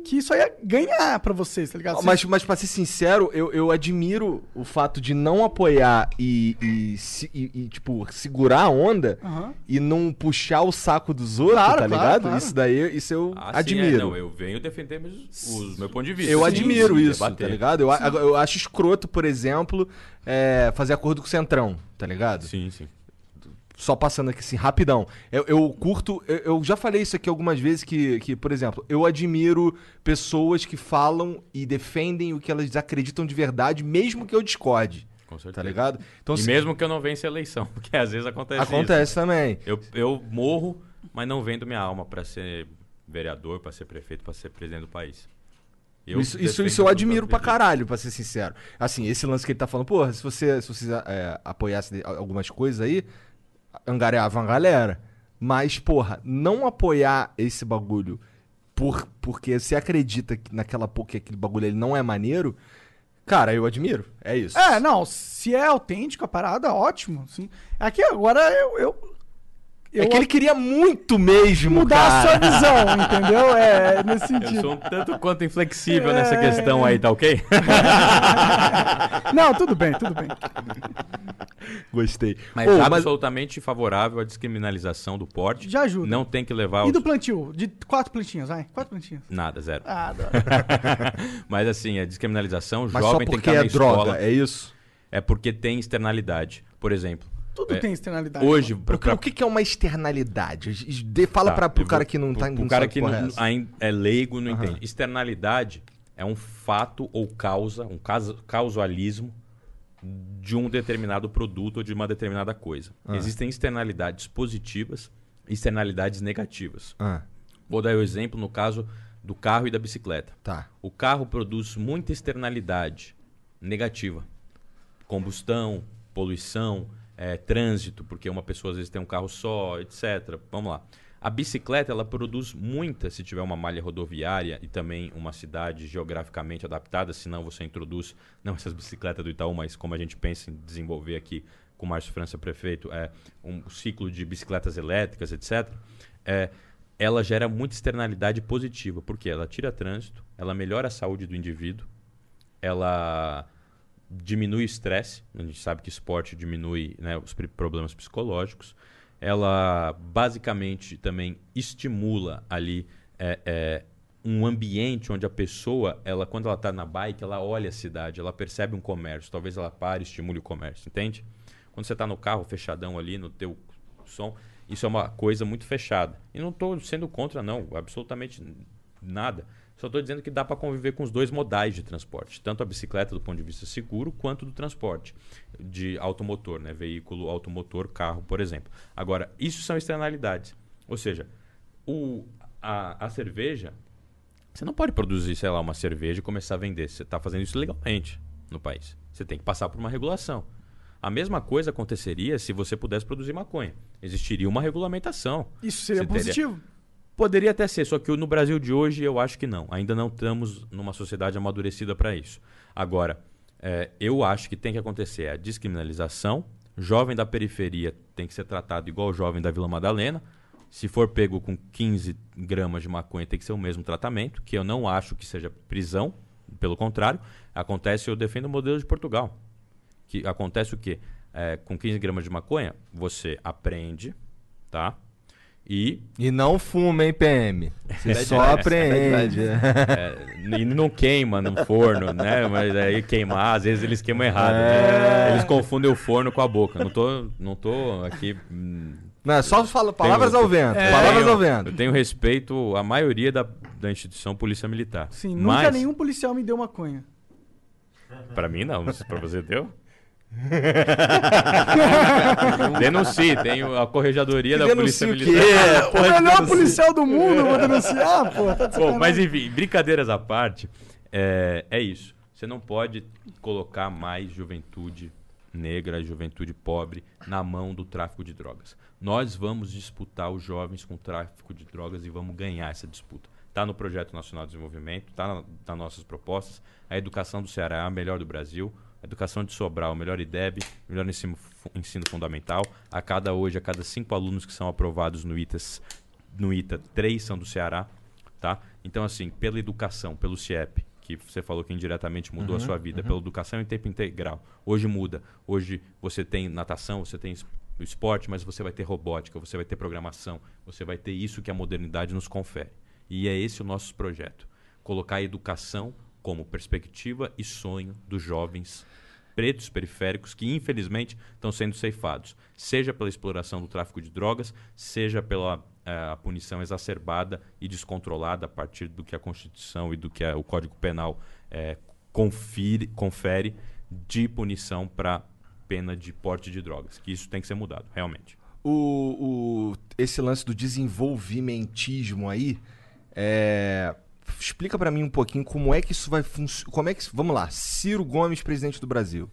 que isso ia ganhar pra vocês, tá ligado? Vocês- Mas, mas pra ser sincero, eu, eu admiro o fato de não apoiar e, e, se- e- e, tipo, segurar a onda Aham. e não puxar o saco dos outros, Claro, tá claro, ligado? claro. Isso daí, isso eu Ah, sim, é, admiro. não, eu venho defender meus, os meu ponto de vista. Eu Sim, admiro sim, isso, debater. tá ligado? Eu, a- eu acho escroto, por exemplo, é, fazer acordo com o Centrão, tá ligado? Sim, sim. Só passando aqui assim, rapidão. Eu, eu curto. Eu, eu já falei isso aqui algumas vezes que, que, por exemplo, eu admiro pessoas que falam e defendem o que elas acreditam de verdade, mesmo que eu discorde. Com certeza. Tá ligado? Então, e se- mesmo que eu não vença a eleição, porque às vezes acontece acontece também. isso. Eu, eu morro, mas não vendo minha alma pra ser vereador, pra ser prefeito, pra ser presidente do país. Eu isso, isso, isso eu admiro pra caralho, pra ser sincero. Assim, esse lance que ele tá falando, porra, se você, se você é, apoiasse algumas coisas aí, angariava uma galera. Mas, porra, não apoiar esse bagulho por, porque você acredita que naquela que aquele bagulho ele não é maneiro, cara, eu admiro. É isso. É, não, se é autêntico a parada, ótimo. Sim. Aqui agora eu. eu, eu é que ele queria muito mesmo, mudar a cara. sua visão, entendeu? É, nesse Eu sentido. sou um tanto quanto inflexível É. nessa questão aí, tá ok? Não, tudo bem, tudo bem. Gostei. Mas Ô, absolutamente favorável à descriminalização do porte. Já ajuda. Não tem que levar E os... do plantio? De quatro plantinhas, vai. Quatro plantinhas. Nada, zero. Ah. Mas assim, a descriminalização, o Mas só jovem tem que porque estar é na droga, escola. é isso? É porque tem externalidade. Por exemplo, Tudo É, tem externalidade. hoje... O pra- que, o que é uma externalidade? De- Fala Tá, pra, pro eu cara que não tá não pro cara que não, é é leigo não Aham. entende. Externalidade é um fato ou causa, um caso, causalismo de um determinado produto ou de uma determinada coisa. Ah. Existem externalidades positivas e externalidades negativas. Ah, Vou dar o exemplo no caso do carro e da bicicleta. tá. O carro produz muita externalidade negativa. Combustão, poluição, eh, trânsito, porque uma pessoa às vezes tem um carro só, etc. Vamos lá. A bicicleta ela produz muita se tiver uma malha rodoviária e também uma cidade geograficamente adaptada, senão você introduz, não essas bicicletas do Itaú, mas como a gente pensa em desenvolver aqui com o Márcio França prefeito, é um ciclo de bicicletas elétricas, etc. É, ela gera muita externalidade positiva, porque ela tira trânsito, ela melhora a saúde do indivíduo, ela diminui o estresse, a gente sabe que esporte diminui né, os problemas psicológicos, ela basicamente também estimula ali é, é, um ambiente onde a pessoa, ela quando ela está na bike, ela olha a cidade, ela percebe um comércio, talvez ela pare e estimule o comércio, entende? Quando você está no carro fechadão ali, no teu som, isso é uma coisa muito fechada. E não estou sendo contra, não, absolutamente nada. Só estou dizendo que dá para conviver com os dois modais de transporte, tanto a bicicleta do ponto de vista seguro, quanto do transporte de automotor, né? veículo automotor, carro, por exemplo. Agora, isso são externalidades. Ou seja, o, a, a cerveja, você não pode produzir, sei lá, uma cerveja e começar a vender. Você está fazendo isso legalmente no país. Você tem que passar por uma regulação. A mesma coisa aconteceria se você pudesse produzir maconha. Existiria uma regulamentação. Isso seria Você teria- positivo. Poderia até ser, só que no Brasil de hoje eu acho que não. Ainda não estamos numa sociedade amadurecida para isso. Agora, é, eu acho que tem que acontecer a descriminalização. Jovem da periferia tem que ser tratado igual o jovem da Vila Madalena. Se for pego com 15 gramas de maconha, tem que ser o mesmo tratamento, que eu não acho que seja prisão. Pelo contrário, acontece, eu defendo o modelo de Portugal. Que acontece o quê? É, com 15 gramas de maconha, você aprende, tá? E E não fuma, hein, PM? Você É só verdade, aprende. É, e não queima no forno, né? Mas aí queimar, às vezes eles queimam errado. É. né? Eles confundem o forno com a boca. Não tô, não tô aqui. hum, Não, é só fala palavras tenho- ao vento. eu Palavras tenho- ao vento. Eu tenho respeito à maioria da, da instituição Polícia Militar. Sim, Mas, nunca nenhum policial me deu maconha. Pra mim, não. Pra você deu. Denuncie, tem a corregedoria da Polícia Denuncie o Militar. quê? o melhor policial do mundo, eu vou denunciar, pô. Tá Bom, mas enfim, brincadeiras à parte, é, é isso. Você não pode colocar mais juventude negra, juventude pobre na mão do tráfico de drogas. Nós vamos disputar os jovens com o tráfico de drogas e vamos ganhar essa disputa. Está no Projeto Nacional de Desenvolvimento, está na, nas nossas propostas. A educação do Ceará é a melhor do Brasil. A educação de Sobral, melhor IDEB, melhor ensino, ensino fundamental. A cada hoje, a cada cinco alunos que são aprovados no ITAS, no ITA, três são do Ceará, tá? Então, assim, pela educação, pelo CIEP, que você falou que indiretamente mudou a Uhum, sua vida, uhum. pela educação em tempo integral. Hoje muda. Hoje você tem natação, você tem es- esporte, mas você vai ter robótica, você vai ter programação, você vai ter isso que a modernidade nos confere. E é esse o nosso projeto. Colocar a educação como perspectiva e sonho dos jovens pretos periféricos que infelizmente estão sendo ceifados, seja pela exploração do tráfico de drogas, seja pela eh, a punição exacerbada e descontrolada a partir do que a Constituição e do que a- o Código Penal eh, confere, confere de punição para pena de porte de drogas, que isso tem que ser mudado, realmente. O, o- esse lance do desenvolvimentismo aí, é, explica pra mim um pouquinho como é que isso vai funcionar. Como é que isso- vamos lá, Ciro Gomes presidente do Brasil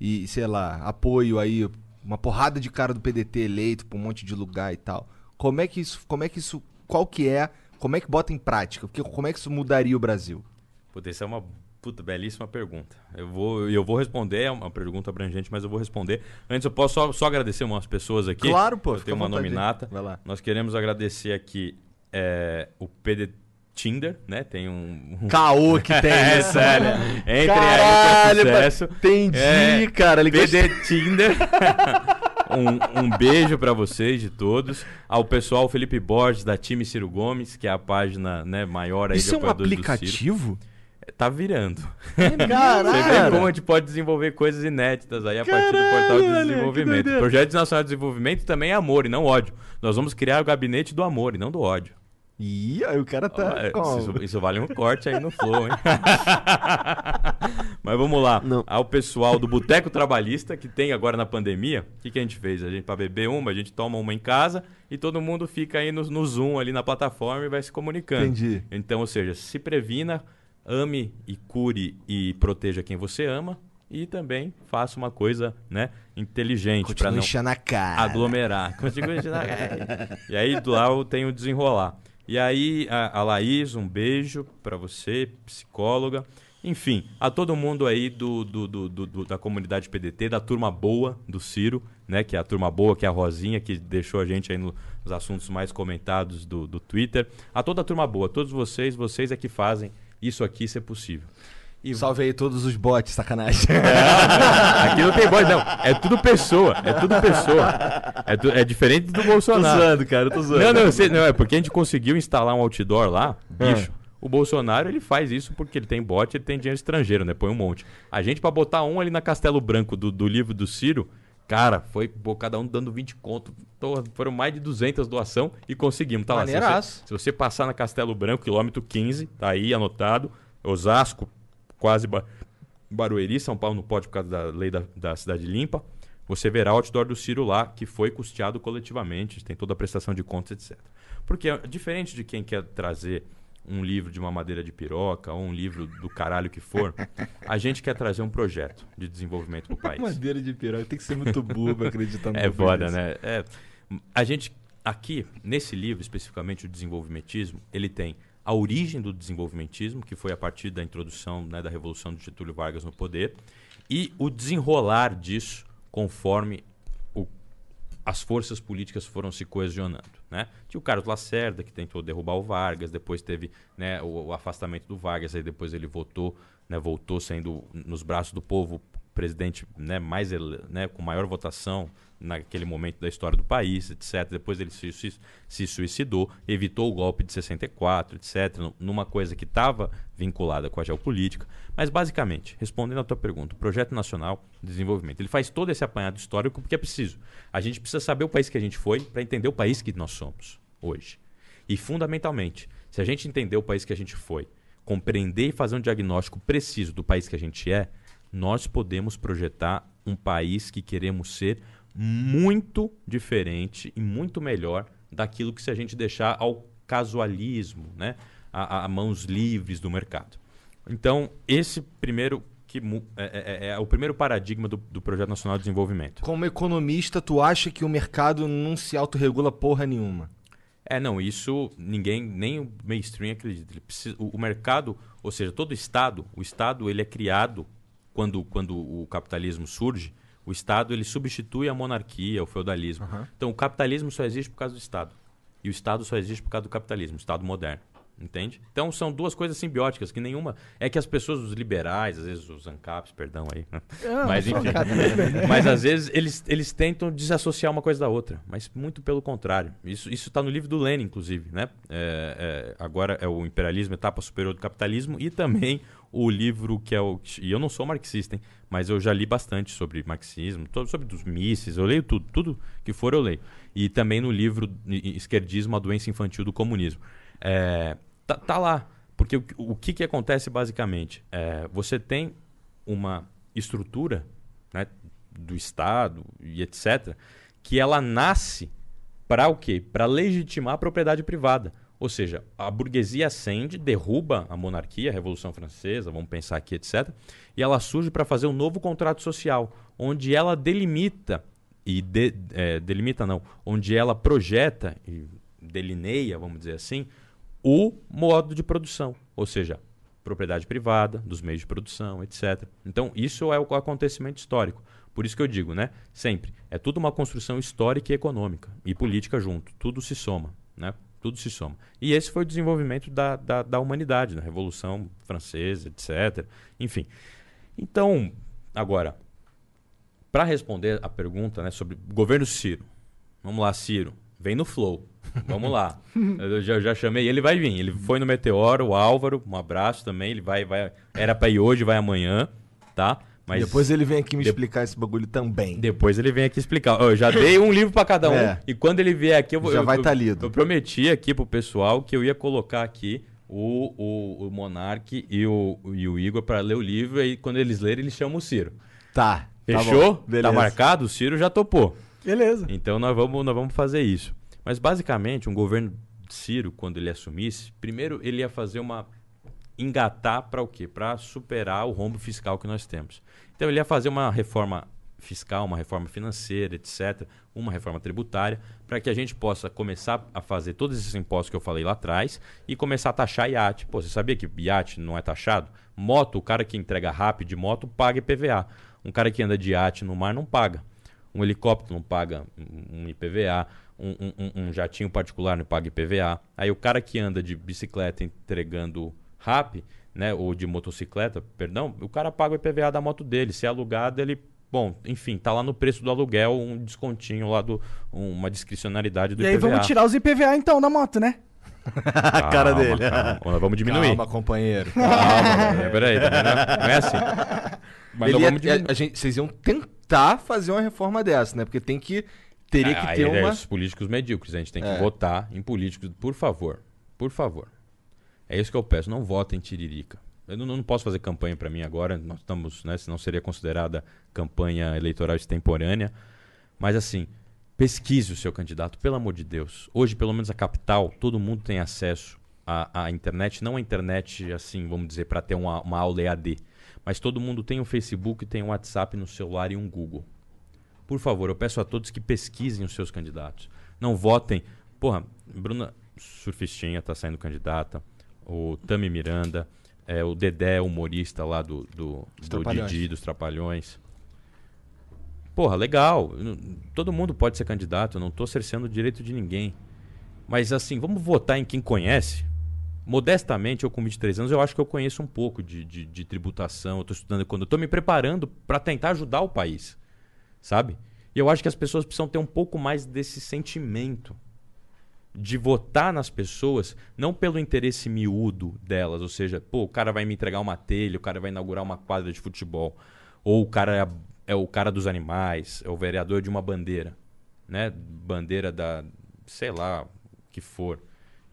e sei lá apoio aí uma porrada de cara do PDT eleito pra um monte de lugar e tal. Como é que isso, como é que isso, qual que é, como é que bota em prática? Porque como é que isso mudaria o Brasil? Puta, essa é uma puta, belíssima pergunta. Eu vou, eu vou responder, é uma pergunta abrangente, mas eu vou responder. Antes, eu posso só, só agradecer umas pessoas aqui. Claro, pô, Eu tenho uma nominata. Vai lá. Nós queremos agradecer aqui é, o PDT Tinder, né? Tem um. um... Caô que tem é nessa- sério. Entrem Caralho, aí que é sucesso. entendi, cara, ele PD Tinder. um, um beijo pra vocês de todos. Ao pessoal Felipe Borges, da time Ciro Gomes, que é a página né, maior aí Isso é um aplicativo? Tá virando. Caralho. Você vê como a gente pode desenvolver coisas inéditas aí a partir do portal de desenvolvimento. doideira. Projeto Nacional de Desenvolvimento também é amor e não ódio. Nós vamos criar o gabinete do amor e não do ódio. Ih, aí o cara tá. Isso, isso vale um corte aí no flow, hein? Mas vamos lá. Ao pessoal do Boteco Trabalhista, que tem agora na pandemia, o que, que a gente fez? A gente, para beber uma, a gente toma uma em casa e todo mundo fica aí no, no Zoom, ali na plataforma e vai se comunicando. Entendi. Então, ou seja, se previna, ame e cure e proteja quem você ama e também faça uma coisa né, inteligente para não enchendo a cara. aglomerar. Continua enchendo a cara. E aí do lá eu tenho o desenrolar. E aí a, a Laís, um beijo para você, psicóloga. Enfim, a todo mundo aí do, do, do- do- da comunidade PDT, da turma boa do Ciro, né? Que é a turma boa, que é a Rosinha, que deixou a gente aí no- nos assuntos mais comentados do, do Twitter. A toda a turma boa, todos vocês, vocês é que fazem isso aqui ser possível. E Salve aí todos os bots, sacanagem. Aqui não tem voz, não. É tudo pessoa. É tudo pessoa. É, tu- é diferente do Bolsonaro. Tô zoando, cara, eu tô zoando. Não, não, sei, não, é porque a gente conseguiu instalar um outdoor lá, bicho. Ah. O Bolsonaro, ele faz isso porque ele tem bot, ele tem dinheiro estrangeiro, né? Põe um monte. A gente, pra botar um ali na Castelo Branco do, do livro do Ciro, cara, foi pô, cada um dando 20 conto. Tô- foram mais de 200 doação e conseguimos. Tá lá. Se você, se você passar na Castelo Branco, quilômetro 15, tá aí anotado. Osasco, quase ba Barueri, São Paulo não pode por causa da lei da, da cidade limpa. Você verá o outdoor do Ciro lá, que foi custeado coletivamente, tem toda a prestação de contas, etc. Porque é diferente de quem quer trazer um livro de uma madeira de piroca ou um livro do caralho que for, a gente quer trazer um projeto de desenvolvimento para o país. Madeira de piroca, tem que ser muito burro pra acreditar no É foda, né? É, a gente, aqui, nesse livro, especificamente o desenvolvimentismo, ele tem a origem do desenvolvimentismo, que foi a partir da introdução né, da Revolução de Getúlio Vargas no poder, e o desenrolar disso conforme o- as forças políticas foram se coesionando. Né? Tinha o Carlos Lacerda, que tentou derrubar o Vargas, depois teve né, o, o afastamento do Vargas, aí depois ele votou, né, voltou sendo, nos braços do povo, presidente né, mais né, com maior votação naquele momento da história do país, etc. Depois ele se, se, se suicidou, evitou o golpe de 64, etc. nu- Numa coisa que estava vinculada com a geopolítica. Mas, basicamente, respondendo à tua pergunta, o Projeto Nacional de Desenvolvimento, ele faz todo esse apanhado histórico porque é preciso. A gente precisa saber o país que a gente foi para entender o país que nós somos hoje. E, fundamentalmente, se a gente entender o país que a gente foi, compreender e fazer um diagnóstico preciso do país que a gente é, nós podemos projetar um país que queremos ser muito diferente e muito melhor daquilo que se a gente deixar ao casualismo, né? a, a- mãos livres do mercado. Então, esse primeiro que mu- é, é- é o primeiro paradigma do, do Projeto Nacional de Desenvolvimento. Como economista, tu acha que o mercado não se autorregula porra nenhuma? É, não, isso ninguém, nem o mainstream acredita. Precisa- o, o mercado, ou seja, todo o Estado, o Estado ele é criado quando, quando o capitalismo surge, o Estado ele substitui a monarquia, o feudalismo. Então o capitalismo só existe por causa do Estado. E o Estado só existe por causa do capitalismo, o Estado moderno. Entende? Então são duas coisas simbióticas, que nenhuma. É que as pessoas, os liberais, às vezes os ANCAPs, perdão aí. né? Não, mas enfim. Bem. mas às vezes eles, eles tentam desassociar uma coisa da outra. Mas muito pelo contrário. Isso está no livro do Lenin, inclusive. Né? É, é, agora é o Imperialismo, Etapa Superior do Capitalismo, e também o livro que é o. E eu não sou marxista, hein? mas eu já li bastante sobre marxismo, sobre os mísseis, eu leio tudo, tudo que for eu leio. E também no livro Esquerdismo, a doença infantil do comunismo. É, tá, tá lá. Porque o, o que, que acontece basicamente? É, você tem uma estrutura né, do Estado e etc., que ela nasce para o quê? Para legitimar a propriedade privada. Ou seja, a burguesia ascende, derruba a monarquia, a Revolução Francesa, vamos pensar aqui, etc. E ela surge para fazer um novo contrato social, onde ela delimita, e de- é, delimita não, onde ela projeta e delineia, vamos dizer assim, o modo de produção. Ou seja, propriedade privada, dos meios de produção, etc. Então, isso é o acontecimento histórico. Por isso que eu digo, né? Sempre. É tudo uma construção histórica e econômica. E política junto. Tudo se soma. Né? Tudo se soma. E esse foi o desenvolvimento da, da, da humanidade, na Revolução Francesa, etc. Enfim. Então, agora, para responder a pergunta né, sobre governo Ciro. Vamos lá, Ciro. Vem no flow. Vamos lá. Eu já, já chamei, ele vai vir. Ele foi no Meteoro, o Álvaro, um abraço também. Ele vai, vai. Era para ir hoje, vai amanhã, tá? Mas Depois ele vem aqui me de- explicar esse bagulho também. depois ele vem aqui explicar. Eu já dei um livro para cada um. É. E quando ele vier aqui, eu vou. Já eu- vai eu- tá lido. Eu prometi aqui pro pessoal que eu ia colocar aqui o, o, o Monark e o, e o Igor para ler o livro. E quando eles lerem, eles chamam o Ciro. Tá. tá Fechou? Tá, Beleza. marcado? O Ciro já topou. Beleza. Então nós vamos, nós vamos fazer isso. Mas basicamente, um governo Ciro, quando ele assumisse, primeiro ele ia fazer uma. Engatar para o quê? Para superar o rombo fiscal que nós temos. Então ele ia fazer uma reforma fiscal, uma reforma financeira, etc., uma reforma tributária, para que a gente possa começar a fazer todos esses impostos que eu falei lá atrás e começar a taxar iate. Pô, você sabia que iate não é taxado? Moto, o cara que entrega rápido de moto paga IPVA. Um cara que anda de iate no mar não paga. Um helicóptero não paga um IPVA. Um- um- um jatinho particular não paga IPVA. Aí o cara que anda de bicicleta entregando RAP, né, ou de motocicleta, perdão, o cara paga o IPVA da moto dele. Se é alugado, ele, bom, enfim, tá lá no preço do aluguel um descontinho lá do uma discricionalidade do E aí IPVA. vamos tirar os IPVA então da moto, né? A cara Calma, dele. calma. Vamos diminuir. Calma, companheiro. Calma, velho. peraí, também não é, não é assim. Mas ia- vamos diminuir. a gente, vocês iam tentar fazer uma reforma dessa, né? Porque tem que. Teria que Ah, ter aí é uma. os políticos medíocres. A gente tem que É. votar em políticos. Por favor. Por favor. É isso que eu peço. Não votem em Tiririca. Eu não, não posso fazer campanha para mim agora. Nós estamos, né? Senão seria considerada campanha eleitoral extemporânea. Mas assim, pesquise o seu candidato, pelo amor de Deus. Hoje, pelo menos a capital, todo mundo tem acesso à, à internet. Não a internet, assim, vamos dizer, para ter uma, uma aula EAD. Mas todo mundo tem um Facebook, tem um WhatsApp no celular e um Google. Por favor, eu peço a todos que pesquisem os seus candidatos. Não votem. Porra, Bruna Surfistinha tá saindo candidata. O Tami Miranda. É, o Dedé, humorista lá do, do, do. Didi, dos Trapalhões. Porra, legal. Todo mundo pode ser candidato. Não tô cerceando o direito de ninguém. Mas assim, vamos votar em quem conhece. Modestamente, eu com 23 anos, eu acho que eu conheço um pouco de, de, de tributação. Eu tô estudando quando tô me preparando para tentar ajudar o país sabe? E eu acho que as pessoas precisam ter um pouco mais desse sentimento de votar nas pessoas, não pelo interesse miúdo delas, ou seja, pô, o cara vai me entregar uma telha, o cara vai inaugurar uma quadra de futebol, ou o cara é, é o cara dos animais, é o vereador de uma bandeira, né? Bandeira da, sei lá, que for,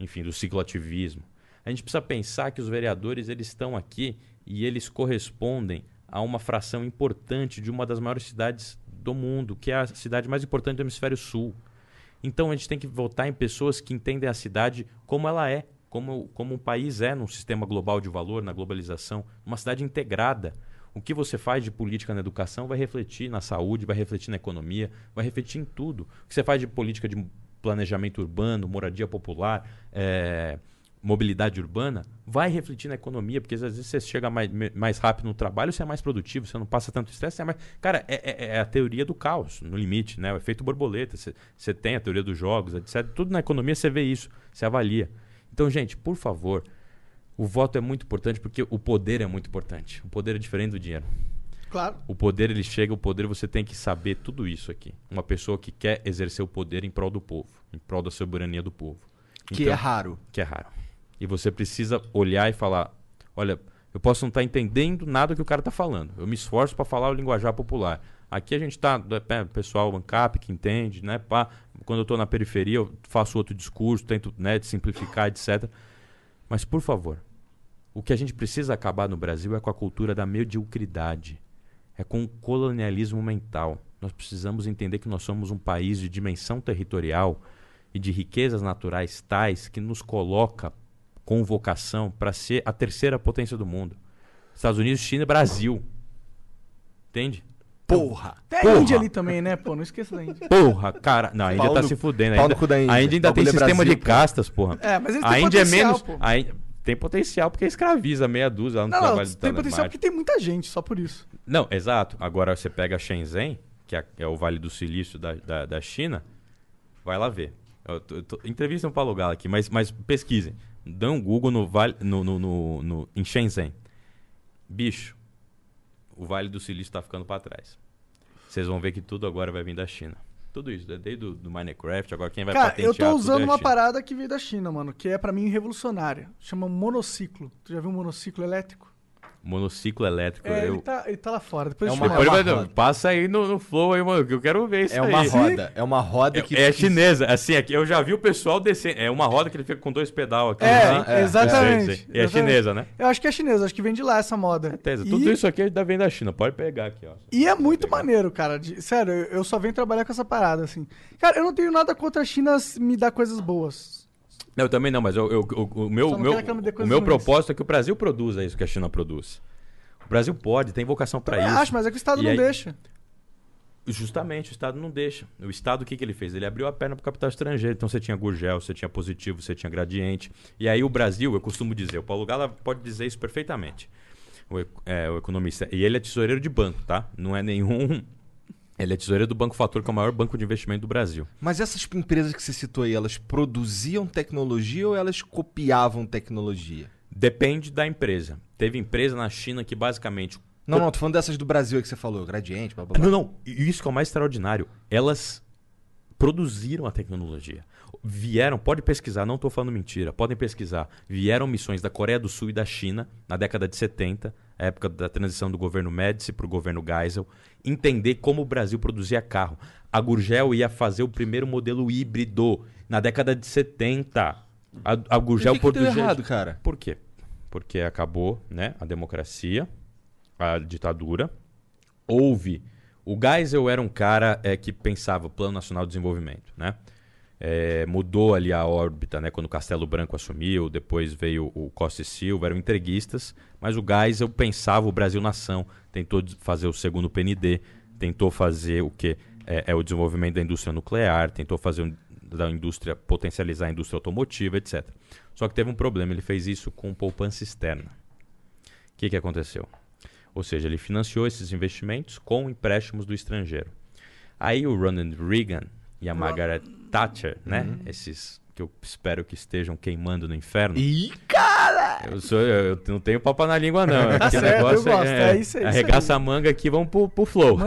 enfim, do cicloativismo. A gente precisa pensar que os vereadores eles estão aqui e eles correspondem a uma fração importante de uma das maiores cidades do mundo, que é a cidade mais importante do hemisfério sul. Então a gente tem que votar em pessoas que entendem a cidade como ela é, como, como um país é num sistema global de valor, na globalização, uma cidade integrada. O que você faz de política na educação vai refletir na saúde, vai refletir na economia, vai refletir em tudo. O que você faz de política de planejamento urbano, moradia popular, eh, mobilidade urbana, vai refletir na economia, porque às vezes você chega mais, mais rápido no trabalho, você é mais produtivo, você não passa tanto estresse, você é mais... Cara, é, é- é a teoria do caos, no limite, né? O efeito borboleta, você, você tem a teoria dos jogos, etc. Tudo na economia você vê isso, você avalia. Então, gente, por favor, o voto é muito importante porque o poder é muito importante. O poder é diferente do dinheiro. Claro. O poder ele chega, o poder você tem que saber tudo isso aqui. Uma pessoa que quer exercer o poder em prol do povo, em prol da soberania do povo. Que é raro. Que é raro. E você precisa olhar e falar: olha, eu posso não estar entendendo nada que o cara está falando. Eu me esforço para falar o linguajar popular. Aqui a gente está, pessoal ANCAP que entende, né? Pá, quando eu estou na periferia, eu faço outro discurso, tento né, simplificar, etc. Mas, por favor, o que a gente precisa acabar no Brasil é com a cultura da mediocridade. É com o colonialismo mental. Nós precisamos entender que nós somos um país de dimensão territorial e de riquezas naturais tais que nos coloca com vocação para ser a terceira potência do mundo. Estados Unidos, China e Brasil. Entende? Porra! Tem a Porra. Índia ali também, né, pô? Não esqueça da Índia. Porra, cara. Não, a Índia Pau tá se fudendo. Ainda, Índia. A Índia ainda tem é sistema Brasil, de pô. castas, porra. É, mas eles a têm Índia é menos. pô. A Índia tem potencial porque escraviza meia dúzia lá no Não, não, trabalho de tem potencial porque tem muita gente, só por isso. Não, exato. Agora você pega Shenzhen, que é, é o Vale do Silício da, da, da China, vai lá ver. Eu tô- eu tô- entrevistem o Paulo Gala aqui, mas, mas pesquisem. Dão um Google no, vale, no, no, no- no- em Shenzhen. Bicho, o Vale do Silício está ficando para trás. Vocês vão ver que tudo agora vai vir da China. Tudo isso, né? desde do, do Minecraft, agora quem vai Cara, patentear eu tô tudo usando é uma parada que veio da China, mano, que é pra mim revolucionária. Chama monociclo. Tu já viu um monociclo elétrico? Monociclo elétrico. É, eu... ele, tá, ele tá lá fora. Depois É uma. Depois uma vai- roda. passa aí no, no flow aí, mano, que eu quero ver isso É uma aí. roda. É uma roda que. É, é chinesa, assim, aqui eu já vi o pessoal descendo. É uma roda que ele fica com dois pedal aqui. É, assim. é, exatamente. Sei, sei. E é exatamente. chinesa, né? Eu acho que é chinesa, acho que vem de lá essa moda. Certeza. E- Tudo isso aqui vem da China. Pode pegar aqui, ó. E é muito maneiro, cara. de- sério, eu eu só venho trabalhar com essa parada, assim. Cara, eu não tenho nada contra a China me dar coisas boas. Não, eu também não, mas eu, eu- o- o meu, meu, o meu propósito é que o Brasil produza isso que a China produz. O Brasil pode, tem vocação para isso. acho, mas é que o Estado E não aí- deixa. Justamente, o Estado não deixa. O Estado, o que, que ele fez? Ele abriu a perna para o capital estrangeiro. Então você tinha Gurgel, você tinha positivo, você tinha gradiente. E aí o Brasil, eu costumo dizer, o Paulo Gala pode dizer isso perfeitamente. O, é, o economista. E ele é tesoureiro de banco, tá? Não é nenhum. Ele é tesoureiro do Banco Fator, que é o maior banco de investimento do Brasil. Mas essas empresas que você citou aí, elas produziam tecnologia ou elas copiavam tecnologia? Depende da empresa. Teve empresa na China que basicamente Não, não, tô falando dessas do Brasil aí que você falou, Gradiente, blá blá blá. Não, não. E Isso que é o mais extraordinário. Elas produziram a tecnologia. Vieram, pode pesquisar, não estou falando mentira, podem pesquisar. Vieram missões da Coreia do Sul e da China na década de 70, a época da transição do governo Médici para o governo Geisel, entender como o Brasil produzia carro. A Gurgel ia fazer o primeiro modelo híbrido na década de 70. A, a Gurgel produzia- errado, cara? Por quê? Porque acabou né, a democracia, a ditadura. Houve. O Geisel era um cara é, que pensava Plano Nacional de Desenvolvimento. Né? É, mudou ali a órbita né, quando o Castelo Branco assumiu, depois veio o Costa e Silva, eram entreguistas, mas o Geisel pensava o Brasil nação, tentou fazer o segundo PND, tentou fazer o que é, é o desenvolvimento da indústria nuclear, tentou fazer da indústria potencializar a indústria automotiva, etc. Só que teve um problema, ele fez isso com poupança externa. O que, que aconteceu? Ou seja, ele financiou esses investimentos com empréstimos do estrangeiro. Aí o Ronald Reagan e a Margaret Thatcher, né? Esses que eu espero que estejam queimando no inferno. Ih, cara! Eu, sou, eu, eu não tenho papo na língua, não. Tá Aqui o certo, eu negócio gosto, é, é isso aí, isso arregaça a manga aqui, vamos pro, pro flow.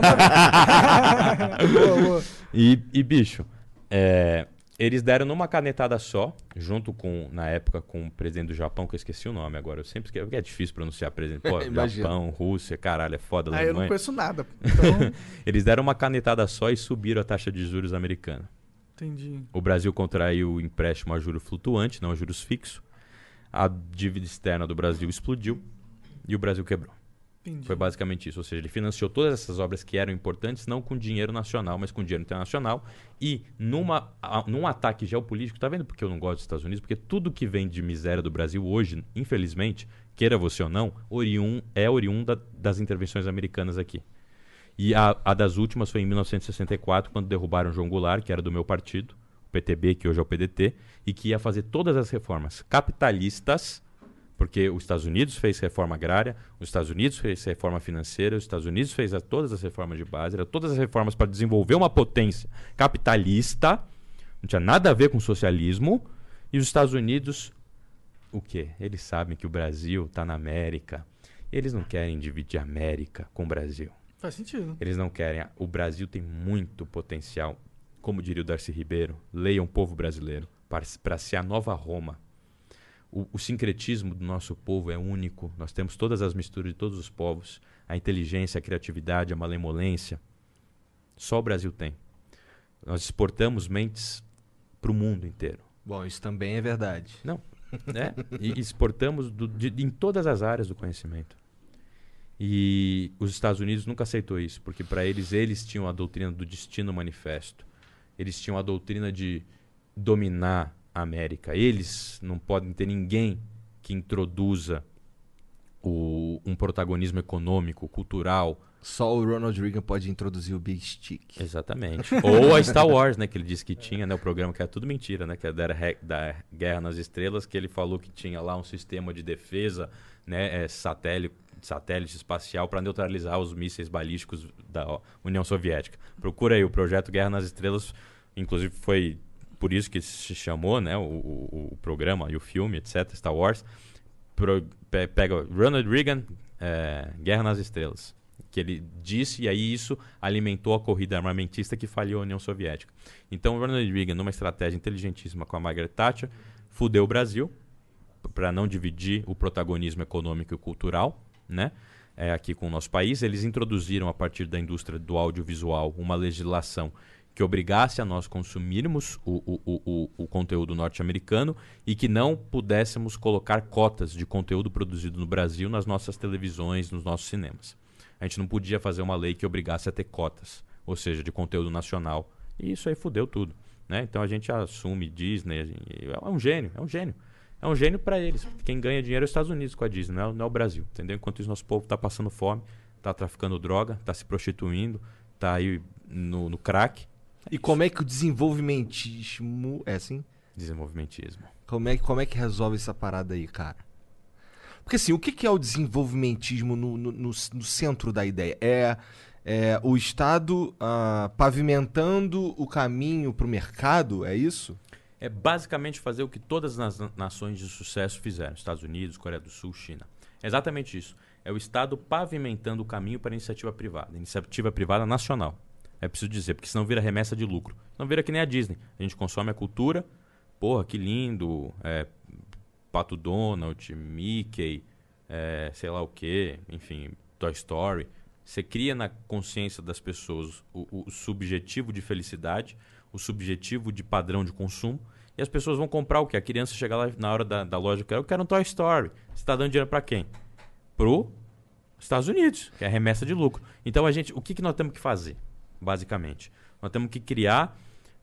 Boa, boa. E, e, bicho, é, eles deram numa canetada só, junto com, na época, com o presidente do Japão, que eu esqueci o nome agora. Eu sempre esqueço, porque é difícil pronunciar presidente. Pô. Japão, Rússia, caralho, é foda, Ah, eu não conheço nada. Então, Eles deram uma canetada só e subiram a taxa de juros americana. entendi. O Brasil contraiu o empréstimo a juro flutuante, não a juros fixo. A dívida externa do Brasil explodiu e o Brasil quebrou. Entendi. Foi basicamente isso. Ou seja, ele financiou todas essas obras que eram importantes, não com dinheiro nacional, mas com dinheiro internacional. E numa, a- num ataque geopolítico, tá vendo porque eu não gosto dos Estados Unidos? Porque tudo que vem de miséria do Brasil hoje, infelizmente, queira você ou não, oriun, é oriunda das intervenções americanas aqui. E a, a das últimas foi em 1964, quando derrubaram João Goulart, que era do meu partido, o PTB, que hoje é o PDT, e que ia fazer todas as reformas capitalistas, porque os Estados Unidos fez reforma agrária, os Estados Unidos fez reforma financeira, os Estados Unidos fez a- todas as reformas de base, todas as reformas para desenvolver uma potência capitalista, não tinha nada a ver com socialismo, e os Estados Unidos, o quê? Eles sabem que o Brasil está na América, eles não querem dividir a América com o Brasil. Faz sentido. Eles não querem. O Brasil tem muito potencial. Como diria o Darcy Ribeiro, leiam o povo brasileiro para ser a nova Roma. O, o sincretismo do nosso povo é único. Nós temos todas as misturas de todos os povos. A inteligência, a criatividade, a malemolência. Só o Brasil tem. Nós exportamos mentes para o mundo inteiro. Bom, isso também é verdade. Não. né? E exportamos do- de- em todas as áreas do conhecimento. E os Estados Unidos nunca aceitou isso, porque para eles eles tinham a doutrina do destino manifesto. Eles tinham a doutrina de dominar a América. Eles não podem ter ninguém que introduza o- um protagonismo econômico, cultural. Só o Ronald Reagan pode introduzir o Big Stick. Exatamente. Ou a Star Wars, né? Que ele disse que tinha, né? O programa que é tudo mentira, né? Que é da, da Guerra nas Estrelas, que ele falou que tinha lá um sistema de defesa, né? É, satélite, satélite espacial para neutralizar os mísseis balísticos da União Soviética. Procura aí o projeto Guerra nas Estrelas, inclusive foi por isso que se chamou né, o, o, o programa e o filme, etc., Star Wars, pro, pe, pega Ronald Reagan, é, Guerra nas Estrelas, que ele disse, e aí isso alimentou a corrida armamentista que falhou a União Soviética. Então, Ronald Reagan, numa estratégia inteligentíssima com a Margaret Thatcher, fudeu o Brasil, para não dividir o protagonismo econômico e cultural, né? É, aqui com o nosso país, eles introduziram a partir da indústria do audiovisual uma legislação que obrigasse a nós consumirmos o, o, o, o conteúdo norte-americano e que não pudéssemos colocar cotas de conteúdo produzido no Brasil nas nossas televisões, nos nossos cinemas. A gente não podia fazer uma lei que obrigasse a ter cotas, ou seja, de conteúdo nacional. E isso aí fudeu tudo. Né? Então a gente assume Disney, é um gênio, é um gênio. É um gênio para eles. Quem ganha dinheiro é os Estados Unidos com a Disney, não é, não é o Brasil. Entendeu? Enquanto isso, nosso povo está passando fome, está traficando droga, está se prostituindo, está aí no, no crack. E como é que o desenvolvimentismo. É assim? Desenvolvimentismo. Como é, como é que resolve essa parada aí, cara? Porque assim, o que, que é o desenvolvimentismo no, no, no, no centro da ideia? É, é o Estado ah, pavimentando o caminho para o mercado? É isso? É basicamente fazer o que todas as nações de sucesso fizeram: Estados Unidos, Coreia do Sul, China. É exatamente isso. É o Estado pavimentando o caminho para a iniciativa privada, iniciativa privada nacional. É preciso dizer, porque senão vira remessa de lucro. Não vira que nem a Disney. A gente consome a cultura, porra, que lindo, é, Pato Donald, Mickey, é, sei lá o que, enfim, Toy Story. Você cria na consciência das pessoas o, o subjetivo de felicidade, o subjetivo de padrão de consumo, e as pessoas vão comprar o que? A criança chega lá na hora da, da loja, eu quero um Toy Story. Você está dando dinheiro para quem? Pro Estados Unidos, que é remessa de lucro. Então a gente, o que, que nós temos que fazer, basicamente? Nós temos que criar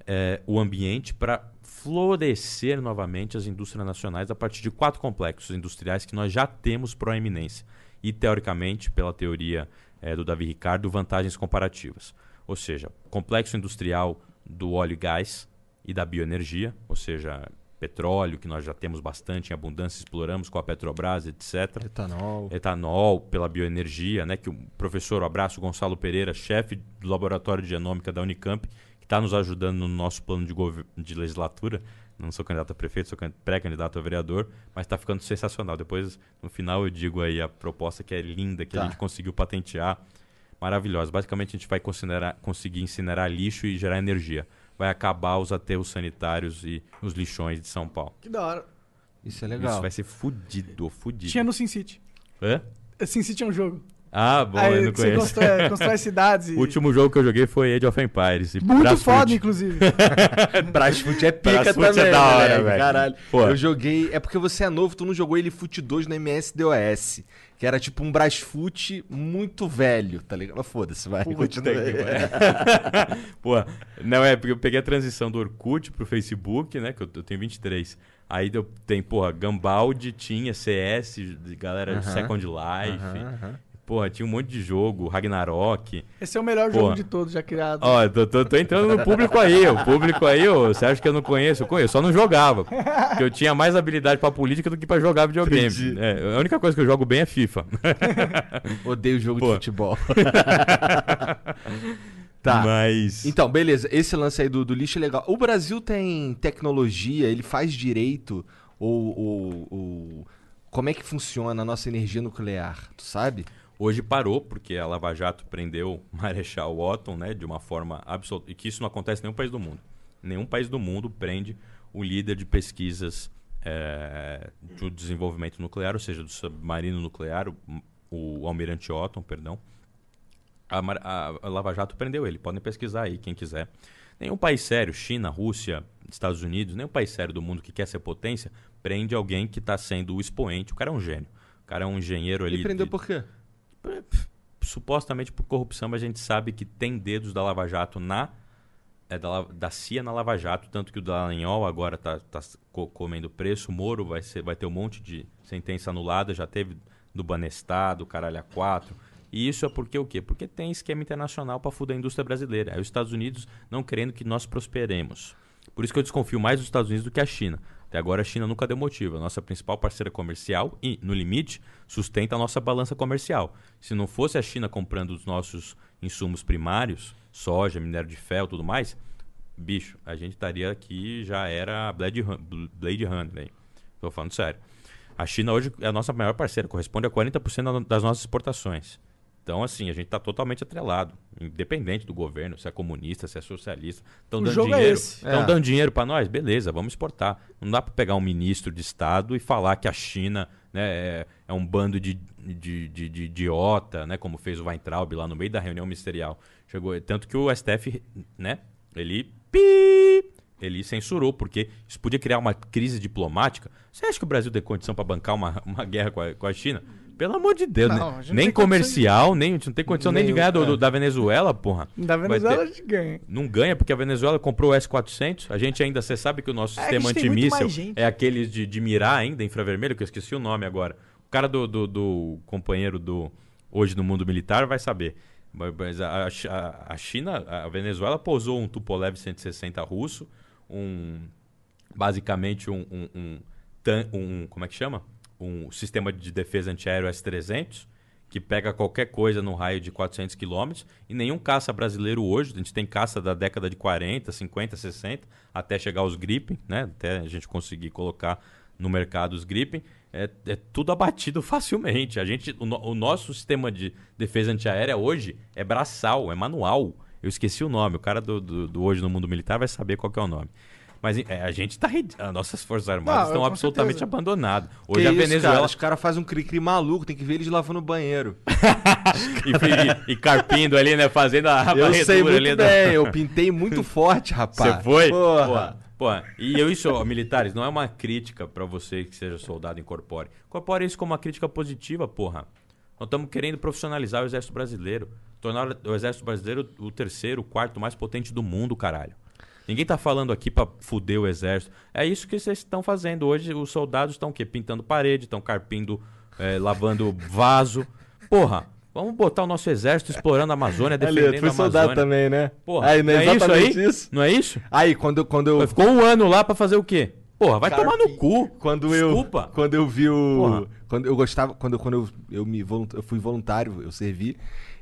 é, o ambiente para florescer novamente as indústrias nacionais a partir de quatro complexos industriais que nós já temos proeminência. E, teoricamente, pela teoria é, do Davi Ricardo, vantagens comparativas. Ou seja, complexo industrial do óleo e gás e da bioenergia, ou seja, petróleo, que nós já temos bastante em abundância, exploramos com a Petrobras, etc. Etanol. Etanol, pela bioenergia, né, que o professor, o abraço, Gonçalo Pereira, chefe do Laboratório de Genômica da Unicamp, que está nos ajudando no nosso plano de, de legislatura. Não sou candidato a prefeito, sou pré-candidato a vereador, mas está ficando sensacional. Depois, no final, eu digo aí a proposta que é linda, que tá. a gente conseguiu patentear. Maravilhosa. Basicamente, a gente vai conseguir incinerar lixo e gerar energia vai acabar os aterros sanitários e os lixões de São Paulo. Que da hora. Isso é legal. Isso vai ser fudido, fudido. Tinha no SimCity. Hã? SimCity é um jogo. Ah, bom, Aí, eu não conheço. Você constrói, constrói cidades. E... O último jogo que eu joguei foi Age of Empires. Muito Brasfoot. foda, inclusive. Brasfoot é pica Brasfoot também, é da hora, velho. Caralho. Pô. Eu joguei... É porque você é novo, tu não jogou ele Foot 2 no MS-DOS. Que era tipo um Brasfoot muito velho, tá ligado? Mas foda-se, vai. Continua aí. Pô, não, é porque eu peguei a transição do Orkut pro Facebook, né? Que eu, eu tenho 23. Aí eu, tem, porra, Gambaldi, tinha CS, galera uh -huh. Second Life. Uh uh -huh. Porra, tinha um monte de jogo, Ragnarok. Esse é o melhor Porra. jogo de todos já criado. Ó, tô, tô, tô, entrando no público aí. O público aí, ó, você acha que eu não conheço? Eu conheço, só não jogava. Porque eu tinha mais habilidade pra política do que pra jogar videogame. É, a única coisa que eu jogo bem é FIFA. Odeio jogo Pô. de futebol. tá. Mas. Então, beleza. Esse lance aí do, do lixo é legal. O Brasil tem tecnologia, ele faz direito ou, ou, ou... como é que funciona a nossa energia nuclear, tu sabe? Hoje parou, porque a Lava Jato prendeu Marechal Otton, né, de uma forma absoluta. E que isso não acontece em nenhum país do mundo. Nenhum país do mundo prende o líder de pesquisas é, do desenvolvimento nuclear, ou seja, do submarino nuclear, o, o almirante Otton, perdão. A, a, a, Lava Jato prendeu ele. Podem pesquisar aí, quem quiser. Nenhum país sério, China, Rússia, Estados Unidos, nenhum país sério do mundo que quer ser potência, prende alguém que está sendo o expoente. O cara é um gênio. O cara é um engenheiro ali. Ele prendeu de... por quê? Supostamente por corrupção, mas a gente sabe que tem dedos da Lava Jato na é, da, da CIA na Lava Jato, tanto que o Dallagnol agora está tá comendo preço, o Moro vai, ser, vai ter um monte de sentença anulada, já teve do Banestado, do Caralho A4. E isso é porque o quê? Porque tem esquema internacional para fuder a indústria brasileira. É os Estados Unidos não querendo que nós prosperemos. Por isso que eu desconfio mais dos Estados Unidos do que a China. Até agora a China nunca deu motivo. A nossa principal parceira comercial e, no limite, sustenta a nossa balança comercial. Se não fosse a China comprando os nossos insumos primários, soja, minério de ferro tudo mais, bicho, a gente estaria aqui, já era Blade, Blade Runner? Tô falando sério. A China hoje é a nossa maior parceira, corresponde a 40% da- das nossas exportações. Então, assim, a gente está totalmente atrelado, independente do governo, se é comunista, se é socialista. Estão dando é dinheiro. Estão É. dando dinheiro para nós? Beleza, vamos exportar. Não dá para pegar um ministro de Estado e falar que a China né, é, é um bando de, de, de, de idiota, né, como fez o Weintraub lá no meio da reunião ministerial. Chegou, tanto que o STF, né, ele pi, ele censurou, porque isso podia criar uma crise diplomática. Você acha que o Brasil tem condição para bancar uma, uma guerra com a, com a China? Pelo amor de Deus, Não, né? não nem tem condição comercial, nem, a gente não tem condição nem, de Nem- ganhar do- é. do- da Venezuela, porra. Da Venezuela ter- a gente ganha. não ganha porque a Venezuela comprou o S-400. A gente ainda, você sabe que o nosso É, sistema antimíssil é aqueles de, de mirar ainda, infravermelho, que eu esqueci o nome agora. O cara do, do, do companheiro do Hoje no Mundo Militar vai saber. Mas- a, a- a China, a Venezuela pousou um Tupolev 160 russo, um basicamente um, um, um, um- como é que chama? Um sistema de defesa antiaéreo S-300 que pega qualquer coisa no raio de 400 quilômetros e nenhum caça brasileiro hoje, a gente tem caça da década de 40, 50, 60, até chegar aos Gripen, né? Até a gente conseguir colocar no mercado os Gripen, é, é tudo abatido facilmente. A gente, o, no- o nosso sistema de defesa antiaérea hoje é braçal, é manual. Eu esqueci o nome, o cara do, do, do Hoje no Mundo Militar vai saber qual é o nome. Mas é, a gente tá. As nossas Forças Armadas Não, estão absolutamente certeza. abandonadas. Que Hoje a isso, Venezuela. Cara, os caras fazem um cri-cri maluco, tem que ver eles lavando o banheiro. e, e carpindo ali, né? Fazendo a Eu sei muito ali da- bem, eu pintei muito forte, rapaz. Você foi? Porra. Porra. Porra. E eu isso, ó, militares, não é uma crítica pra você que seja soldado incorpore. Incorpore isso como uma crítica positiva, porra. Nós estamos querendo profissionalizar o exército brasileiro. Tornar o exército brasileiro o terceiro, o quarto mais potente do mundo, caralho. Ninguém tá falando aqui pra fuder o exército. É isso que vocês estão fazendo. Hoje os soldados estão o quê? Pintando parede, estão carpindo, eh, lavando vaso. Porra, vamos botar o nosso exército explorando a Amazônia, defendendo Ali, tu foi a Amazônia. soldado também, né? Porra, Aí, não é não é isso aí? isso? Não é isso? Aí, quando, eu- quando eu... Ficou um ano lá pra fazer o quê? Porra, vai tomar no cu. Quando eu, Desculpa. quando eu vi o. Porra. Quando eu gostava. Quando, quando eu, eu, me volunt, eu fui voluntário, eu servi.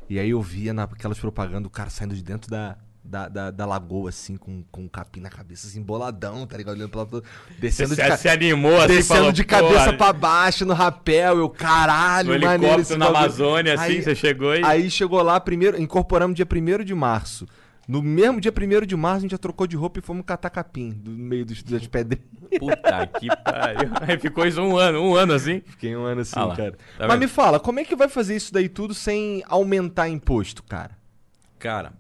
E aí eu via naquelas propagandas o cara saindo de dentro da, da, da, da lagoa, assim, com, com um capim na cabeça, assim, boladão, tá ligado? Olhando pra lá, descendo Você de se animou assim, Descendo falou, de cabeça "Porra, pra baixo no rapel, eu, caralho, No maneiro helicóptero na bagulho." Amazônia, assim, você chegou e- Aí chegou lá, primeiro, incorporamos dia 1 de março. No mesmo dia 1 de março, a gente já trocou de roupa e fomos catar capim, do no meio dos, das pedrinhas. Puta que pariu. Aí ficou isso um ano, um ano assim. Fiquei um ano assim, Ah cara. tá Mas vendo? me fala, como é que vai fazer isso daí tudo sem aumentar imposto, cara? Cara,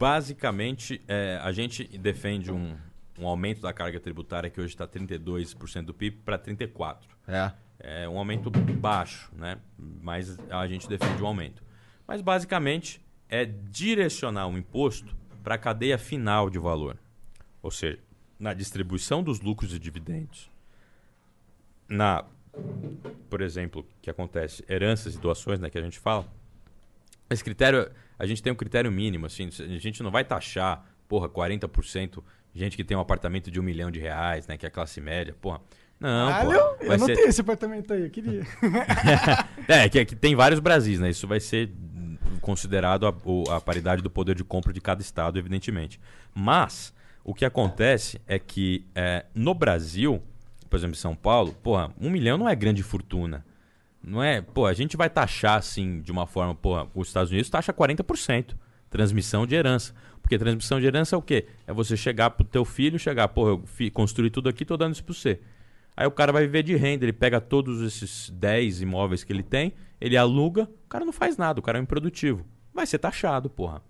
basicamente, é, a gente defende um, um aumento da carga tributária que hoje está 32% do PIB para 34%. É. É um aumento baixo, né? Mas a gente defende um aumento. Mas basicamente é direcionar o imposto para a cadeia final de valor. Ou seja, na distribuição dos lucros e dividendos. Na, por exemplo, que acontece, heranças e doações, né, que a gente fala. Esse critério, a gente tem um critério mínimo, assim, a gente não vai taxar, porra, 40% gente que tem um apartamento de um milhão de reais, né, que é a classe média, porra. Não, Caralho, porra, eu não ser- tenho esse apartamento aí, eu queria. é, que, que tem vários Brasis, né? Isso vai ser considerado a, a paridade do poder de compra de cada estado, evidentemente. Mas o que acontece é que é, no Brasil, por exemplo, em São Paulo, porra, um milhão não é grande fortuna. Não é, pô, a gente vai taxar assim de uma forma, porra, os Estados Unidos taxa 40%, transmissão de herança. Porque transmissão de herança é o quê? É você chegar pro teu filho, chegar, pô, eu construí tudo aqui, tô dando isso pra você. Aí o cara vai viver de renda, ele pega todos esses 10 imóveis que ele tem, ele aluga, o cara não faz nada, o cara é improdutivo. Vai ser taxado, porra.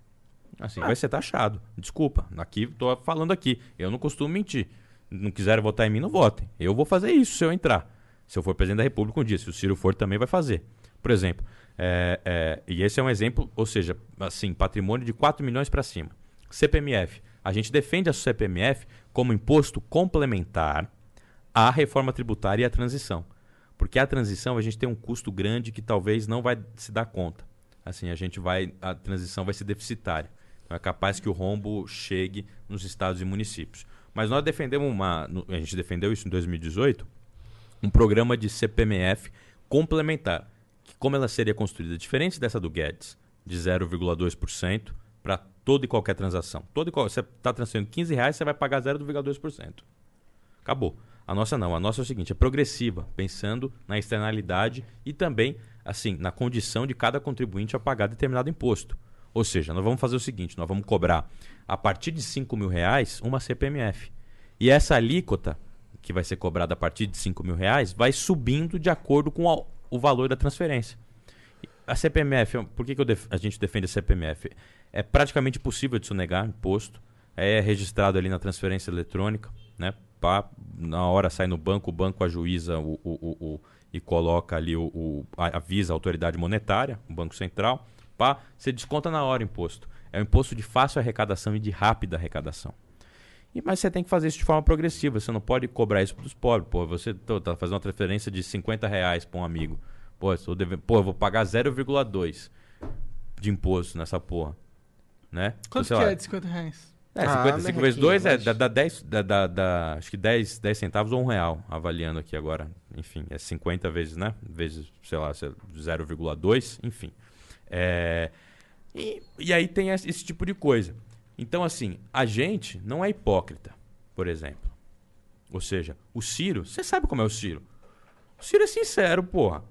Assim, vai ser taxado. Desculpa, aqui tô falando aqui. Eu não costumo mentir. Não quiserem votar em mim, não votem. Eu vou fazer isso se eu entrar. Se eu for presidente da República um dia, se o Ciro for também vai fazer. Por exemplo, é, é, e esse é um exemplo, ou seja, assim, patrimônio de 4 milhões para cima. CPMF. A gente defende a CPMF como imposto complementar à reforma tributária e à transição. Porque a transição a gente tem um custo grande que talvez não vai se dar conta. Assim, a gente vai a transição vai ser deficitária. Então é capaz que o rombo chegue nos estados e municípios. Mas nós defendemos uma, a gente defendeu isso em 2018, um programa de CPMF complementar, que como ela seria construída diferente dessa do Guedes, de 0,2%, para toda e qualquer transação. Todo e qual, você está transferindo 15 reais, você vai pagar 0,2%. Acabou. A nossa não. A nossa é o seguinte, é progressiva, pensando na externalidade e também, assim, na condição de cada contribuinte a pagar determinado imposto. Ou seja, nós vamos fazer o seguinte, nós vamos cobrar, a partir de 5 mil reais, uma CPMF. E essa alíquota, que vai ser cobrada a partir de 5 mil reais, vai subindo de acordo com a- o valor da transferência. A CPMF, por que, que def- a gente defende a CPMF? É praticamente impossível de sonegar imposto. É registrado ali na transferência eletrônica, né? Pá, na hora sai no banco, o banco ajuiza o, o, o- o- e coloca ali o, avisa a autoridade monetária, o Banco Central. Pá, você desconta na hora imposto. É um imposto de fácil arrecadação e de rápida arrecadação. E, mas você tem que fazer isso de forma progressiva. Você não pode cobrar isso dos pobres. Pô, você tô- tá fazendo uma transferência de 50 reais para um amigo. Pô, eu, devendo- pô, eu vou pagar 0,2 de imposto nessa porra. Né? Quanto Sei que lá. é de 50 reais? É, Ah, 50, 5 vezes merrequinho, 2 é dá, dá 10, dá, dá, dá- acho que 10, 10 centavos ou um real, avaliando aqui agora. Enfim, é 50 vezes, né? Vezes, sei lá, sei lá, 0,2, enfim. É, e, e aí tem esse tipo de coisa. Então, assim, a gente não é hipócrita, por exemplo. Ou seja, o Ciro, você sabe como é o Ciro. O Ciro é sincero, porra.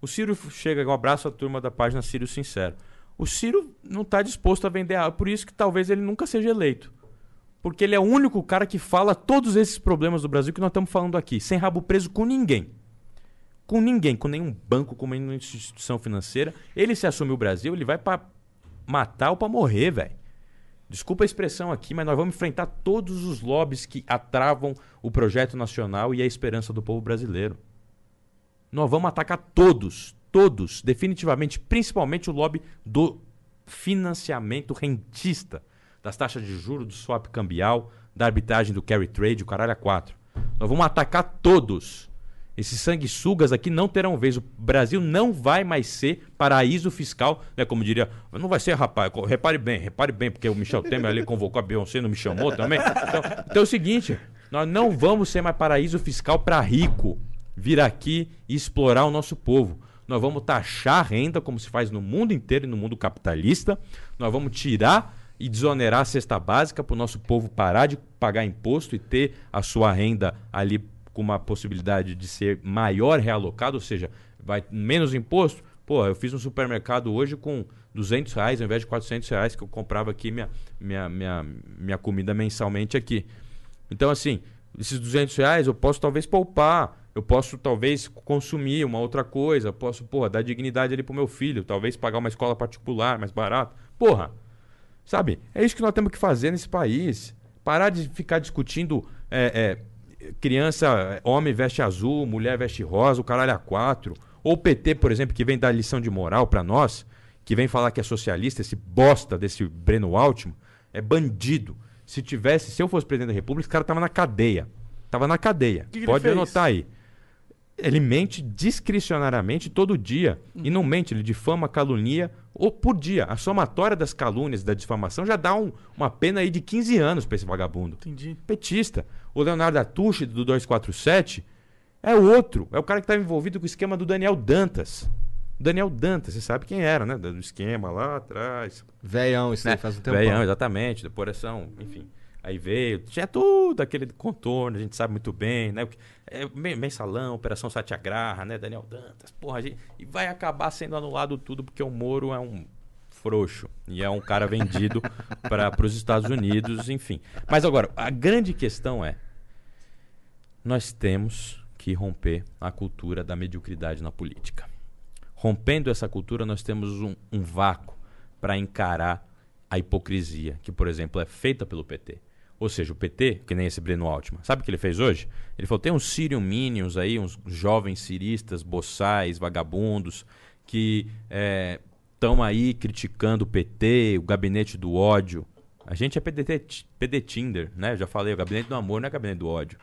O Ciro chega, um abraço à turma da página Ciro Sincero. O Ciro não está disposto a vender água, por isso que talvez ele nunca seja eleito. Porque ele é o único cara que fala todos esses problemas do Brasil que nós estamos falando aqui, sem rabo preso com ninguém. Com ninguém, com nenhum banco, com nenhuma instituição financeira. Ele se assume o Brasil, ele vai para matar ou para morrer, velho. Desculpa a expressão aqui, mas nós vamos enfrentar todos os lobbies que atravam o projeto nacional e a esperança do povo brasileiro. Nós vamos atacar todos, todos, definitivamente, principalmente o lobby do financiamento rentista, das taxas de juros, do swap cambial, da arbitragem do carry trade, o caralho a quatro. Nós vamos atacar todos. Esses sanguessugas aqui não terão vez. O Brasil não vai mais ser paraíso fiscal, né? Como diria, não vai ser, rapaz. Repare bem, repare bem, porque o Michel Temer ali convocou a Beyoncé, não me chamou também. Então, então é o seguinte, nós não vamos ser mais paraíso fiscal para rico vir aqui e explorar o nosso povo. Nós vamos taxar a renda, como se faz no mundo inteiro e no mundo capitalista. Nós vamos tirar e desonerar a cesta básica para o nosso povo parar de pagar imposto e ter a sua renda ali com uma possibilidade de ser maior realocado, ou seja, vai menos imposto. Pô, eu fiz um supermercado hoje com 200 reais ao invés de 400 reais que eu comprava aqui minha, minha, minha, minha comida mensalmente aqui. Então, assim, esses 200 reais eu posso talvez poupar, eu posso talvez consumir uma outra coisa, posso, porra, dar dignidade ali pro meu filho, talvez pagar uma escola particular mais barato. Porra, sabe? É isso que nós temos que fazer nesse país. Parar de ficar discutindo é, é, criança, homem veste azul, mulher veste rosa, o caralho a quatro. Ou o PT, por exemplo, que vem dar lição de moral pra nós, que vem falar que é socialista, esse bosta desse Breno Altman, é bandido. Se tivesse, se eu fosse presidente da República, esse cara tava na cadeia. Tava na cadeia. que ele Pode anotar aí. Ele mente discricionariamente todo dia. E não mente, ele difama, calunia ou por dia. A somatória das calúnias, da difamação, já dá um- uma pena aí de 15 anos pra esse vagabundo. Entendi. Petista. O Leonardo Atushi, do 247, é o outro. É o cara que estava envolvido com o esquema do Daniel Dantas. Daniel Dantas, você sabe quem era, né? Do esquema lá atrás. Velhão, isso aí Né? faz um tempo. Velhão, exatamente, depuração, enfim. Aí veio, tinha tudo aquele contorno, a gente sabe muito bem, né? É, men- mensalão, Operação Satyagraha, né? Daniel Dantas, porra, gente, e vai acabar sendo anulado tudo porque o Moro é um frouxo e é um cara vendido para os Estados Unidos, enfim. Mas agora, a grande questão é: nós temos que romper a cultura da mediocridade na política. Rompendo essa cultura, nós temos um, um vácuo para encarar a hipocrisia, que, por exemplo, é feita pelo PT. Ou seja, o PT, que nem esse Breno Altman, sabe o que ele fez hoje? Ele falou: tem uns Syrian Minions aí, uns jovens ciristas, boçais, vagabundos, que estão aí criticando o PT, o gabinete do ódio. A gente é PDT, PD Tinder, né? Já falei, o gabinete do amor não é gabinete do ódio.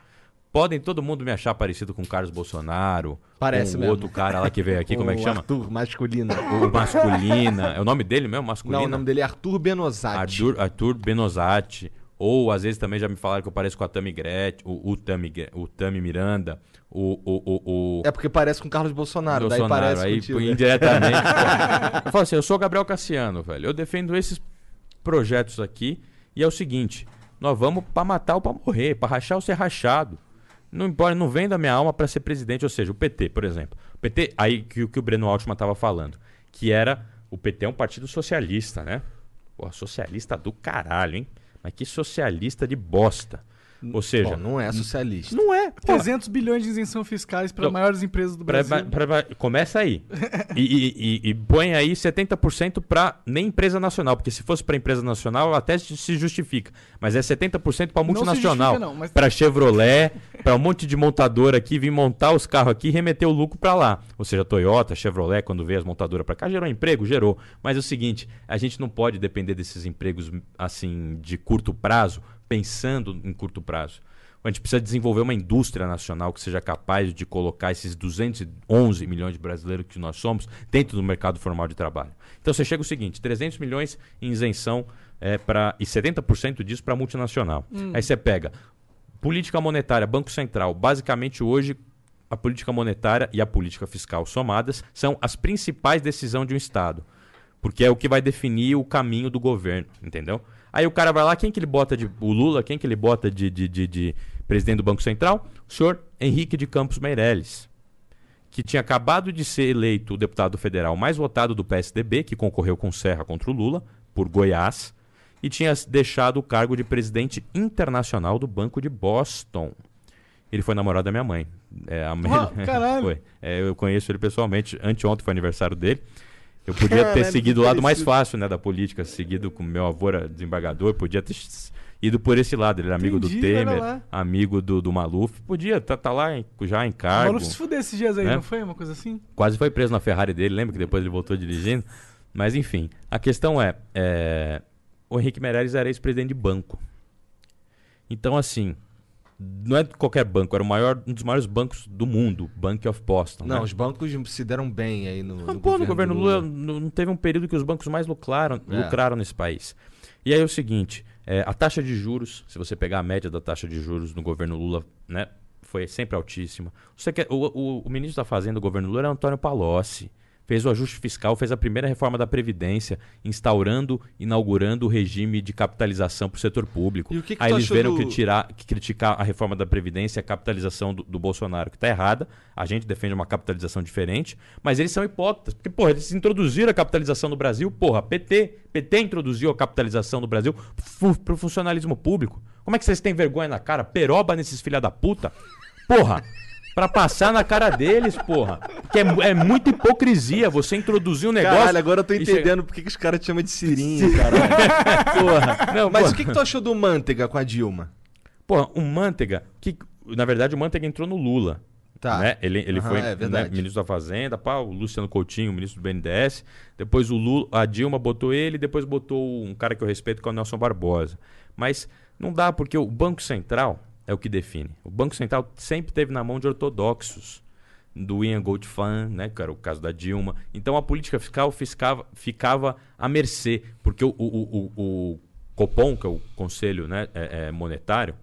Podem todo mundo me achar parecido com o Carlos Bolsonaro, Parece com o mesmo. outro cara lá que veio aqui, como é que chama? Arthur, masculino. O Masculina. É o nome dele mesmo? Masculina? Não, o nome dele é Arthur Benozati. Arthur, Arthur Benozati. Ou às vezes também já me falaram que eu pareço com a Tami Gret, o, o, Tami, o Tami Miranda, o. o, o, o É porque parece com o Carlos Bolsonaro, daí Bolsonaro, parece aí contigo. indiretamente. pô. eu falo assim, eu sou o Gabriel Cassiano, velho. Eu defendo esses projetos aqui e é o seguinte: nós vamos para matar ou para morrer, para rachar ou ser rachado. Não importa, não vem da minha alma para ser presidente, ou seja, o PT, por exemplo. O PT, aí que, o que o Breno Altman estava falando, que era o PT é um partido socialista, né? Pô, socialista do caralho, hein? Mas que socialista de bosta. Ou seja, Bom, não é socialista. não é. Pô, 300 bilhões de isenção fiscais para as Então, maiores empresas do Pra- Brasil. pra- pra- começa aí. E, e- e- e põe aí 70% para nem empresa nacional, porque se fosse para empresa nacional até se justifica. Mas é 70% para multinacional. mas- Para Chevrolet, para um monte de montadora aqui vir montar os carros aqui e remeter o lucro para lá. Ou seja, Toyota, Chevrolet, quando veio as montadoras para cá, gerou emprego? Gerou. Mas é o seguinte, a gente não pode depender desses empregos assim de curto prazo, pensando em curto prazo. A gente precisa desenvolver uma indústria nacional que seja capaz de colocar esses 211 milhões de brasileiros que nós somos dentro do mercado formal de trabalho. Então você chega o seguinte: 300 milhões em isenção é, pra, e 70% disso para multinacional. Aí você pega política monetária, Banco Central. Basicamente, hoje, a política monetária e a política fiscal somadas são as principais decisões de um Estado. Porque é o que vai definir o caminho do governo, entendeu? Aí o cara vai lá, quem que ele bota de. O Lula, quem que ele bota de, de, de- de presidente do Banco Central? O senhor Henrique de Campos Meirelles. Que tinha acabado de ser eleito o deputado federal mais votado do PSDB, que concorreu com Serra contra o Lula, por Goiás, e tinha deixado o cargo de presidente internacional do Banco de Boston. Ele foi namorado da minha mãe. É, a Ah, caralho. foi. É, eu conheço ele pessoalmente. Anteontem foi aniversário dele. Eu podia ter seguido o lado mais fácil né, da política, seguido com meu avô era desembargador, podia ter ido por esse lado. Ele era amigo Entendi, do Temer, amigo do, do Maluf. Podia estar tá, lá em- já em O cargo. Maluf se fudeu esses dias aí, né? não foi? Uma coisa assim? Quase foi preso na Ferrari dele, lembra que depois ele voltou dirigindo? Mas enfim, a questão é, é, o Henrique Meirelles era ex-presidente de banco. Então assim, não é de qualquer banco, era o maior, um dos maiores bancos do mundo, Bank of Boston. Não, né? os bancos se deram bem aí no, Ah, no pô, no governo Lula, Lula. não não teve um período que os bancos mais lucraram, É. lucraram nesse país. E aí é o seguinte, é, a taxa de juros, se você pegar a média da taxa de juros no governo Lula, né, foi sempre altíssima. Você quer, o, o- o ministro da Fazenda do governo Lula era Antônio Palocci. Fez o ajuste fiscal, fez a primeira reforma da Previdência, instaurando, inaugurando o regime de capitalização para o setor público. E o que que Aí eles viram do- que tirar, que criticar a reforma da Previdência, a capitalização do, do Bolsonaro, que está errada. A gente defende uma capitalização diferente, mas eles são hipócritas. Porque, porra, eles introduziram a capitalização no Brasil, porra, PT, PT introduziu a capitalização no Brasil para o funcionalismo público. Como é que vocês têm vergonha na cara? Peroba nesses filha da puta? Porra! Pra passar na cara deles, porra. Porque é, é muita hipocrisia você introduzir um negócio. Caralho, agora eu tô chega- entendendo por que os caras te chamam de Sirinho, caralho. Porra. Não, Mas porra. o que, que tu achou do Manteiga com a Dilma? Porra, o Manteiga, que na verdade o Manteiga entrou no Lula. Tá. né? Ele, ele Aham, foi é né, ministro da Fazenda, pá, o Luciano Coutinho, ministro do BNDES. Depois o Lula, a Dilma botou ele, depois botou um cara que eu respeito, que é o Nelson Barbosa. Mas não dá, porque o Banco Central é o que define. O Banco Central sempre teve na mão de ortodoxos. Do Ian Goldfan, né, que era o caso da Dilma. Então a política fiscal fiscava, ficava à mercê, porque o, o, o, o Copom, que é o Conselho né, é- é monetário,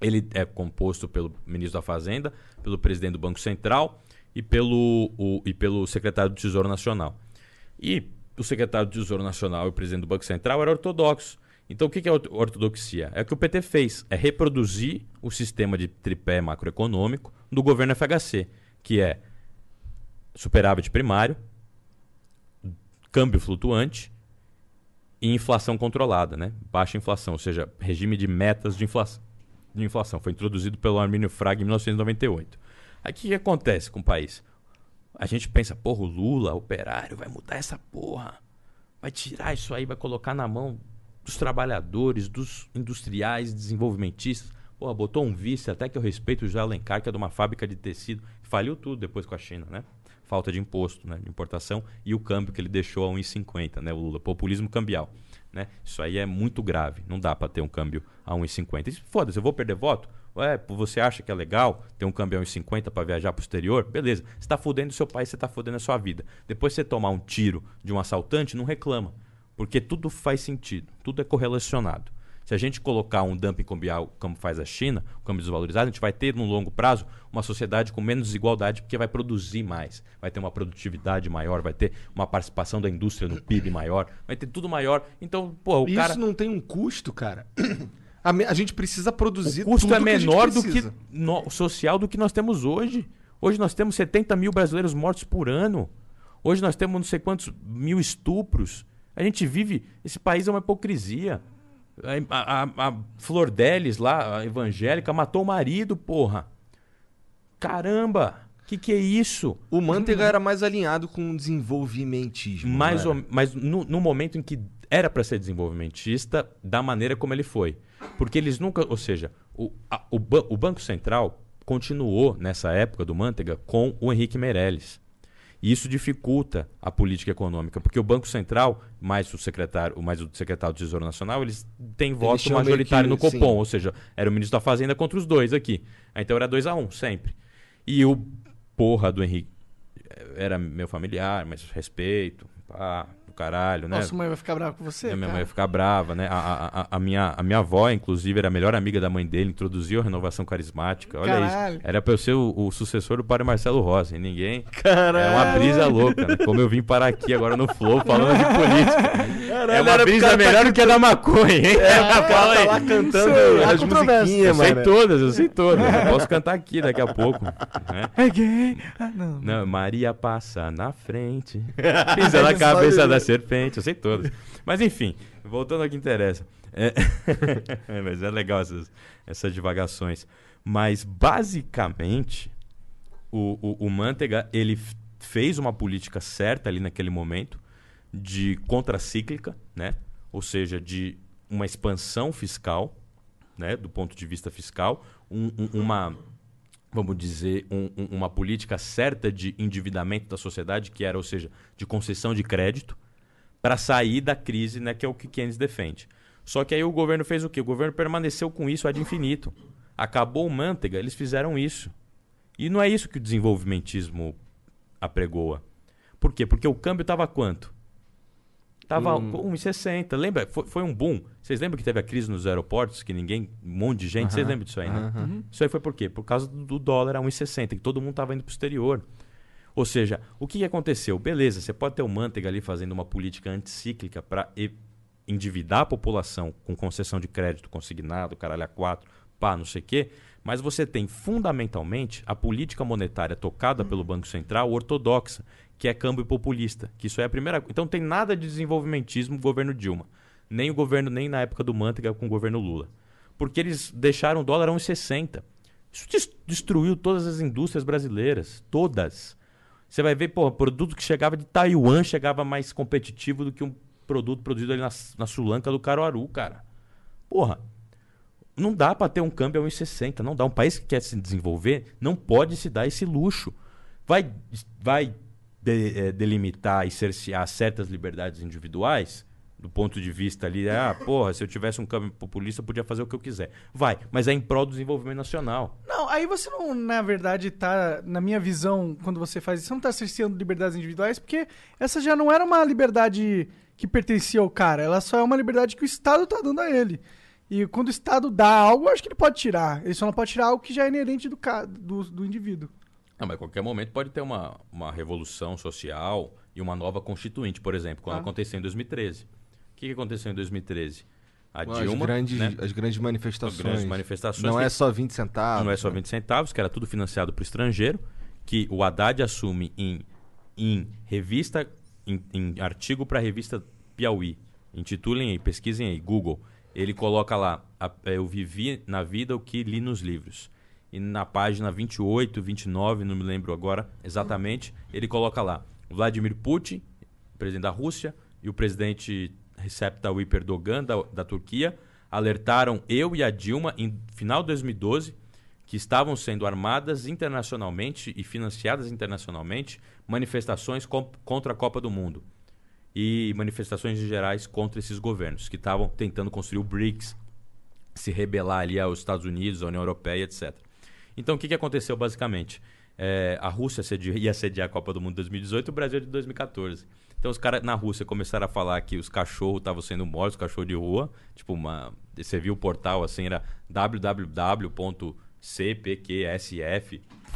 ele é composto pelo ministro da Fazenda, pelo presidente do Banco Central e pelo, o- e pelo secretário do Tesouro Nacional. E o secretário do Tesouro Nacional e o presidente do Banco Central eram ortodoxos. Então o que é orto- ortodoxia? É o que o PT fez, é reproduzir o sistema de tripé macroeconômico do governo FHC, que é superávit primário, câmbio flutuante e inflação controlada, né? Baixa inflação, ou seja, regime de metas de inflação. De inflação. Foi introduzido pelo Armínio Fraga em 1998. Aí o que, que acontece com o país? A gente pensa, porra, o Lula, operário, vai mudar essa porra. Vai tirar isso aí, vai colocar na mão dos trabalhadores, dos industriais, desenvolvimentistas. Porra, botou um vice, até que eu respeito o José Alencar, que é de uma fábrica de tecido. Faliu tudo depois com a China, né? Falta de imposto, né? De importação e o câmbio que ele deixou a 1,50, né? O Lula, populismo cambial. Né? Isso aí é muito grave. Não dá para ter um câmbio a 1,50. E Foda-se, eu vou perder voto? Ué, pô, você acha que é legal ter um câmbio a 1,50 para viajar pro exterior? Beleza. Você está fudendo o seu país, você está fudendo a sua vida. Depois você tomar um tiro de um assaltante, não reclama. Porque tudo faz sentido. Tudo é correlacionado. Se a gente colocar um dumping cambial como faz a China, o câmbio desvalorizado, a gente vai ter no longo prazo uma sociedade com menos desigualdade porque vai produzir mais, vai ter uma produtividade maior, vai ter uma participação da indústria no PIB maior, vai ter tudo maior. Então, pô, o Isso cara não tem um custo, cara. A, a gente precisa produzir o custo é que menor do que no- social do que nós temos hoje. Hoje nós temos 70 mil brasileiros mortos por ano. Hoje nós temos não sei quantos mil estupros. A gente vive. Esse país é uma hipocrisia. A, a, a Flor Delis lá, a evangélica, matou o marido, porra. Caramba! Que que é isso? O Manteiga era mais alinhado com o desenvolvimentismo. Mais ou, mas no, no momento em que era para ser desenvolvimentista, da maneira como ele foi. Porque eles nunca. Ou seja, o, a- o, o Banco Central continuou, nessa época do Manteiga, com o Henrique Meirelles. E isso dificulta a política econômica, porque o Banco Central, mais o secretário, mais o secretário do Tesouro Nacional, eles têm voto meio majoritário que- no Copom, sim. ou seja, era o ministro da Fazenda contra os dois aqui. Então era 2 a 1 um, sempre. E o porra do Henrique era meu familiar, mas respeito, pá, caralho, né? Nossa, mãe vai ficar brava com você? minha mãe cara? ia ficar brava, né? A, a, a- minha, a minha avó, inclusive, era a melhor amiga da mãe dele, introduziu a renovação carismática. Olha Caralho. isso. Era pra eu ser o, o sucessor do padre Marcelo Rossi. E ninguém. Caralho. É uma brisa louca, né? Como eu vim parar aqui agora no Flow falando de política. é uma brisa cara melhor do que a da maconha, hein? Fala aí. Tá lá cantando Sei, há as musiquinhas, Eu sei mano. todas, eu sei todas. Eu posso cantar aqui daqui a pouco. né? É gay. Ah, não. Não, Maria passa na frente, pisa na cabeça da serpente, eu sei todas. Mas enfim, voltando ao que interessa. É, mas é legal essas, essas divagações. Mas basicamente, o, o, o Manteiga ele fez uma política certa ali naquele momento de contracíclica, né? Ou seja, de uma expansão fiscal, né? Do ponto de vista fiscal, um- um- uma vamos dizer, um- um- uma política certa de endividamento da sociedade, que era, ou seja, de concessão de crédito, para sair da crise, né, que é o que Keynes defende. Só que aí o governo fez o quê? O governo permaneceu com isso ad infinito. Acabou o Manteiga, eles fizeram isso. E não é isso que o desenvolvimentismo apregoa. Por quê? Porque o câmbio estava quanto? Tava Hum. 1,60. Lembra? Foi, foi um boom. Vocês lembram que teve a crise nos aeroportos, que ninguém, um monte de gente, vocês lembram disso aí, né? Isso aí foi por quê? Por causa do do dólar a 1,60, que todo mundo estava indo para o exterior. Ou seja, o que aconteceu? Beleza, você pode ter o Manteiga ali fazendo uma política anticíclica para endividar a população com concessão de crédito consignado, caralho a quatro, pá, não sei o quê, mas você tem fundamentalmente a política monetária tocada pelo Banco Central ortodoxa, que é câmbio populista, que isso é a primeira Então não tem nada de desenvolvimentismo no governo Dilma, nem o governo, nem na época do Manteiga com o governo Lula. Porque eles deixaram o dólar a 1,60. Isso des- destruiu todas as indústrias brasileiras, todas. Você vai ver, pô, produto que chegava de Taiwan chegava mais competitivo do que um produto produzido ali na, na Sri Lanka do Caruaru, cara. Porra, não dá pra ter um câmbio a 1,60, não dá. Um país que quer se desenvolver não pode se dar esse luxo. Vai, vai de- eh, delimitar e cercear certas liberdades individuais, do ponto de vista ali, ah, porra, se eu tivesse um câmbio populista, eu podia fazer o que eu quiser. Vai, mas é em prol do desenvolvimento nacional. Não, aí você não, na verdade, tá, na minha visão, quando você faz isso, você não tá cerceando liberdades individuais, porque essa já não era uma liberdade que pertencia ao cara, ela só é uma liberdade que o Estado tá dando a ele. E quando o Estado dá algo, eu acho que ele pode tirar. Ele só não pode tirar algo que já é inerente do, do, do indivíduo. Não, mas a qualquer momento pode ter uma, uma revolução social e uma nova constituinte, por exemplo, quando Ah. aconteceu em 2013. O que, que aconteceu em 2013? A As Dilma, grandes, né? as grandes manifestações. As grandes manifestações Não que- é só 20 centavos. não é só né? 20 centavos, que era tudo financiado para o estrangeiro, que o Haddad assume em, em revista, em, em artigo para a revista Piauí. Intitulem aí, pesquisem aí, Google. Ele coloca lá, a- eu vivi na vida o que li nos livros. E na página 28, 29, não me lembro agora exatamente, ele coloca lá, Vladimir Putin, presidente da Rússia, e o presidente Recep Tayyip Erdogan, da, da Turquia, alertaram eu e a Dilma em final de 2012 que estavam sendo armadas internacionalmente e financiadas internacionalmente manifestações contra a Copa do Mundo e manifestações gerais contra esses governos que estavam tentando construir o BRICS, se rebelar ali aos Estados Unidos, à União Europeia, etc. Então, o que, que aconteceu basicamente? É, a Rússia sedi- ia sediar a Copa do Mundo de 2018 e o Brasil de 2014. Então, os caras na Rússia começaram a falar que os cachorros estavam sendo mortos, cachorro de rua, tipo uma você viu o portal assim, era www.cpqsf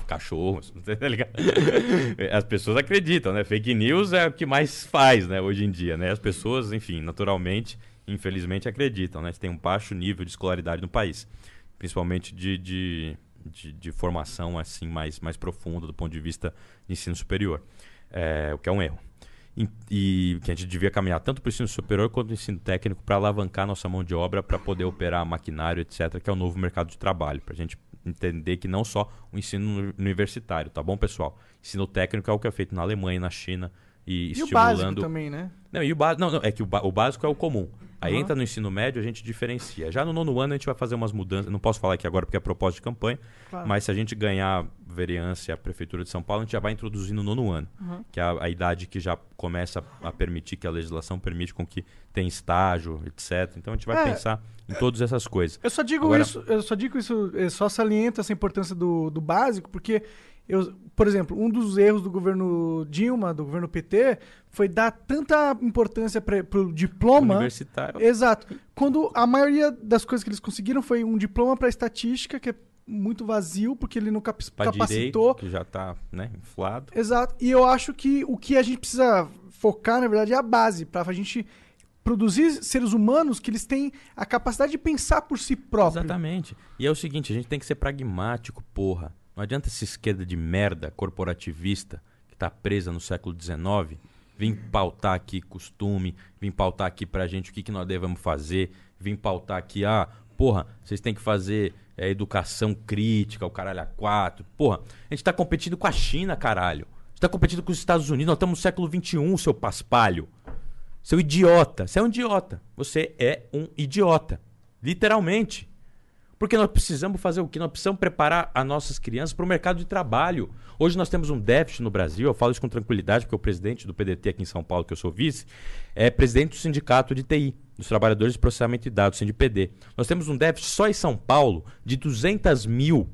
cachorros, tá ligado? As pessoas acreditam, né? Fake news é o que mais faz, né, hoje em dia, né? As pessoas, enfim, naturalmente, infelizmente acreditam, né? Tem um baixo nível de escolaridade no país, principalmente de, de, de, de formação assim mais, mais profunda do ponto de vista de ensino superior, é, o que é um erro. E, que a gente devia caminhar tanto para o ensino superior quanto o ensino técnico para alavancar nossa mão de obra para poder operar maquinário, etc., que é o novo mercado de trabalho, para a gente entender que não só o ensino universitário, tá bom, pessoal? Ensino técnico é o que é feito na Alemanha, na China e, E o estimulando. básico também, né? Não, e o básico, não, não, é que o, ba- o básico é o comum. Aí Aham. entra no ensino médio, a gente diferencia. Já no nono ano a gente vai fazer umas mudanças. Não posso falar aqui agora porque é propósito de campanha, Claro. mas se a gente ganhar vereança e a prefeitura de São Paulo, a gente já vai introduzir no nono ano, Uhum. que é a, a idade que já começa a permitir que a legislação permite com que tenha estágio, etc. Então a gente vai É. pensar em todas essas coisas. Eu só digo Agora- isso, eu só digo isso, só saliento essa importância do, do básico, porque eu, por exemplo, um dos erros do governo Dilma, do governo PT, foi dar tanta importância para o diploma Universitário. Exato. Quando a maioria das coisas que eles conseguiram foi um diploma para estatística, que é muito vazio, porque ele não cap Para capacitou. direito, que já está né, inflado. Exato. E eu acho que o que a gente precisa focar, na verdade, é a base, para a gente produzir seres humanos que eles têm a capacidade de pensar por si próprios. Exatamente. E é o seguinte, a gente tem que ser pragmático, porra. Não adianta essa esquerda de merda corporativista que tá presa no século XIX vir pautar aqui costume, vir pautar aqui pra gente o que, que nós devemos fazer, vir pautar aqui, ah, porra, vocês têm que fazer é, educação crítica, o caralho a quatro. Porra, a gente tá competindo com a China, caralho. A gente tá competindo com os Estados Unidos, nós estamos no século XXI, seu paspalho. Seu idiota. Você é um idiota. Você é um idiota. Literalmente. Porque nós precisamos fazer o quê? Nós precisamos preparar as nossas crianças para o mercado de trabalho. Hoje nós temos um déficit no Brasil, eu falo isso com tranquilidade, porque o presidente do PDT aqui em São Paulo, que eu sou vice, é presidente do sindicato de TI, dos trabalhadores de processamento de dados, SINDPD. Nós temos um déficit só em São Paulo de 200 mil,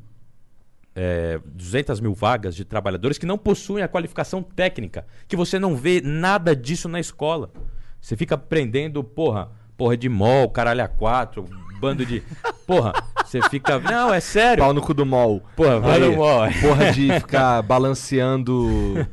é, 200 mil vagas de trabalhadores que não possuem a qualificação técnica, que você não vê nada disso na escola. Você fica aprendendo, porra, porra de mol, caralho a quatro, bando de. Porra, você fica. Não, é sério. Pau no cu do mol. Porra, vai Aí, mol. Porra de ficar balanceando,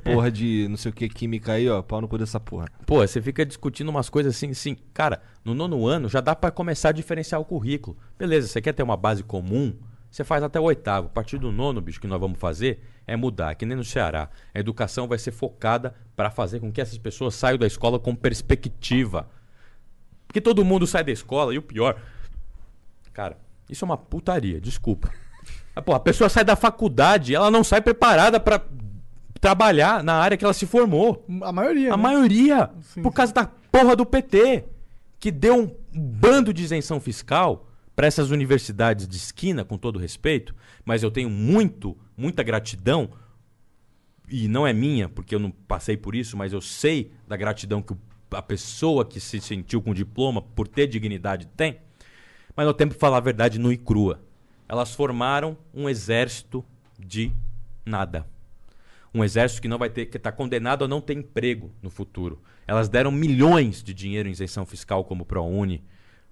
porra de não sei o que, química aí, ó. Pau no cu dessa porra. Pô, você fica discutindo umas coisas assim, assim. Cara, no nono ano já dá pra começar a diferenciar o currículo. Beleza, você quer ter uma base comum? Você faz até o oitavo. A partir do nono, bicho, que nós vamos fazer é mudar, que nem no Ceará. A educação vai ser focada pra fazer com que essas pessoas saiam da escola com perspectiva. Porque todo mundo sai da escola e o pior. Cara, isso é uma putaria, desculpa. Ah, Pô, a pessoa sai da faculdade, ela não sai preparada pra trabalhar na área que ela se formou. A maioria. A né? maioria. por causa da porra do PT. Que deu um bando de isenção fiscal para essas universidades de esquina, com todo respeito. Mas eu tenho muito, muita gratidão. E não é minha, porque eu não passei por isso, mas eu sei da gratidão que a pessoa que se sentiu com diploma, por ter dignidade, tem. Mas temos que falar a verdade nua e crua. Elas formaram um exército de nada. Um exército que não vai ter, que está condenado a não ter emprego no futuro. Elas deram milhões de dinheiro em isenção fiscal como ProUni.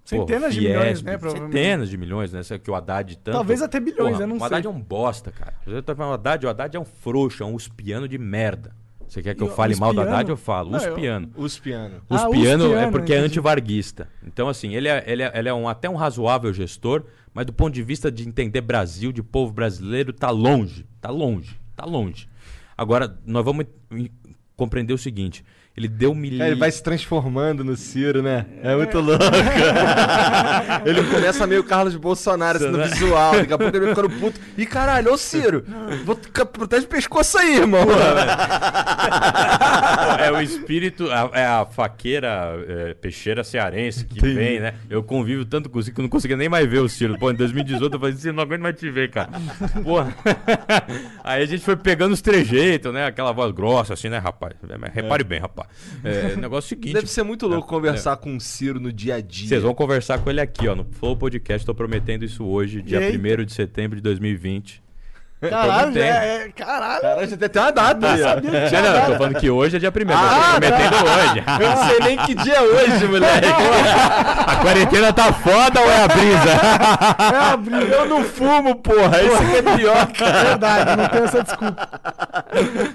Centenas de milhões, né. Centenas de milhões, né? Que o Haddad tanto. Talvez até bilhões, Porra, eu não O Haddad sei. é um bosta, cara. O Haddad, o Haddad é um frouxo, é um uspiano de merda. Você quer que eu o- fale mal do uspiano? Haddad? Eu falo. Não, eu- Uspiano. Uspiano. Ah, Uspiano é uspiano, porque é antivarguista. Então, assim, ele é, ele, é, ele é um, até um razoável gestor, mas do ponto de vista de entender Brasil, de povo brasileiro, tá longe. Tá longe. Tá longe. Agora, nós vamos compreender o seguinte. Ele deu milhões... Ele vai se transformando no Ciro, né? É muito louco. ele começa meio Carlos Bolsonaro, assim, no visual. Daqui a pouco ele vai ficando puto. Ih, caralho, ô Ciro, vou protege o pescoço aí, irmão. é o espírito, a- é a faqueira é, peixeira cearense que vem, né? Eu convivo tanto com o Ciro que eu não conseguia nem mais ver o Ciro. Pô, em 2018 eu falei assim, não aguento mais te ver, cara. Porra. Aí a gente foi pegando os trejeitos, né? Aquela voz grossa, assim, né, rapaz? Repare bem, rapaz. É, negócio é o seguinte... Deve ser muito louco É, conversar com o Ciro no dia a dia. Vocês vão conversar com ele aqui, ó, no Flow Podcast. Tô prometendo isso hoje, dia Eita. 1 de setembro de 2020. Caralho, é, é- caralho. Cara, já tem até uma data aí, sabia que Não, tinha não, eu tô falando que hoje é dia primeiro. Ah, eu tô prometendo hoje. Eu não sei nem que dia é hoje, moleque. A quarentena tá foda ou é a brisa? Eu não fumo, porra. Isso que é pior, cara. Verdade, não tem essa desculpa.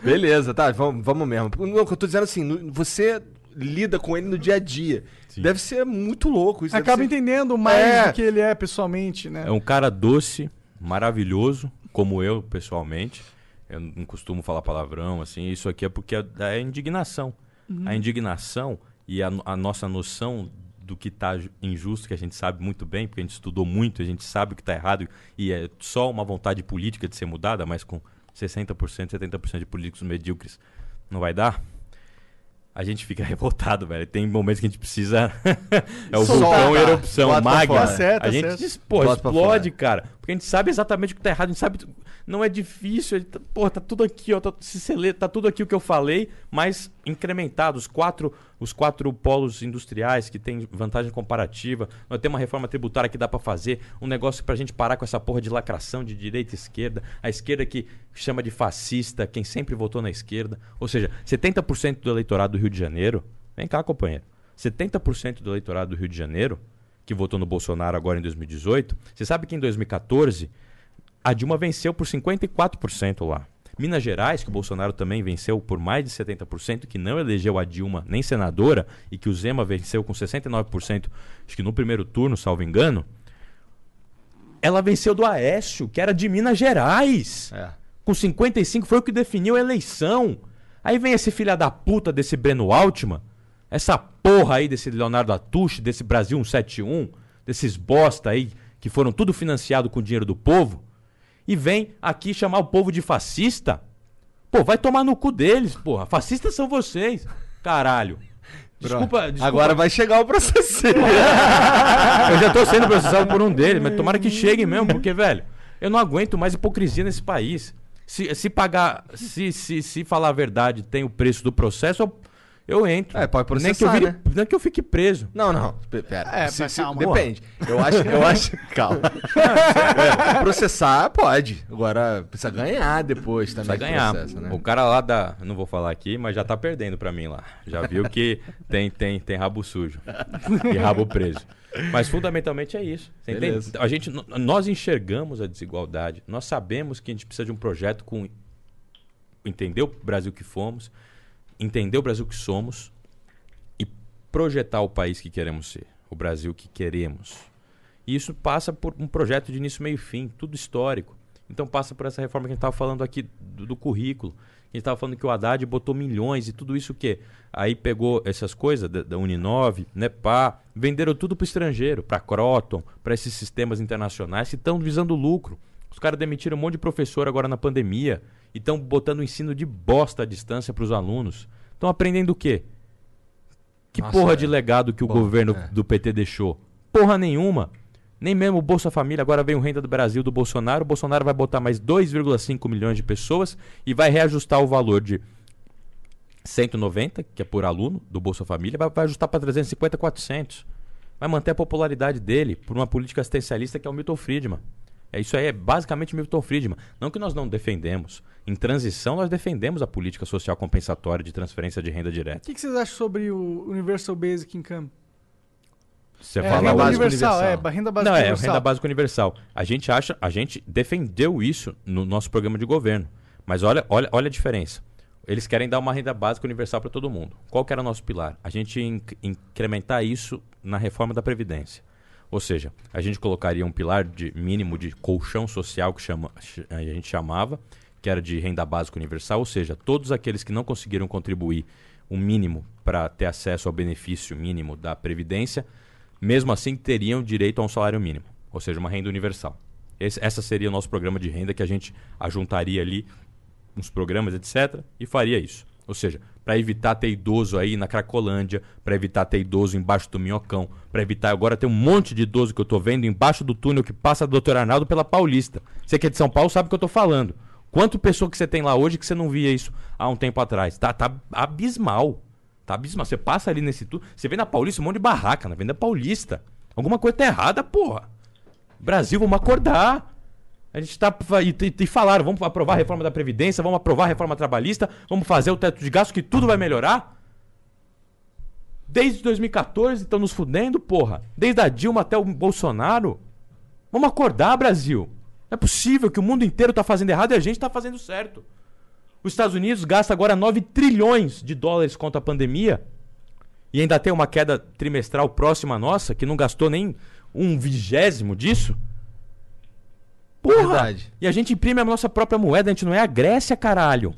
Beleza, tá, vamos, vamos mesmo. Não, eu tô dizendo assim, você lida com ele no dia a dia. Deve ser muito louco isso. Acaba ser- entendendo mais É. do que ele é pessoalmente, né? É um cara doce, maravilhoso, como eu, pessoalmente. Eu não costumo falar palavrão, assim. Isso aqui é porque é da indignação. A indignação e a, a nossa noção do que tá ju- injusto, que a gente sabe muito bem, porque a gente estudou muito, a gente sabe o que tá errado e é só uma vontade política de ser mudada, mas com 60%, 70% de políticos medíocres não vai dar. A gente fica revoltado, velho. Tem momentos que a gente precisa. é o Soltar. vulcão em erupção, magma. Tá certo, a tá gente diz, pô, explode, cara. Porque a gente sabe exatamente o que tá errado, a gente sabe. Não é difícil. tá- Pô, tá tudo aqui, ó. Tá, se você tá tudo aqui o que eu falei, mas incrementado. Os quatro, os quatro polos industriais que tem vantagem comparativa. Nós temos uma reforma tributária que dá pra fazer. Um negócio pra gente parar com essa porra de lacração de direita e esquerda. A esquerda que chama de fascista quem sempre votou na esquerda. Ou seja, 70% do eleitorado do Rio de Janeiro. Vem cá, companheiro. 70% do eleitorado do Rio de Janeiro, que votou no Bolsonaro agora em 2018, você sabe que em 2014 a Dilma venceu por 54% lá. Minas Gerais, que o Bolsonaro também venceu por mais de 70%, que não elegeu a Dilma nem senadora, e que o Zema venceu com 69%, acho que no primeiro turno, salvo engano, ela venceu do Aécio, que era de Minas Gerais. É. Com 55 foi o que definiu a eleição. Aí vem esse filho da puta desse Breno Altman, essa porra aí desse Leonardo Atushi, desse Brasil 171, desses bosta aí que foram tudo financiado com o dinheiro do povo, e vem aqui chamar o povo de fascista. Pô, vai tomar no cu deles, porra. Fascistas são vocês. Caralho. Desculpa, desculpa. Agora vai chegar o processo. Eu já tô sendo processado por um deles, mas tomara que chegue mesmo, porque, velho, eu não aguento mais hipocrisia nesse país. Se, se pagar, se, se, se falar a verdade tem o preço do processo, eu, eu entro. É, pode nem que eu processar, vire- né? Nem que eu fique preso. Não, não. pe- Pera. É, Se- se- calma. depende. Eu acho, eu acho. Calma. É, processar pode. Agora precisa ganhar depois também. Do ganhar. processo, né? O cara lá da. Não vou falar aqui, mas já tá perdendo pra mim lá. Já viu que tem, tem, tem rabo sujo. E rabo preso. Mas fundamentalmente é isso. A gente, nós enxergamos a desigualdade. Nós sabemos que a gente precisa de um projeto com. Entender o Brasil que fomos, entender o Brasil que somos e projetar o país que queremos ser. O Brasil que queremos. E isso passa por um projeto de início, meio e fim, tudo histórico. Então passa por essa reforma que a gente estava falando aqui do, do currículo. A gente estava falando que o Haddad botou milhões e tudo isso o quê? Aí pegou essas coisas da, da Uninove, Nepá, venderam tudo para o estrangeiro, para Croton, para esses sistemas internacionais que estão visando lucro. Os caras demitiram um monte de professor agora na pandemia e estão botando o ensino de bosta à distância para os alunos. Estão aprendendo o quê? Que Nossa, porra é. de legado que o Bom, governo é. do PT deixou? Porra nenhuma. Nem mesmo o Bolsa Família, agora vem o Renda do Brasil do Bolsonaro. O Bolsonaro vai botar mais 2,5 milhões de pessoas e vai reajustar o valor de 190, que é por aluno, do Bolsa Família, vai, vai ajustar para 350, 400. Vai manter a popularidade dele por uma política assistencialista que é o Milton Friedman. É isso aí, é basicamente Milton Friedman. Não que nós não defendemos. Em transição, nós defendemos a política social compensatória de transferência de renda O direta. que, que vocês acham sobre o Universal Basic Income? Você é, fala renda básica universal, universal. é, renda básica Não, é universal. renda básica universal. A gente acha, a gente defendeu isso no nosso programa de governo. Mas olha, olha, olha a diferença. Eles querem dar uma renda básica universal para todo mundo. Qual que era o nosso pilar? A gente inc- incrementar isso na reforma da Previdência. Ou seja, a gente colocaria um pilar de mínimo de colchão social, que chama, ch- a gente chamava, que era de renda básica universal, ou seja, todos aqueles que não conseguiram contribuir o mínimo para ter acesso ao benefício mínimo da Previdência, mesmo assim teriam direito a um salário mínimo, ou seja, uma renda universal. Esse, essa seria o nosso programa de renda que a gente ajuntaria ali uns programas, etc., e faria isso. Ou seja, para evitar ter idoso aí na Cracolândia, para evitar ter idoso embaixo do Minhocão, para evitar agora ter um monte de idoso que eu tô vendo embaixo do túnel que passa do Dr. Arnaldo pela Paulista. Você que é de São Paulo sabe o que eu tô falando. Quanto pessoa que você tem lá hoje que você não via isso há um tempo atrás? Tá, tá abismal. Tá abismal. Você passa ali nesse túnel, você vê na Paulista um monte de barraca, na Venda Paulista. Alguma coisa tá errada, porra. Brasil, vamos acordar. A gente tá. E, e, falaram, vamos aprovar a reforma da Previdência, vamos aprovar a reforma trabalhista, vamos fazer o teto de gasto que tudo vai melhorar. Desde 2014 estão nos fudendo, porra. Desde a Dilma até o Bolsonaro. Vamos acordar, Brasil. Não é possível que o mundo inteiro tá fazendo errado e a gente tá fazendo certo. Os Estados Unidos gasta agora 9 trilhões de dólares contra a pandemia e ainda tem uma queda trimestral próxima à nossa, que não gastou nem um vigésimo disso. Porra! Verdade. E a gente imprime a nossa própria moeda, a gente não é a Grécia, caralho.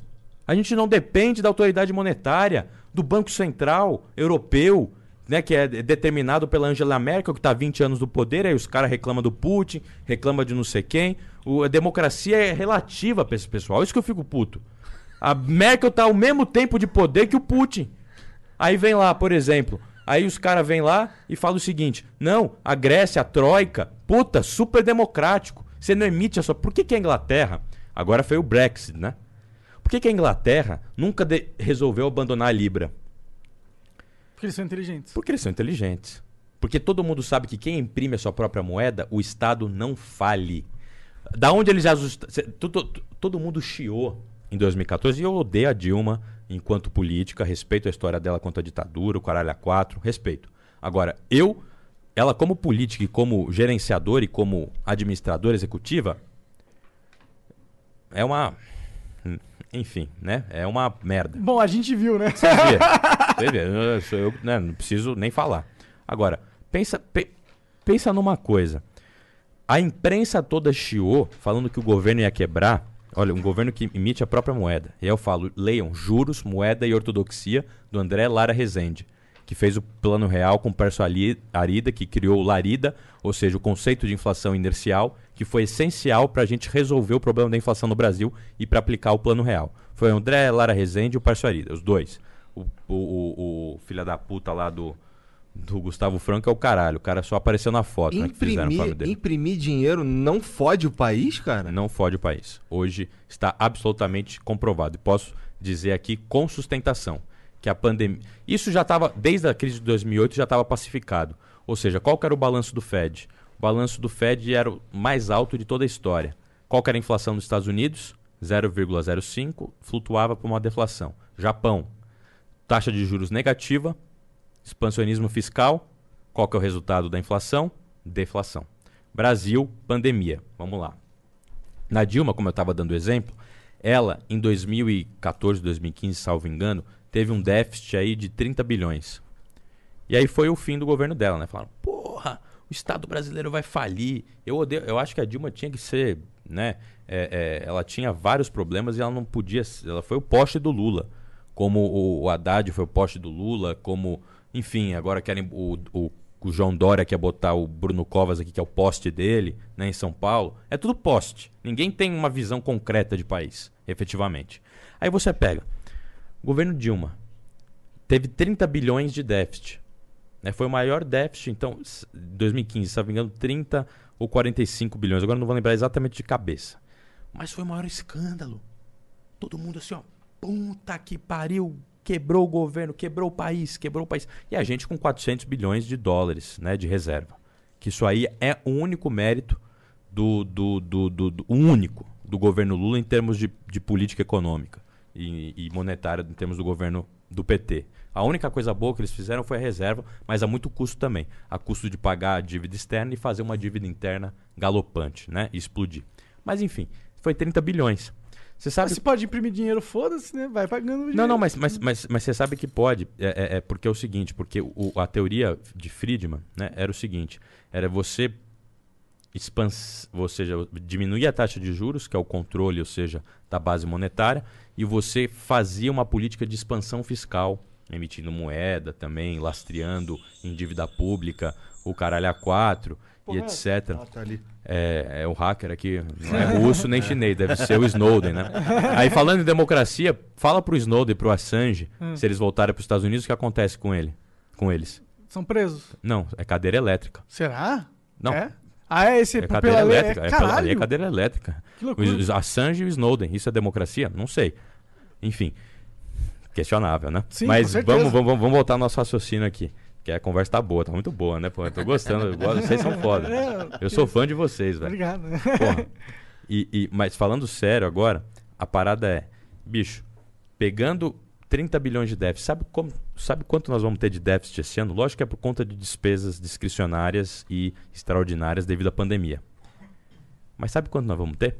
A gente não depende da autoridade monetária, do Banco Central Europeu, né, que é determinado pela Angela Merkel, que está há 20 anos no poder, aí os caras reclamam do Putin, reclamam de não sei quem. O, a democracia é relativa para esse pessoal. Isso que eu fico puto. A Merkel tá ao mesmo tempo de poder que o Putin. Aí vem lá, por exemplo, aí os caras vêm lá e falam o seguinte: não, a Grécia, a Troika, puta, super democrático. Você não emite a sua. Por que, que a Inglaterra. Agora foi o Brexit, né? Por que, que a Inglaterra nunca de... resolveu abandonar a Libra? Porque eles são inteligentes. Porque eles são inteligentes. Porque todo mundo sabe que quem imprime a sua própria moeda, o Estado não fale. Da onde eles ajustaram. Todo, todo mundo chiou em 2014 e eu odeio a Dilma enquanto política, respeito a história dela contra a ditadura, o caralho a quatro, respeito. Agora, eu, ela como política e como gerenciador e como administradora executiva, é uma enfim, né? É uma merda. Bom, a gente viu, né? Você vê. Você vê. Eu, eu né, não preciso nem falar. Agora, pensa, pe, pensa numa coisa. A imprensa toda chiou falando que o governo ia quebrar. Olha, um governo que emite a própria moeda. E aí eu falo, leiam Juros, Moeda e Ortodoxia, do André Lara Rezende, que fez o plano real com o Perso Arida, que criou o Larida, ou seja, o conceito de inflação inercial, que foi essencial para a gente resolver o problema da inflação no Brasil e para aplicar o plano real. Foi o André Lara Rezende e o Perso Arida, os dois. O, o, o, o filho da puta lá do, do Gustavo Franco é o caralho. O cara só apareceu na foto, né, imprimir, dele. imprimir dinheiro não fode o país, cara? Não fode o país. Hoje está absolutamente comprovado. E posso dizer aqui com sustentação que a pandemia. Isso já estava, desde a crise de 2008, já estava pacificado. Ou seja, qual era o balanço do Fed? O balanço do Fed era o mais alto de toda a história. Qual era a inflação dos Estados Unidos? 0,05, flutuava para uma deflação. Japão, taxa de juros negativa, expansionismo fiscal. Qual que é o resultado da inflação? Deflação. Brasil, pandemia. Vamos lá. Na Dilma, como eu estava dando exemplo, ela, em 2014, 2015, salvo engano, teve um déficit aí de 30 bilhões. E aí foi o fim do governo dela, né? Falaram, porra, o Estado brasileiro vai falir. Eu odeio, eu acho que a Dilma tinha que ser, né? É, é, ela tinha vários problemas e ela não podia. Ela foi o poste do Lula. Como o, o Haddad foi o poste do Lula, como. Enfim, agora querem. O, o, o João Dória quer botar o Bruno Covas aqui, que é o poste dele, né, em São Paulo. É tudo poste. Ninguém tem uma visão concreta de país, efetivamente. Aí você pega. Governo Dilma teve 30 bilhões de déficit. Né? Foi o maior déficit, então, 2015, se não me engano, 30 ou 45 bilhões. Agora não vou lembrar exatamente de cabeça. Mas foi o maior escândalo. Todo mundo assim, ó, puta que pariu, quebrou o governo, quebrou o país, quebrou o país. E a gente com 400 bilhões de dólares né, de reserva. Que isso aí é o único mérito do, do, do, do, do único do governo Lula em termos de, de política econômica e, e monetária em termos do governo do PT. A única coisa boa que eles fizeram foi a reserva, mas há muito custo também. Há custo de pagar a dívida externa e fazer uma dívida interna galopante, né? E explodir. Mas enfim, foi 30 bilhões. Você sabe. Mas se pode imprimir dinheiro, foda-se, né? Vai pagando dinheiro. Não, não, mas, mas, mas, mas você sabe que pode. É, é, é porque é o seguinte, porque o, a teoria de Friedman né, era o seguinte: era você expans, ou seja, diminuir a taxa de juros, que é o controle, ou seja, da base monetária, e você fazia uma política de expansão fiscal, emitindo moeda também, lastreando em dívida pública, o caralho a quatro e etc. Ah, tá. É, é o hacker aqui, não é russo nem chinês, deve ser o Snowden, né? Aí falando em democracia, fala pro Snowden e pro Assange, Hum. se eles voltarem para os Estados Unidos, o que acontece com ele? Com eles? São presos. Não, é cadeira elétrica. Será? Não. É? Ah, é esse É cadeira lei- elétrica. É, caralho. é cadeira elétrica. Que loucura. Assange e o Snowden. Isso é democracia? Não sei. Enfim. Questionável, né? Sim, Mas vamos, vamos, vamos voltar ao nosso raciocínio aqui. Que a conversa tá boa, tá muito boa, né? Pô, eu tô gostando. Eu gosto, vocês são foda. É, Eu sou fã de vocês, velho. Obrigado. Porra. E, e- mas falando sério agora, a parada é, bicho, pegando 30 bilhões de déficit, sabe, como, sabe quanto nós vamos ter de déficit esse ano? Lógico que é por conta de despesas discricionárias e extraordinárias devido à pandemia. Mas sabe quanto nós vamos ter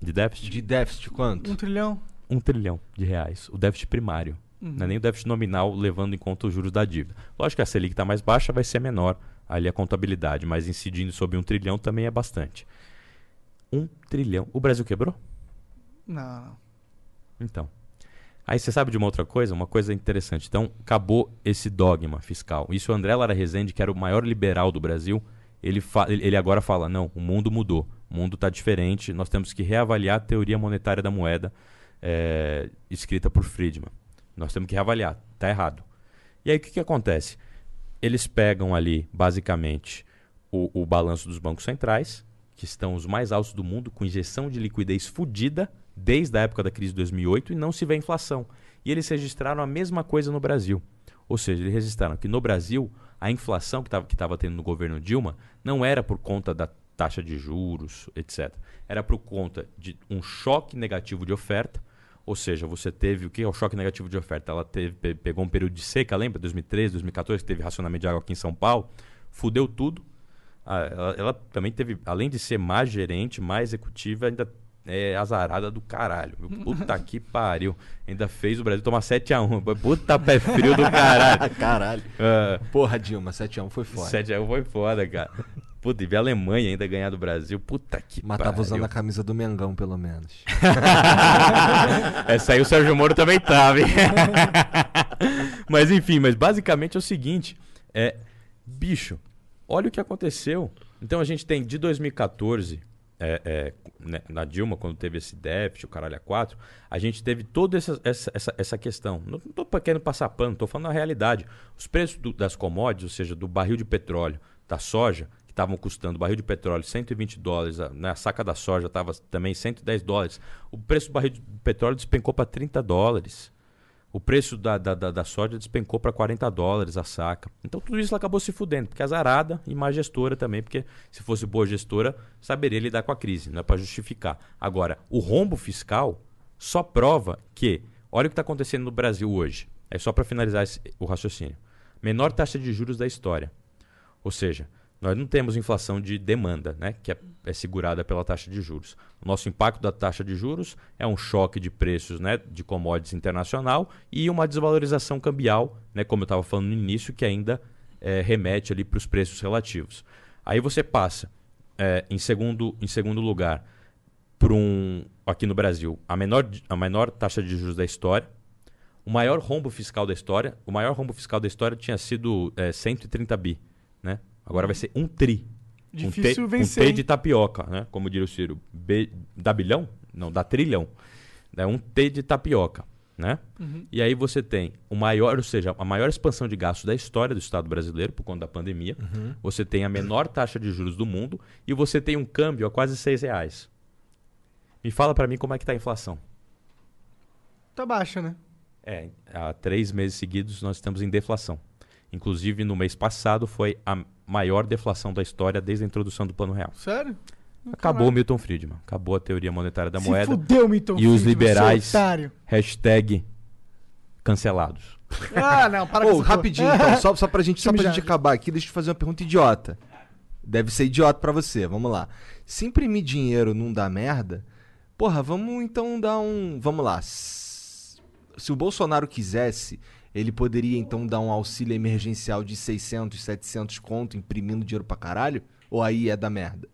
de déficit? De déficit, quanto? Um trilhão. um trilhão de reais. O déficit primário. Não é nem o déficit nominal, levando em conta os juros da dívida. Lógico que a Selic está mais baixa, vai ser menor ali a contabilidade, mas incidindo sobre um trilhão também é bastante. Um trilhão. O Brasil quebrou? Não, não. Então. Aí você sabe de uma outra coisa? Uma coisa interessante. Então, acabou esse dogma fiscal. Isso o André Lara Rezende, que era o maior liberal do Brasil, ele, ele agora fala: não, o mundo mudou. O mundo está diferente. Nós temos que reavaliar a teoria monetária da moeda eh, escrita por Friedman. Nós temos que reavaliar. Está errado. E aí o que, que acontece? Eles pegam ali, basicamente, o, o balanço dos bancos centrais, que estão os mais altos do mundo, com injeção de liquidez fodida desde a época da crise de 2008 e não se vê inflação. E eles registraram a mesma coisa no Brasil. Ou seja, eles registraram que no Brasil a inflação que estava tendo no governo Dilma não era por conta da taxa de juros, etc. Era por conta de um choque negativo de oferta. Ou seja, você teve o que é o choque negativo de oferta? Ela teve, pe- pegou um período de seca, lembra? 2013, 2014, que teve racionamento de água aqui em São Paulo. Fudeu tudo. Ah, ela, ela também teve, além de ser má gerente, má executiva, ainda é azarada do caralho. Puta que pariu. Ainda fez o Brasil tomar 7x1. Puta pé frio do caralho. Caralho. Ah, Porra, Dilma, 7x1 foi foda. 7x1 foi foda, cara. Puta, e ver a Alemanha ainda ganhar do Brasil. Puta que Mas pariu. tava usando a camisa do Mengão, pelo menos. Essa aí o Sérgio Moro também tava, hein? mas enfim, mas basicamente é o seguinte: é. Bicho, olha o que aconteceu. Então a gente tem de 2014, é, é, né, na Dilma, quando teve esse déficit, o caralho a 4, a gente teve toda essa, essa, essa, essa questão. Não estou querendo passar pano, estou falando a realidade. Os preços do- das commodities, ou seja, do barril de petróleo, da soja, que estavam custando, barril de petróleo 120 dólares, a, né, a saca da soja estava também 110 dólares. O preço do barril de petróleo despencou para 30 dólares. O preço da, da, da, da soja despencou para 40 dólares a saca. Então tudo isso acabou se fudendo, porque é azarada e má gestora também, porque se fosse boa gestora, saberia lidar com a crise, não é para justificar. Agora, o rombo fiscal só prova que, olha o que está acontecendo no Brasil hoje. É só para finalizar esse- o raciocínio. Menor taxa de juros da história. Ou seja, nós não temos inflação de demanda, né, que é, é segurada pela taxa de juros. O nosso impacto da taxa de juros é um choque de preços né, de commodities internacional e uma desvalorização cambial, né, como eu estava falando no início, que ainda eh, remete ali para os preços relativos. Aí você passa, eh, em, segundo, em segundo lugar, para um, aqui no Brasil, a menor, a menor taxa de juros da história, o maior rombo fiscal da história. O maior rombo fiscal da história tinha sido eh, 130 bi, né? Agora vai ser um tri. Difícil um T, vencer, Um T de tapioca, né? Como diria o Ciro. B, dá bilhão? Não, dá trilhão. É um T de tapioca, né? Uhum. E aí você tem o maior, ou seja, a maior expansão de gastos da história do Estado brasileiro por conta da pandemia. Uhum. Você tem a menor taxa de juros do mundo e você tem um câmbio a quase seis reais. Me fala pra mim como é que tá a inflação. Tá baixa, né? É, há três meses seguidos nós estamos em deflação. Inclusive, no mês passado foi a maior deflação da história desde a introdução do Plano Real. Sério? Acabou o Milton Friedman. Acabou a teoria monetária da Se moeda. fudeu, Milton E os Friedman, liberais, seu otário. hashtag cancelados. Ah, não, para Ô, com rapidinho, então, só, só pra gente, só pra gente acabar aqui, deixa eu te fazer uma pergunta idiota. Deve ser idiota pra você, vamos lá. Se imprimir dinheiro não dá merda, porra, vamos então dar um. Vamos lá. Se o Bolsonaro quisesse, ele poderia então dar um auxílio emergencial de 600, 700 conto, imprimindo dinheiro pra caralho? Ou aí é da merda?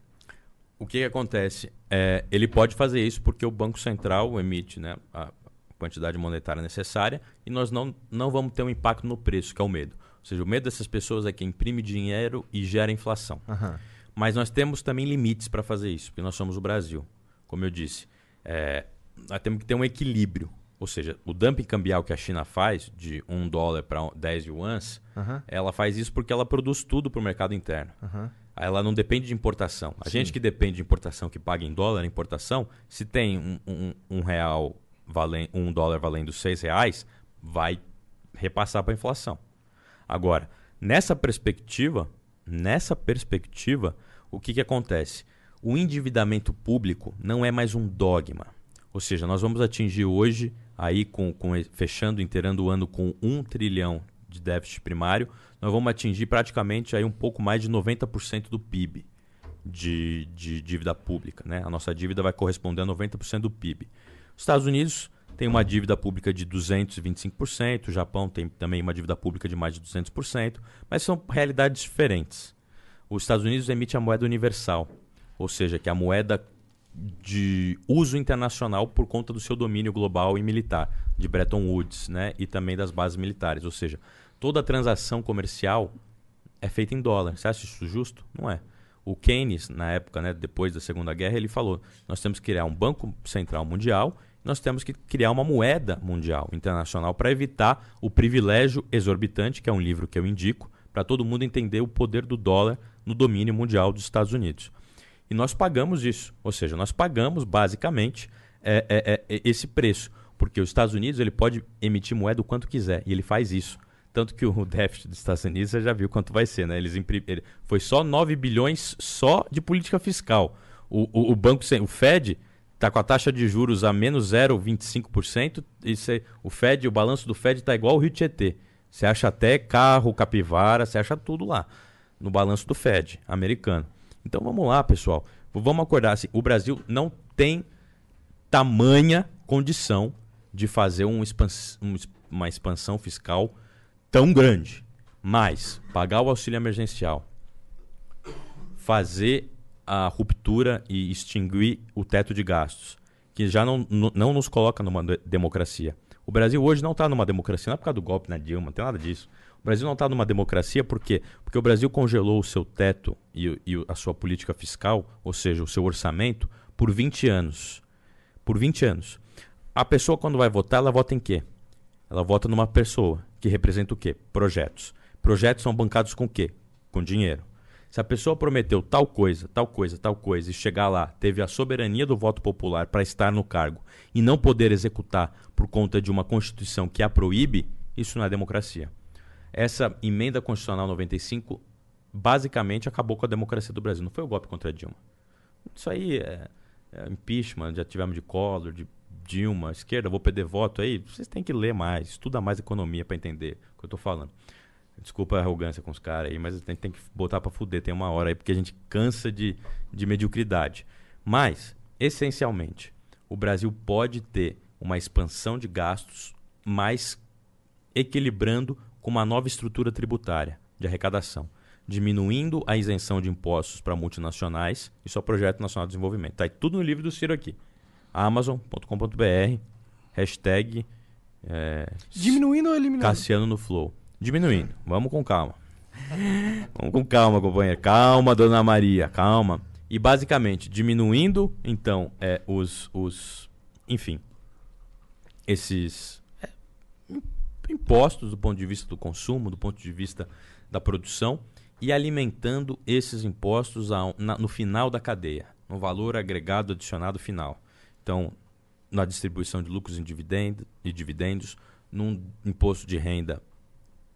O que, que acontece? É, ele pode fazer isso porque o Banco Central emite né, a quantidade monetária necessária e nós não, não vamos ter um impacto no preço, que é o medo. Ou seja, o medo dessas pessoas é que imprime dinheiro e gera inflação. Aham. Mas nós temos também limites para fazer isso, porque nós somos o Brasil. Como eu disse, é, nós temos que ter um equilíbrio. Ou seja, o dumping cambial que a China faz, de 1 dólar para 10 yuans, ela faz isso porque ela produz tudo para o mercado interno. Ela não depende de importação. A gente que depende de importação, que paga em dólar a importação, se tem um, um, um real valen, um dólar valendo seis reais, vai repassar para a inflação. Agora, nessa perspectiva, nessa perspectiva, o que, que acontece? o endividamento público não é mais um dogma. Ou seja, nós vamos atingir hoje, aí com, com fechando, inteirando o ano com um trilhão de déficit primário, nós vamos atingir praticamente aí um pouco mais de 90% do PIB de, de dívida pública. Né? A nossa dívida vai corresponder a 90% do PIB. Os Estados Unidos tem uma dívida pública de 225%, o Japão tem também uma dívida pública de mais de 200%, mas são realidades diferentes. Os Estados Unidos emite a moeda universal, ou seja, que é a moeda de uso internacional por conta do seu domínio global e militar, de Bretton Woods, né, e também das bases militares, ou seja, toda transação comercial é feita em dólar. Você acha isso justo? Não é. O Keynes, na época, né, depois da Segunda Guerra, ele falou: nós temos que criar um banco central mundial, nós temos que criar uma moeda mundial, internacional, para evitar o privilégio exorbitante, que é um livro que eu indico, para todo mundo entender o poder do dólar no domínio mundial dos Estados Unidos. E nós pagamos isso, ou seja, nós pagamos basicamente é, é, é, esse preço, porque os Estados Unidos ele pode emitir moeda o quanto quiser e ele faz isso. Tanto que o déficit dos Estados Unidos você já viu quanto vai ser, né? Eles imprim... Foi só 9 bilhões só de política fiscal. O, o, o banco, o Fed, está com a taxa de juros a menos 0,25%. E cê, o Fed, o balanço do Fed está igual o Rio Tietê. Você acha até carro, capivara, você acha tudo lá. No balanço do Fed americano. Então vamos lá, pessoal. Vamos acordar assim. O Brasil não tem tamanha condição de fazer um expans... uma expansão fiscal tão grande, mas pagar o auxílio emergencial, fazer a ruptura e extinguir o teto de gastos, que já não, não nos coloca numa democracia. O Brasil hoje não está numa democracia, não é por causa do golpe na Dilma, não tem nada disso. Brasil não está numa democracia por quê? Porque o Brasil congelou o seu teto e, e a sua política fiscal, ou seja, o seu orçamento, por 20 anos. Por 20 anos. A pessoa, quando vai votar, ela vota em quê? Ela vota numa pessoa que representa o quê? Projetos. Projetos são bancados com o quê? Com dinheiro. Se a pessoa prometeu tal coisa, tal coisa, tal coisa e chegar lá, teve a soberania do voto popular para estar no cargo e não poder executar por conta de uma Constituição que a proíbe, isso não é democracia. Essa emenda constitucional 95 basicamente acabou com a democracia do Brasil. Não foi o golpe contra Dilma. Isso aí é, é impeachment, já tivemos de Collor, de Dilma, esquerda, vou perder voto aí. Vocês têm que ler mais, estuda mais economia para entender o que eu estou falando. Desculpa a arrogância com os caras aí, mas gente tem que botar para fuder, tem uma hora aí, porque a gente cansa de, de mediocridade. Mas, essencialmente, o Brasil pode ter uma expansão de gastos, mas equilibrando com uma nova estrutura tributária de arrecadação, diminuindo a isenção de impostos para multinacionais. É o Projeto Nacional de Desenvolvimento. Está tudo no livro do Ciro aqui amazon.com.br, hashtag é, Diminuindo ou eliminando? Cassiano no Flow. Diminuindo. Vamos com calma. Vamos com calma, companheiro. Calma, dona Maria, calma. E basicamente, diminuindo, então, é, os, os. Enfim. Esses impostos do ponto de vista do consumo, do ponto de vista da produção, e alimentando esses impostos ao, na, no final da cadeia, no valor agregado adicionado final. Então, na distribuição de lucros e dividendos, num imposto de renda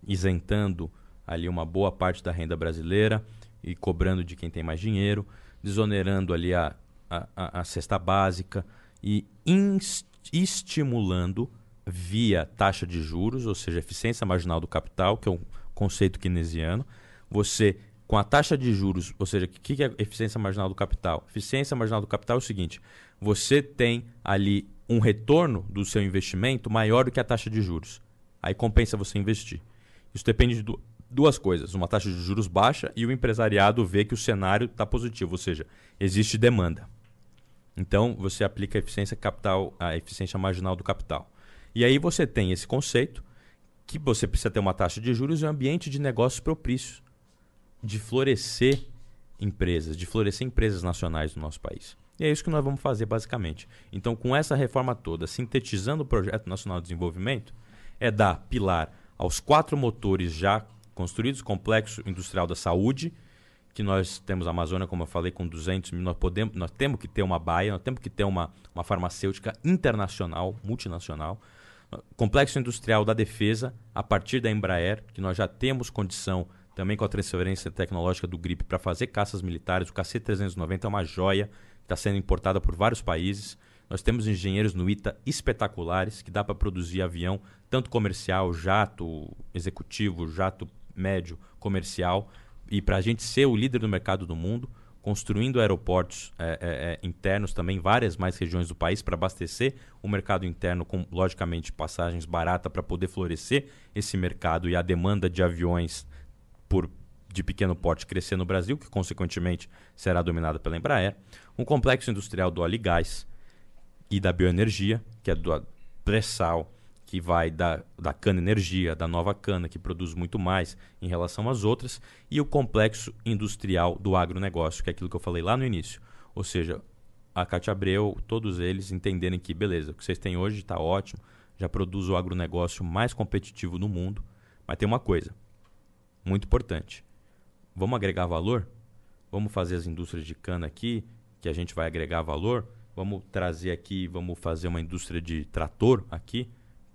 isentando ali uma boa parte da renda brasileira e cobrando de quem tem mais dinheiro, desonerando ali a, a, a cesta básica e estimulando via taxa de juros, ou seja, eficiência marginal do capital, que é um conceito keynesiano, você com a taxa de juros, ou seja, o que, que é eficiência marginal do capital? Eficiência marginal do capital é o seguinte: você tem ali um retorno do seu investimento maior do que a taxa de juros. Aí compensa você investir. Isso depende de duas coisas: uma taxa de juros baixa e o empresariado vê que o cenário está positivo, ou seja, existe demanda. Então você aplica a eficiência capital, a eficiência marginal do capital. E aí você tem esse conceito que você precisa ter uma taxa de juros e um ambiente de negócios propícios de florescer empresas, de florescer empresas nacionais no nosso país. E é isso que nós vamos fazer basicamente. Então, com essa reforma toda, sintetizando o Projeto Nacional de Desenvolvimento, é dar pilar aos quatro motores já construídos, complexo industrial da saúde, que nós temos a Amazônia, como eu falei, com 200 mil, nós, podemos, nós temos que ter uma baia, nós temos que ter uma, uma farmacêutica internacional, multinacional, complexo industrial da defesa, a partir da Embraer, que nós já temos condição também com a transferência tecnológica do GRIP para fazer caças militares. O KC-390 é uma joia, está sendo importada por vários países. Nós temos engenheiros no ITA espetaculares, que dá para produzir avião, tanto comercial, jato executivo, jato médio, comercial. E para a gente ser o líder do mercado do mundo, construindo aeroportos é, é, é, internos também, várias mais regiões do país, para abastecer o mercado interno com, logicamente, passagens baratas para poder florescer esse mercado e a demanda de aviões por de pequeno porte crescer no Brasil, que consequentemente será dominada pela Embraer. Um complexo industrial do óleo e gás e da bioenergia, que é do pré-sal, que vai da, da cana-energia, da nova cana, que produz muito mais em relação às outras, e o complexo industrial do agronegócio, que é aquilo que eu falei lá no início. Ou seja, a Cátia Abreu, todos eles entenderem que, beleza, o que vocês têm hoje está ótimo, já produz o agronegócio mais competitivo no mundo, mas tem uma coisa muito importante. Vamos agregar valor? Vamos fazer as indústrias de cana aqui, que a gente vai agregar valor? Vamos trazer aqui, vamos fazer uma indústria de trator aqui?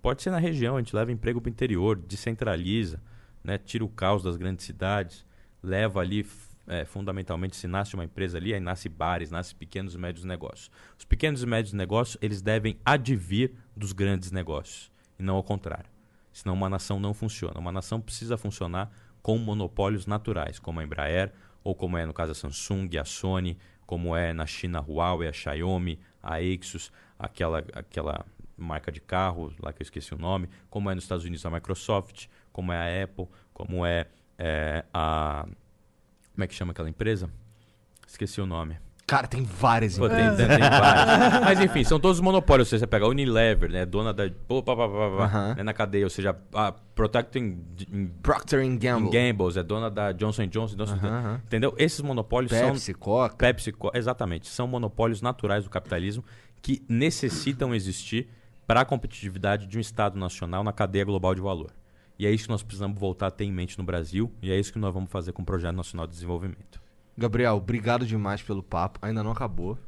Pode ser na região, a gente leva emprego para o interior, descentraliza, né? tira o caos das grandes cidades, leva ali, é, fundamentalmente, se nasce uma empresa ali, aí nasce bares, nasce pequenos e médios negócios. Os pequenos e médios negócios, eles devem advir dos grandes negócios, e não ao contrário. Senão uma nação não funciona. Uma nação precisa funcionar com monopólios naturais, como a Embraer, ou como é no caso a Samsung, a Sony, como é na China a Huawei, a Xiaomi, a Exus, aquela, aquela marca de carro, lá que eu esqueci o nome, como é nos Estados Unidos a Microsoft, como é a Apple, como é, é a... Como é que chama aquela empresa? Esqueci o nome. Cara, tem várias Pô, tem, empresas. tem várias. Mas enfim, são todos monopólios. Você pega a Unilever, né? Dona da. Pô, pá, pá, pá, pá, Aham. né, na cadeia. Ou seja, a Procter Procter and Gamble. Gamble é dona da Johnson Johnson. Johnson Aham, aham. Entendeu? Esses monopólios Pepsi, são. Coca. Pepsi, Co- exatamente. São monopólios naturais do capitalismo que necessitam existir para a competitividade de um Estado nacional na cadeia global de valor. E é isso que nós precisamos voltar a ter em mente no Brasil. E é isso que nós vamos fazer com o Projeto Nacional de Desenvolvimento. Gabriel, obrigado demais pelo papo. Ainda não acabou.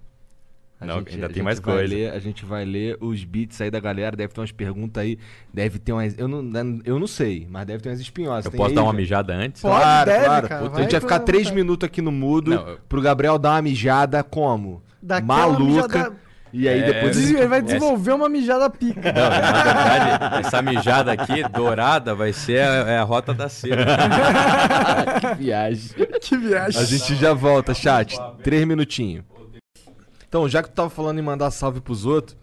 A Não, ainda a tem mais coisa. ler- a gente vai ler os beats aí da galera. Deve ter umas perguntas aí. Deve ter umas. Eu não, eu não sei, mas deve ter umas espinhosas. Eu Tem posso aí, dar uma já? mijada antes? Pode, Claro, deve, claro. cara. A gente vai ficar três minutos aqui no mudo Não, eu- pro Gabriel dar uma mijada como? Daquela Maluca. mijada- E aí É, depois. Ele vai Essa- desenvolver uma mijada pica. Não, na verdade, essa mijada aqui, dourada, vai ser a, é a rota da seda. que viagem. que viagem. A gente já volta, chat. Três minutinhos. Então, já que tu tava falando em mandar salve pros outros,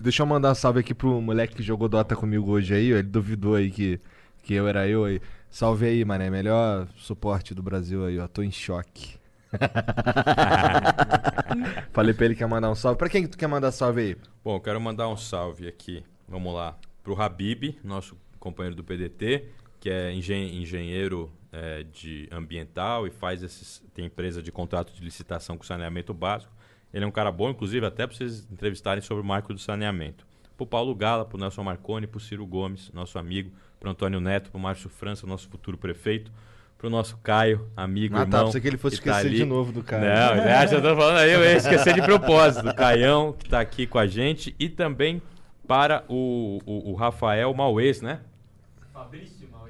deixa eu mandar salve aqui pro moleque que jogou Dota comigo hoje aí, ó. Ele duvidou aí que, que eu era eu aí. Salve aí, mané. Melhor suporte do Brasil aí, ó. Tô em choque. Falei pra ele que ia mandar um salve. Pra quem que tu quer mandar salve aí? Bom, eu quero mandar um salve aqui, vamos lá, pro Habib, nosso companheiro do PDT, que é engen- engenheiro é, de ambiental e faz esses, tem empresa de contrato de licitação com saneamento básico. Ele é um cara bom, inclusive, até para vocês entrevistarem sobre o marco do saneamento. Pro Paulo Gala, pro Nelson Marconi, pro Ciro Gomes, nosso amigo, pro Antônio Neto, pro Márcio França, nosso futuro prefeito, pro nosso Caio, amigo, Ah, tá, irmão. pensei que ele fosse tá esquecer ali. de novo do Caio. Não, acha que eu tô falando aí, eu ia esquecer de propósito. Do Caião, que tá aqui com a gente, e também para o, o, o Rafael Mauês, né?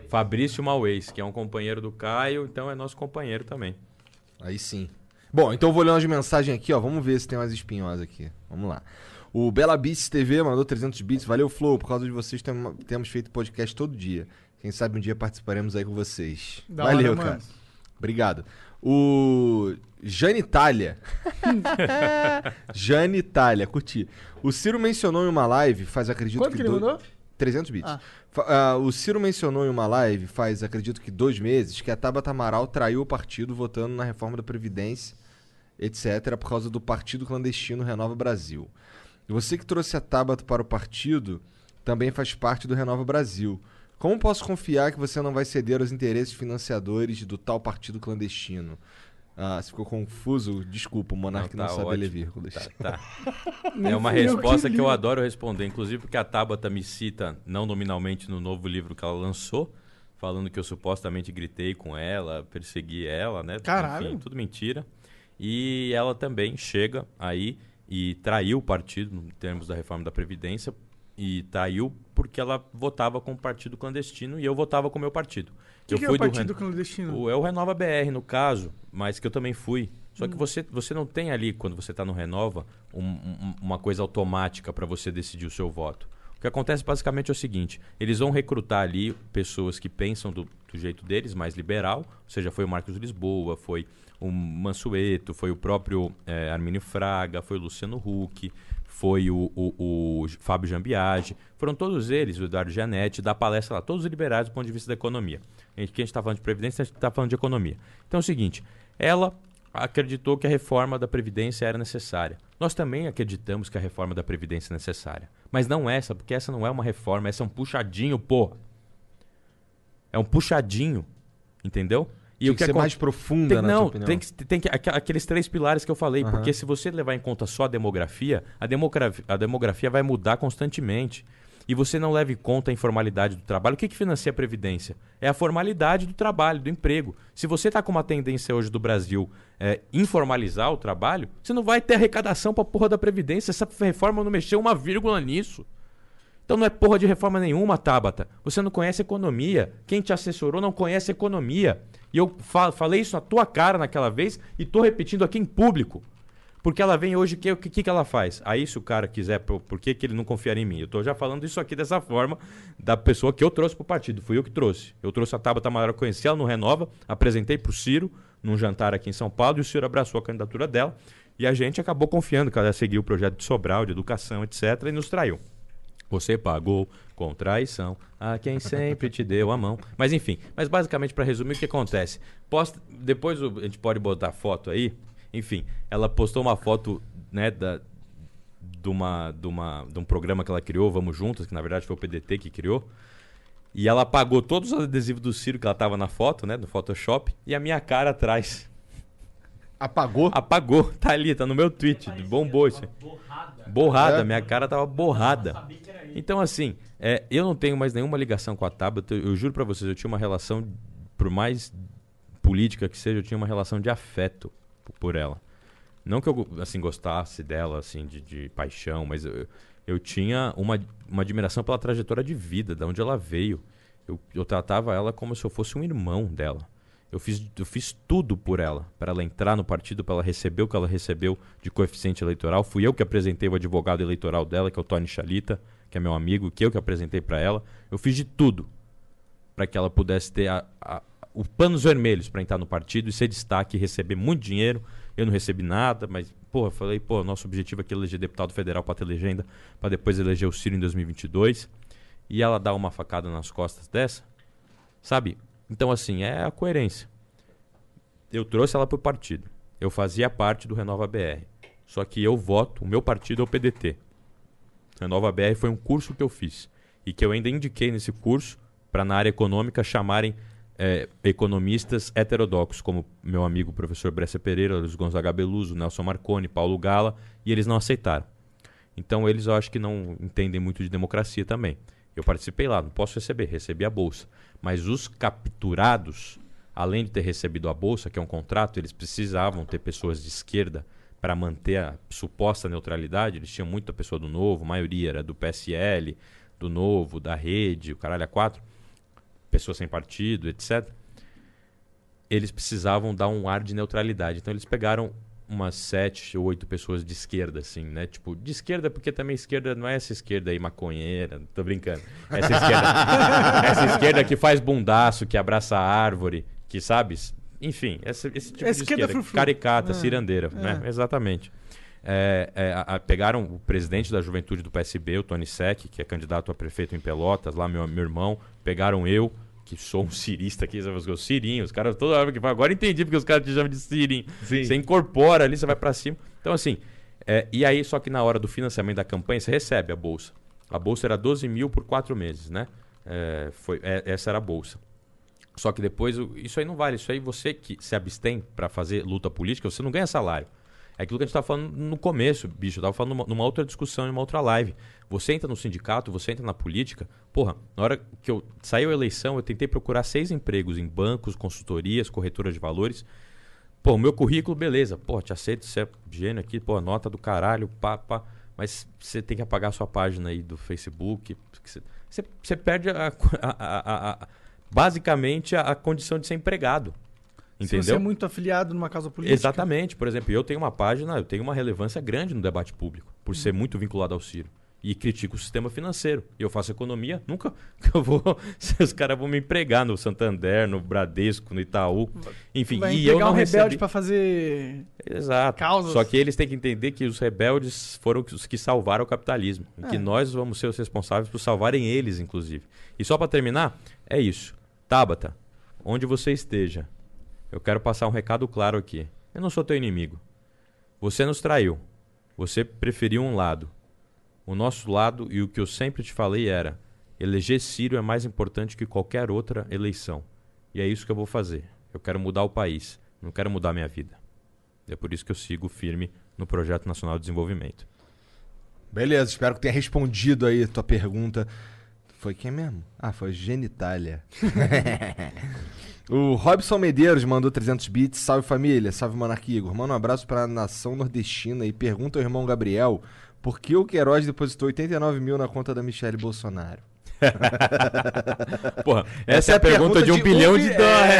Fabrício Mauês, que é um companheiro do Caio, então é nosso companheiro também. Aí sim. Bom, então eu vou ler umas mensagens aqui, ó. Vamos ver se tem umas espinhosas aqui. Vamos lá. O Bela Beats TV mandou 300 bits. Valeu, Flow. Por causa de vocês, tem- temos feito podcast todo dia. Quem sabe um dia participaremos aí com vocês. Da Valeu, hora, cara. mano. Obrigado. O Jane Itália. Jane Itália, curti. O Ciro mencionou em uma live, faz acredito Quanto que que ele do- mandou? 300 bits. Ah. Ah, o Ciro mencionou em uma live, faz acredito que dois meses, que a Tabata Amaral traiu o partido votando na reforma da Previdência, etc., por causa do partido clandestino Renova Brasil. Você que trouxe a Tabata para o partido também faz parte do Renova Brasil. Como posso confiar que você não vai ceder aos interesses financiadores do tal partido clandestino? Ah, você ficou confuso? Desculpa, o Monark não, tá sabe ler ótimo. vírgulas. Tá, tá. É uma resposta que, eu adoro responder, inclusive porque a Tabata me cita, não nominalmente, no novo livro que ela lançou, falando que eu supostamente gritei com ela, persegui ela, né? Caralho. Enfim, tudo mentira. E ela também chega aí e traiu o partido, em termos da reforma da Previdência, e traiu porque ela votava com o partido clandestino e eu votava com o meu partido. que eu que é fui o do Partido Ren- Clandestino? O, é o Renova BR, no caso, mas que eu também fui. Só que Hum. você, você não tem ali, quando você está no Renova, um- um- uma coisa automática para você decidir o seu voto. O que acontece basicamente é o seguinte: eles vão recrutar ali pessoas que pensam do, do jeito deles, mais liberal, ou seja, foi o Marcos Lisboa, foi o Mansueto, foi o próprio eh, Armínio Fraga, foi o Luciano Huck, foi o, o- o Fábio Jambiage, foram todos eles, o Eduardo Gianetti, da palestra lá, todos liberais do ponto de vista da economia. A gente, que a gente está falando de Previdência, a gente está falando de economia. Então é o seguinte, ela acreditou que a reforma da Previdência era necessária. Nós também acreditamos que a reforma da Previdência é necessária. Mas não essa, porque essa não é uma reforma, essa é um puxadinho, porra. É um puxadinho, entendeu? Tinha que ser acon- mais profunda, tem, na Não, tem que, tem que aqueles três pilares que eu falei, Aham. porque se você levar em conta só a demografia, a demografia, a demografia vai mudar constantemente. E você não leva em conta a informalidade do trabalho. O que, que financia a Previdência? É a formalidade do trabalho, do emprego. Se você está com uma tendência hoje do Brasil é, informalizar o trabalho, você não vai ter arrecadação para porra da Previdência. Essa reforma não mexeu uma vírgula nisso. Então não é porra de reforma nenhuma, Tabata. Você não conhece economia. Quem te assessorou não conhece economia. E eu fa- falei isso na tua cara naquela vez e tô repetindo aqui em público. Porque ela vem hoje, o que, que, que ela faz? Aí se o cara quiser, por, por que, que ele não confiaria em mim? Eu tô já falando isso aqui dessa forma da pessoa que eu trouxe pro partido. Fui eu que trouxe. Eu trouxe a Tabata Amaral, conheci ela no Renova, apresentei pro Ciro num jantar aqui em São Paulo e o Ciro abraçou a candidatura dela. E a gente acabou confiando que ela ia seguir o projeto de Sobral, de educação, etc. e nos traiu. Você pagou com traição a quem sempre te deu a mão. Mas enfim, mas basicamente para resumir o que acontece. Posta, depois o- a gente pode botar foto aí. Enfim, ela postou uma foto, né, da de uma, de uma de um programa que ela criou, Vamos Juntos, que na verdade foi o PDT que criou. E ela apagou todos os adesivos do Ciro que ela tava na foto, né, no Photoshop, e a minha cara atrás. Apagou? Apagou, tá ali, tá no meu tweet, bombou isso. Borrada, minha cara tava borrada. Então, assim, é, eu não tenho mais nenhuma ligação com a Tabata. Eu, eu juro pra vocês, eu tinha uma relação, por mais política que seja, eu tinha uma relação de afeto por ela. Não que eu assim gostasse dela, assim, de, de paixão, mas eu, eu tinha uma, uma admiração pela trajetória de vida, de onde ela veio. Eu, eu tratava ela como se eu fosse um irmão dela. Eu fiz, eu fiz tudo por ela, para ela entrar no partido, para ela receber o que ela recebeu de coeficiente eleitoral. Fui eu que apresentei o advogado eleitoral dela, que é o Tony Chalita, que é meu amigo, que eu que apresentei para ela. Eu fiz de tudo para que ela pudesse ter a, a, o panos vermelhos para entrar no partido e ser destaque receber muito dinheiro. Eu não recebi nada, mas, eu falei, pô, nosso objetivo aqui é eleger deputado federal para ter legenda, para depois eleger o Ciro em 2022. E ela dá uma facada nas costas dessa, sabe? Então, assim, é a coerência. Eu trouxe ela pro partido. Eu fazia parte do Renova BR. Só que eu voto, o meu partido é o PDT. Renova BR foi um curso que eu fiz. E que eu ainda indiquei nesse curso para, na área econômica, chamarem eh, economistas heterodoxos, como meu amigo professor Brescia Pereira, Luiz Gonzaga Beluso, Nelson Marconi, Paulo Gala, e eles não aceitaram. Então eles eu acho que não entendem muito de democracia também. Eu participei lá, não posso receber, recebi a bolsa. Mas os capturados, além de ter recebido a bolsa, que é um contrato, eles precisavam ter pessoas de esquerda para manter a suposta neutralidade. Eles tinham muita pessoa do Novo, a maioria era do PSL, do Novo, da Rede, o caralho a quatro, pessoas sem partido, etc. Eles precisavam dar um ar de neutralidade. Então eles pegaram umas sete ou oito pessoas de esquerda, assim, né? Tipo, de esquerda, porque também esquerda não é essa esquerda aí maconheira, tô brincando. Essa esquerda, essa esquerda que faz bundaço, que abraça a árvore, que sabe? Enfim, essa- esse tipo É de esquerda. Caricata, É, cirandeira, né? é. Exatamente. É, é, a- a- pegaram o presidente da juventude do PSB, o Tony Sec, que é candidato a prefeito em Pelotas, lá meu, meu irmão. Pegaram eu, que sou um cirista aqui, sabe? os Cirinho, os caras toda hora que falam, agora entendi porque os caras te chamam de Cirinho. Você incorpora ali, você vai pra cima. Então, assim, é, e aí, só que na hora do financiamento da campanha, você recebe a bolsa. A bolsa era 12 mil por quatro meses, né? É, foi, é, essa era a bolsa. Só que depois, isso aí não vale. Isso aí você que se abstém pra fazer luta política, você não ganha salário. É aquilo que a gente estava falando no começo, bicho. Eu tava falando numa, numa outra discussão, em uma outra live. Você entra no sindicato, você entra na política. Porra, na hora que eu saiu a eleição, eu tentei procurar seis empregos em bancos, consultorias, corretoras de valores. Pô, meu currículo, beleza. Pô, te aceito, você é gênio aqui, pô, nota do caralho, pá, pá. Mas você tem que apagar a sua página aí do Facebook. Você, perde a, a- a- basicamente a condição de ser empregado. Se você Entendeu? é muito afiliado numa causa política. Exatamente. Por exemplo, eu tenho uma página, eu tenho uma relevância grande no debate público, por ser muito vinculado ao Ciro. E critico o sistema financeiro. E eu faço economia, nunca eu vou. Os caras vão me empregar no Santander, no Bradesco, no Itaú. Enfim, Vai e eu não um rebelde recebi... pra fazer. Exato. causas. Só que eles têm que entender que os rebeldes foram os que salvaram o capitalismo. E que É. nós vamos ser os responsáveis por salvarem eles, inclusive. E só para terminar, é isso. Tabata, onde você esteja, eu quero passar um recado claro aqui. Eu não sou teu inimigo. Você nos traiu. Você preferiu um lado. O nosso lado e o que eu sempre te falei era: eleger Ciro é mais importante que qualquer outra eleição. E é isso que eu vou fazer. Eu quero mudar o país. Não quero mudar minha vida. É por isso que eu sigo firme no Projeto Nacional de Desenvolvimento. Beleza, espero que tenha respondido aí a tua pergunta. Foi quem mesmo? Ah, foi Genitália. o Robson Medeiros mandou 300 bits. Salve família, salve monarquia. Igor. Manda um abraço pra nação nordestina e pergunta ao irmão Gabriel por que o Queiroz depositou 89 mil na conta da Michelle Bolsonaro. Porra, essa, é a pergunta, de um bilhão de bi- dólares.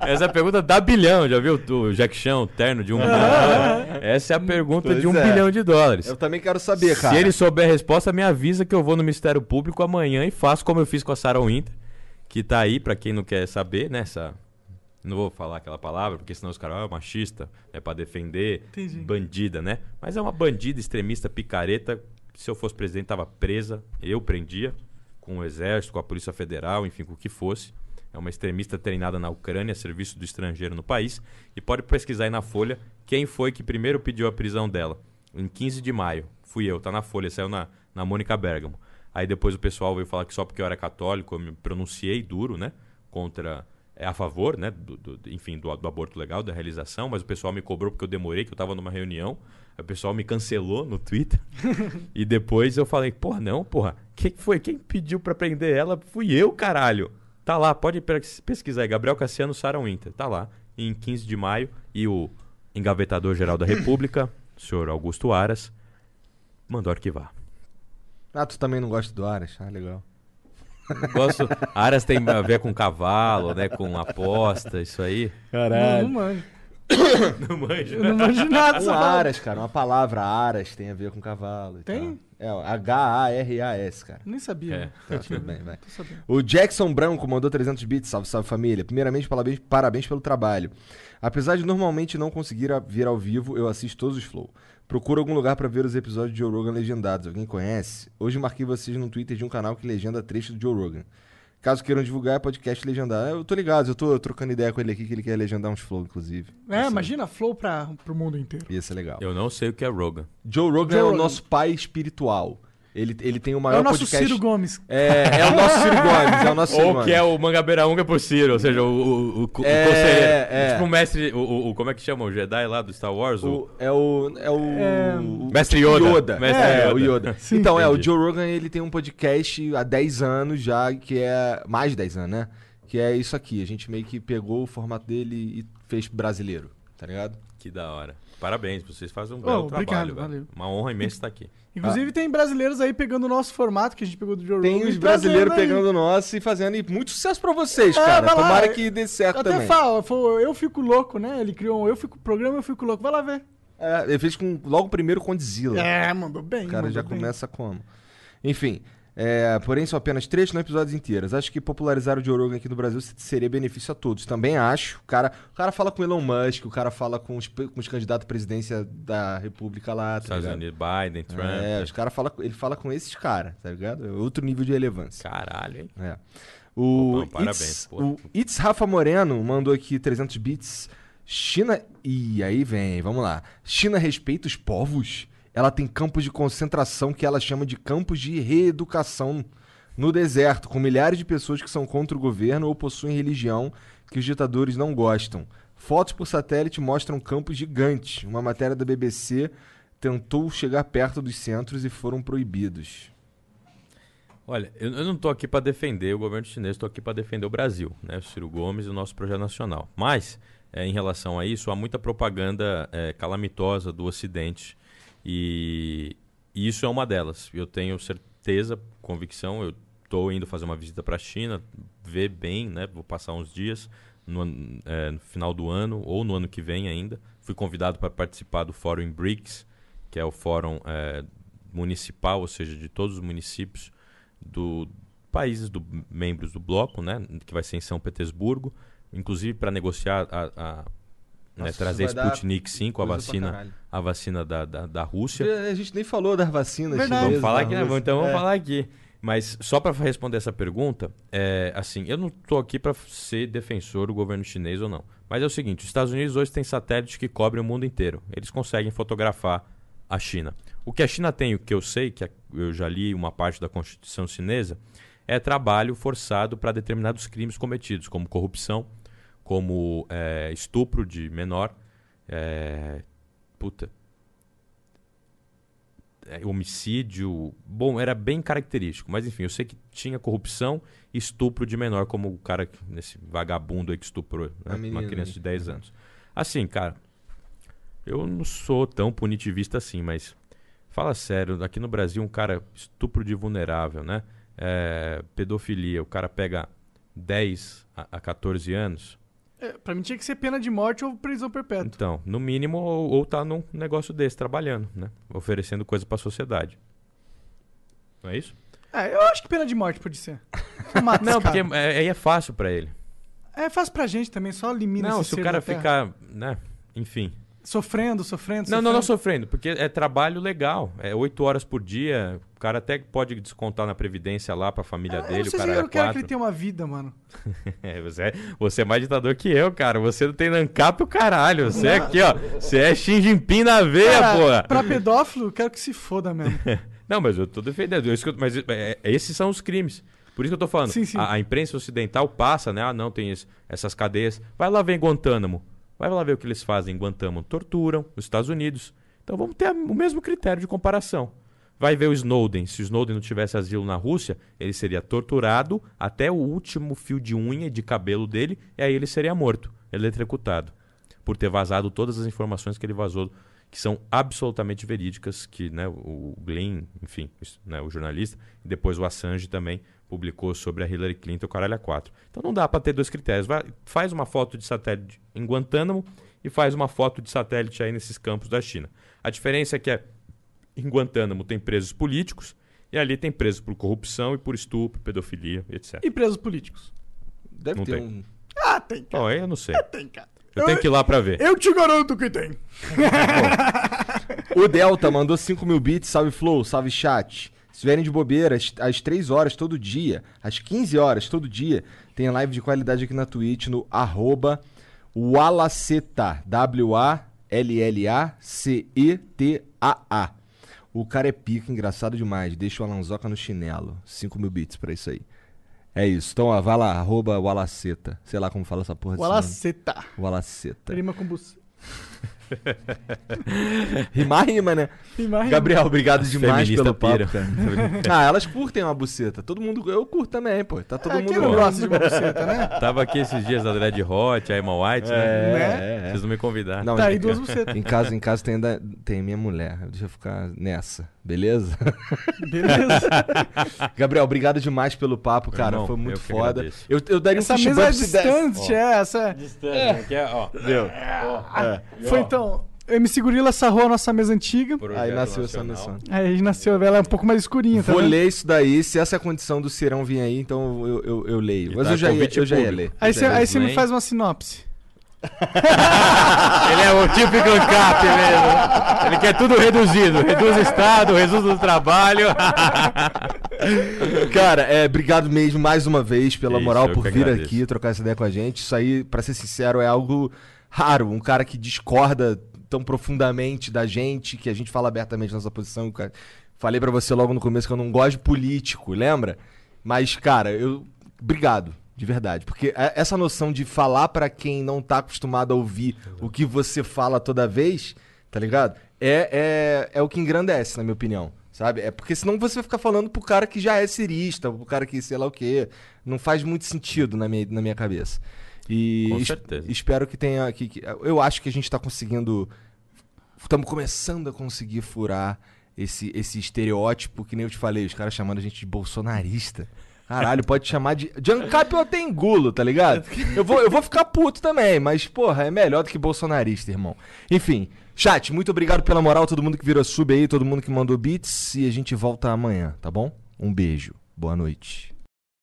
essa é a pergunta da bilhão, já viu o Jack Chan, o terno de um bilhão? de dólares? Essa é a pergunta Pois de um é. bilhão de dólares. Eu também quero saber, cara. Se ele souber a resposta, me avisa que eu vou no Ministério Público amanhã e faço como eu fiz com a Sarah Winter, que tá aí, pra quem não quer saber, né? Essa... Não vou falar aquela palavra, porque senão os caras, ah, é machista, é pra defender, Entendi. bandida, né? Mas é uma bandida extremista, picareta. Se eu fosse presidente, tava presa, eu prendia, com o exército, com a Polícia Federal, enfim, com o que fosse. É uma extremista treinada na Ucrânia, serviço do estrangeiro no país. E pode pesquisar aí na Folha quem foi que primeiro pediu a prisão dela. Em 15 de maio. Fui eu, tá na Folha, saiu na, na Mônica Bergamo. Aí depois o pessoal veio falar que só porque eu era católico eu me pronunciei duro, né? Contra. É a favor, né? Do, do- enfim, do, do aborto legal, da realização, mas o pessoal me cobrou porque eu demorei, que eu tava numa reunião. O pessoal me cancelou no Twitter. e depois eu falei, porra, não, porra. Quem foi? Quem pediu pra prender ela? Fui eu, caralho. Tá lá, pode pes- pesquisar aí. Gabriel Cassiano Sarah Winter. Tá lá, em 15 de maio. E o engavetador-geral da República, o senhor Augusto Aras, mandou arquivar. Ah, tu também não gosta do Aras? Ah, legal. Gosto. Aras tem a ver com cavalo, né? Com aposta, isso aí. Não, não manjo. Não não manjo nada Um. Aras, cara. Uma palavra Aras tem a ver com cavalo. e Tem? tal. É, H-A-R-A-S, cara. Nem sabia. É. né? Tá, tudo bem, vai. Tô sabendo. O Jackson Branco mandou 300 bits. Salve, salve família. Primeiramente, parabéns, parabéns pelo trabalho. Apesar de normalmente não conseguir vir ao vivo, eu assisto todos os flow. Procuro algum lugar pra ver os episódios de Joe Rogan legendados. Alguém conhece? Hoje marquei vocês no Twitter de um canal que legenda trecho do Joe Rogan. Caso queiram divulgar, é podcast legendar. Eu tô ligado, eu tô trocando ideia com ele aqui que ele quer legendar uns flow, inclusive. É, imagina Flow pra, pro mundo inteiro. Ia ser legal. Eu não sei o que é Rogan. Joe Rogan Joe é o Rogan. nosso pai espiritual. Ele, ele tem o maior É o nosso podcast. Ciro Gomes. É, é o nosso Ciro Gomes, é o nosso Ciro Ou Gomes. que é o Mangabeira Unga por Ciro, ou seja, o, o, o, o É, conselheiro. é. Tipo o mestre, o, o- como é que chama? O Jedi lá do Star Wars? O, O- é o. É o. É, o- Mestre tipo Yoda. Mestre é, Yoda. o Yoda. Sim. então, é, o Entendi. Joe Rogan ele tem um podcast há 10 anos já, que é. Mais de 10 anos, né? Que é isso aqui. A gente meio que pegou o formato dele e fez brasileiro, tá ligado? Que da hora. Parabéns, vocês fazem um belo obrigado, trabalho, velho. valeu. Uma honra imensa estar aqui. Inclusive tem brasileiros aí pegando o nosso formato que a gente pegou do Joe Tem Rogan os e brasileiros pegando o nosso e fazendo. E muito sucesso pra vocês, É, cara. vai lá. Tomara que dê certo Até também. fala, foi, eu fico louco, né? Ele criou um Eu Fico Programa, Eu Fico Louco. Vai lá ver. É, ele fez com logo primeiro com Godzilla. É, mandou bem. O cara já bem. começa como? Enfim, é, porém são apenas três, não episódios inteiros. Acho que popularizar o Joe Rogan aqui no Brasil se- seria benefício a todos. Também acho. O cara, o cara fala com Elon Musk, o cara fala com os, com os candidatos à presidência da República lá, tá Estados ligado? Unidos, Biden, Trump. É, os cara fala, ele fala com esses caras, tá ligado? É outro nível de relevância. Caralho, hein? É. O, Opa, parabéns, It's, o It's Rafa Moreno mandou aqui 300 bits. China. E aí vem, vamos lá. China respeita os povos? Ela tem campos de concentração que ela chama de campos de reeducação no deserto, com milhares de pessoas que são contra o governo ou possuem religião que os ditadores não gostam. Fotos por satélite mostram campos gigantes. Uma matéria da BBC tentou chegar perto dos centros e foram proibidos. Olha, eu, não estou aqui para defender o governo chinês, estou aqui para defender o Brasil, né? O Ciro Gomes e o nosso projeto nacional. Mas, é, em relação a isso, há muita propaganda é, calamitosa do Ocidente e, isso é uma delas. Eu tenho certeza, convicção, eu estou indo fazer uma visita para a China, ver bem, né? Vou passar uns dias no, é, no final do ano ou no ano que vem ainda. Fui convidado para participar do Fórum BRICS, que é o fórum é, municipal, ou seja, de todos os municípios do países do membros do bloco, né? Que vai ser em São Petersburgo, inclusive para negociar a, a- né, trazer Sputnik 5, a vacina, a vacina da, da, da Rússia. A gente nem falou das vacinas Verdade. chinesas. Vamos falar aqui, né? Então vamos É. falar aqui. Mas só para responder essa pergunta, é, assim, eu não estou aqui para ser defensor do governo chinês ou não. Mas é o seguinte, os Estados Unidos hoje têm satélites que cobrem o mundo inteiro. Eles conseguem fotografar a China. O que a China tem, o que eu sei, que eu já li uma parte da Constituição chinesa, é trabalho forçado para determinados crimes cometidos, como corrupção, como é, estupro de menor, é, puta, é, homicídio. Bom, era bem característico, mas enfim, eu sei que tinha corrupção e estupro de menor, como o cara, nesse vagabundo aí que estuprou né, menina uma criança de 10 anos. Assim, cara, eu não sou tão punitivista assim, mas fala sério, aqui no Brasil, um cara estupro de vulnerável, né? É, pedofilia, o cara pega 10 a, a 14 anos. É, pra mim tinha que ser pena de morte ou prisão perpétua. Então, no mínimo, ou, ou tá num negócio desse, trabalhando, né? Oferecendo coisa pra sociedade. Não é isso? É, eu acho que pena de morte pode ser. Mata Não, porque é- aí é fácil pra ele. É fácil pra gente também, só elimina Não, esse se o ser cara da terra. ficar, né? Enfim. Sofrendo, sofrendo, Não, não, não sofrendo. sofrendo, porque é trabalho legal. É oito horas por dia. O cara até pode descontar na previdência lá pra família Eu dele, não o sei se cara eu era quero que quatro. ele tenha uma vida, mano. É, você, é, você é mais ditador que eu, cara. Você não tem nancap o caralho. Você é aqui, ó. Você é Xi Jinping na veia, Cara, porra. Pra pedófilo, eu quero que se foda mesmo. Não, mas eu tô defendendo. Isso que eu- mas é, esses são os crimes. Por isso que eu tô falando. Sim, sim. A, a imprensa ocidental passa, né? Ah, não, tem esse- essas cadeias. Vai lá ver Guantánamo. Vai lá ver o que eles fazem em Guantánamo. Torturam os Estados Unidos. Então vamos ter o mesmo critério de comparação. Vai ver o Snowden. Se o Snowden não tivesse asilo na Rússia, ele seria torturado até o último fio de unha e de cabelo dele, e aí ele seria morto, eletrocutado, por ter vazado todas as informações que ele vazou, que são absolutamente verídicas, que né, o Glenn, enfim, né, o jornalista, e depois o Assange também publicou sobre a Hillary Clinton, o caralho a quatro. Então não dá para ter dois critérios. Vai- faz uma foto de satélite em Guantánamo e faz uma foto de satélite aí nesses campos da China. A diferença é que é em Guantánamo tem presos políticos e ali tem presos por corrupção e por estupro, pedofilia, etc. E presos políticos. Deve Não ter tem. um. Ah, tem, cara. Bom, aí eu não sei. Tem, cara. Eu tenho que ir lá pra ver. Eu te garanto que tem. O Delta mandou 5 mil bits, salve Flow, salve chat. Se tiverem de bobeira, às, às 3 horas todo dia, às 15 horas todo dia, tem live de qualidade aqui na Twitch no arroba Walaceta, W-A-L-L-A-C-E-T-A-A. O cara é pica, engraçado demais. Deixa o Alanzoca no chinelo. 5 mil bits pra isso aí. É isso. Então, ó, vai lá, arroba Walaceta. Sei lá como fala essa porra desse nome. Walaceta. Walaceta. Rima com buceta. Rimar rima, né? Rima, rima. Gabriel, obrigado As demais pelo papo, ah, elas curtem uma buceta. Todo mundo. Eu curto também, pô. Tá todo É, mundo. gosta de uma buceta, né? Tava aqui esses dias da Dread Hot, a Emma White, né? É, é, é. Vocês não me convidaram. Não, Tá aí duas bucetas. Em casa, em casa tem, ainda, tem minha mulher. Deixa eu ficar nessa, beleza? Beleza. Gabriel, obrigado demais pelo papo, cara. Irmão, Foi muito eu foda. Eu, eu daria Essa um mesa é bump se desse. distante, é. Essa... Que é, ó. Deu. Foi então. O MC Gorila sarrou a nossa mesa antiga. Aí nasceu essa nacional. missão. Aí nasceu, ela é um pouco mais escurinha, tá Vou vendo? ler isso daí. Se essa é a condição do Serão vir aí, então eu, eu, eu leio. E Mas tá eu já, ia, eu já ia ler. Aí você aí você me faz uma sinopse. Ele é o típico ANCAP mesmo. Ele quer tudo reduzido. Reduz o Estado, reduz o trabalho. Cara, é, obrigado mesmo mais uma vez pela Isso, moral por vir agradeço. aqui trocar essa ideia com a gente. Isso aí, pra ser sincero, é algo raro. Um cara que discorda tão profundamente da gente, que a gente fala abertamente nossa posição. Falei pra você logo no começo que eu não gosto de político, lembra? Mas, cara, eu. Obrigado, de verdade. Porque é- essa noção de falar pra quem não tá acostumado a ouvir o que você fala toda vez, tá ligado? É, é, é o que engrandece, na minha opinião. Sabe? É porque senão você vai ficar falando pro cara que já é cirista, pro cara que sei lá o quê. Não faz muito sentido na minha, na minha cabeça. E Com certeza. espero que tenha. Que, que- eu acho que a gente tá conseguindo. Estamos começando a conseguir furar esse, esse estereótipo, que nem eu te falei, os caras chamando a gente de bolsonarista. Caralho, pode chamar de. Giancap eu tenho engulo, tá ligado? Eu vou, eu vou ficar puto também, mas, porra, é melhor do que bolsonarista, irmão. Enfim, chat, muito obrigado pela moral, todo mundo que virou sub aí, todo mundo que mandou beats. E a gente volta amanhã, tá bom? Um beijo. Boa noite.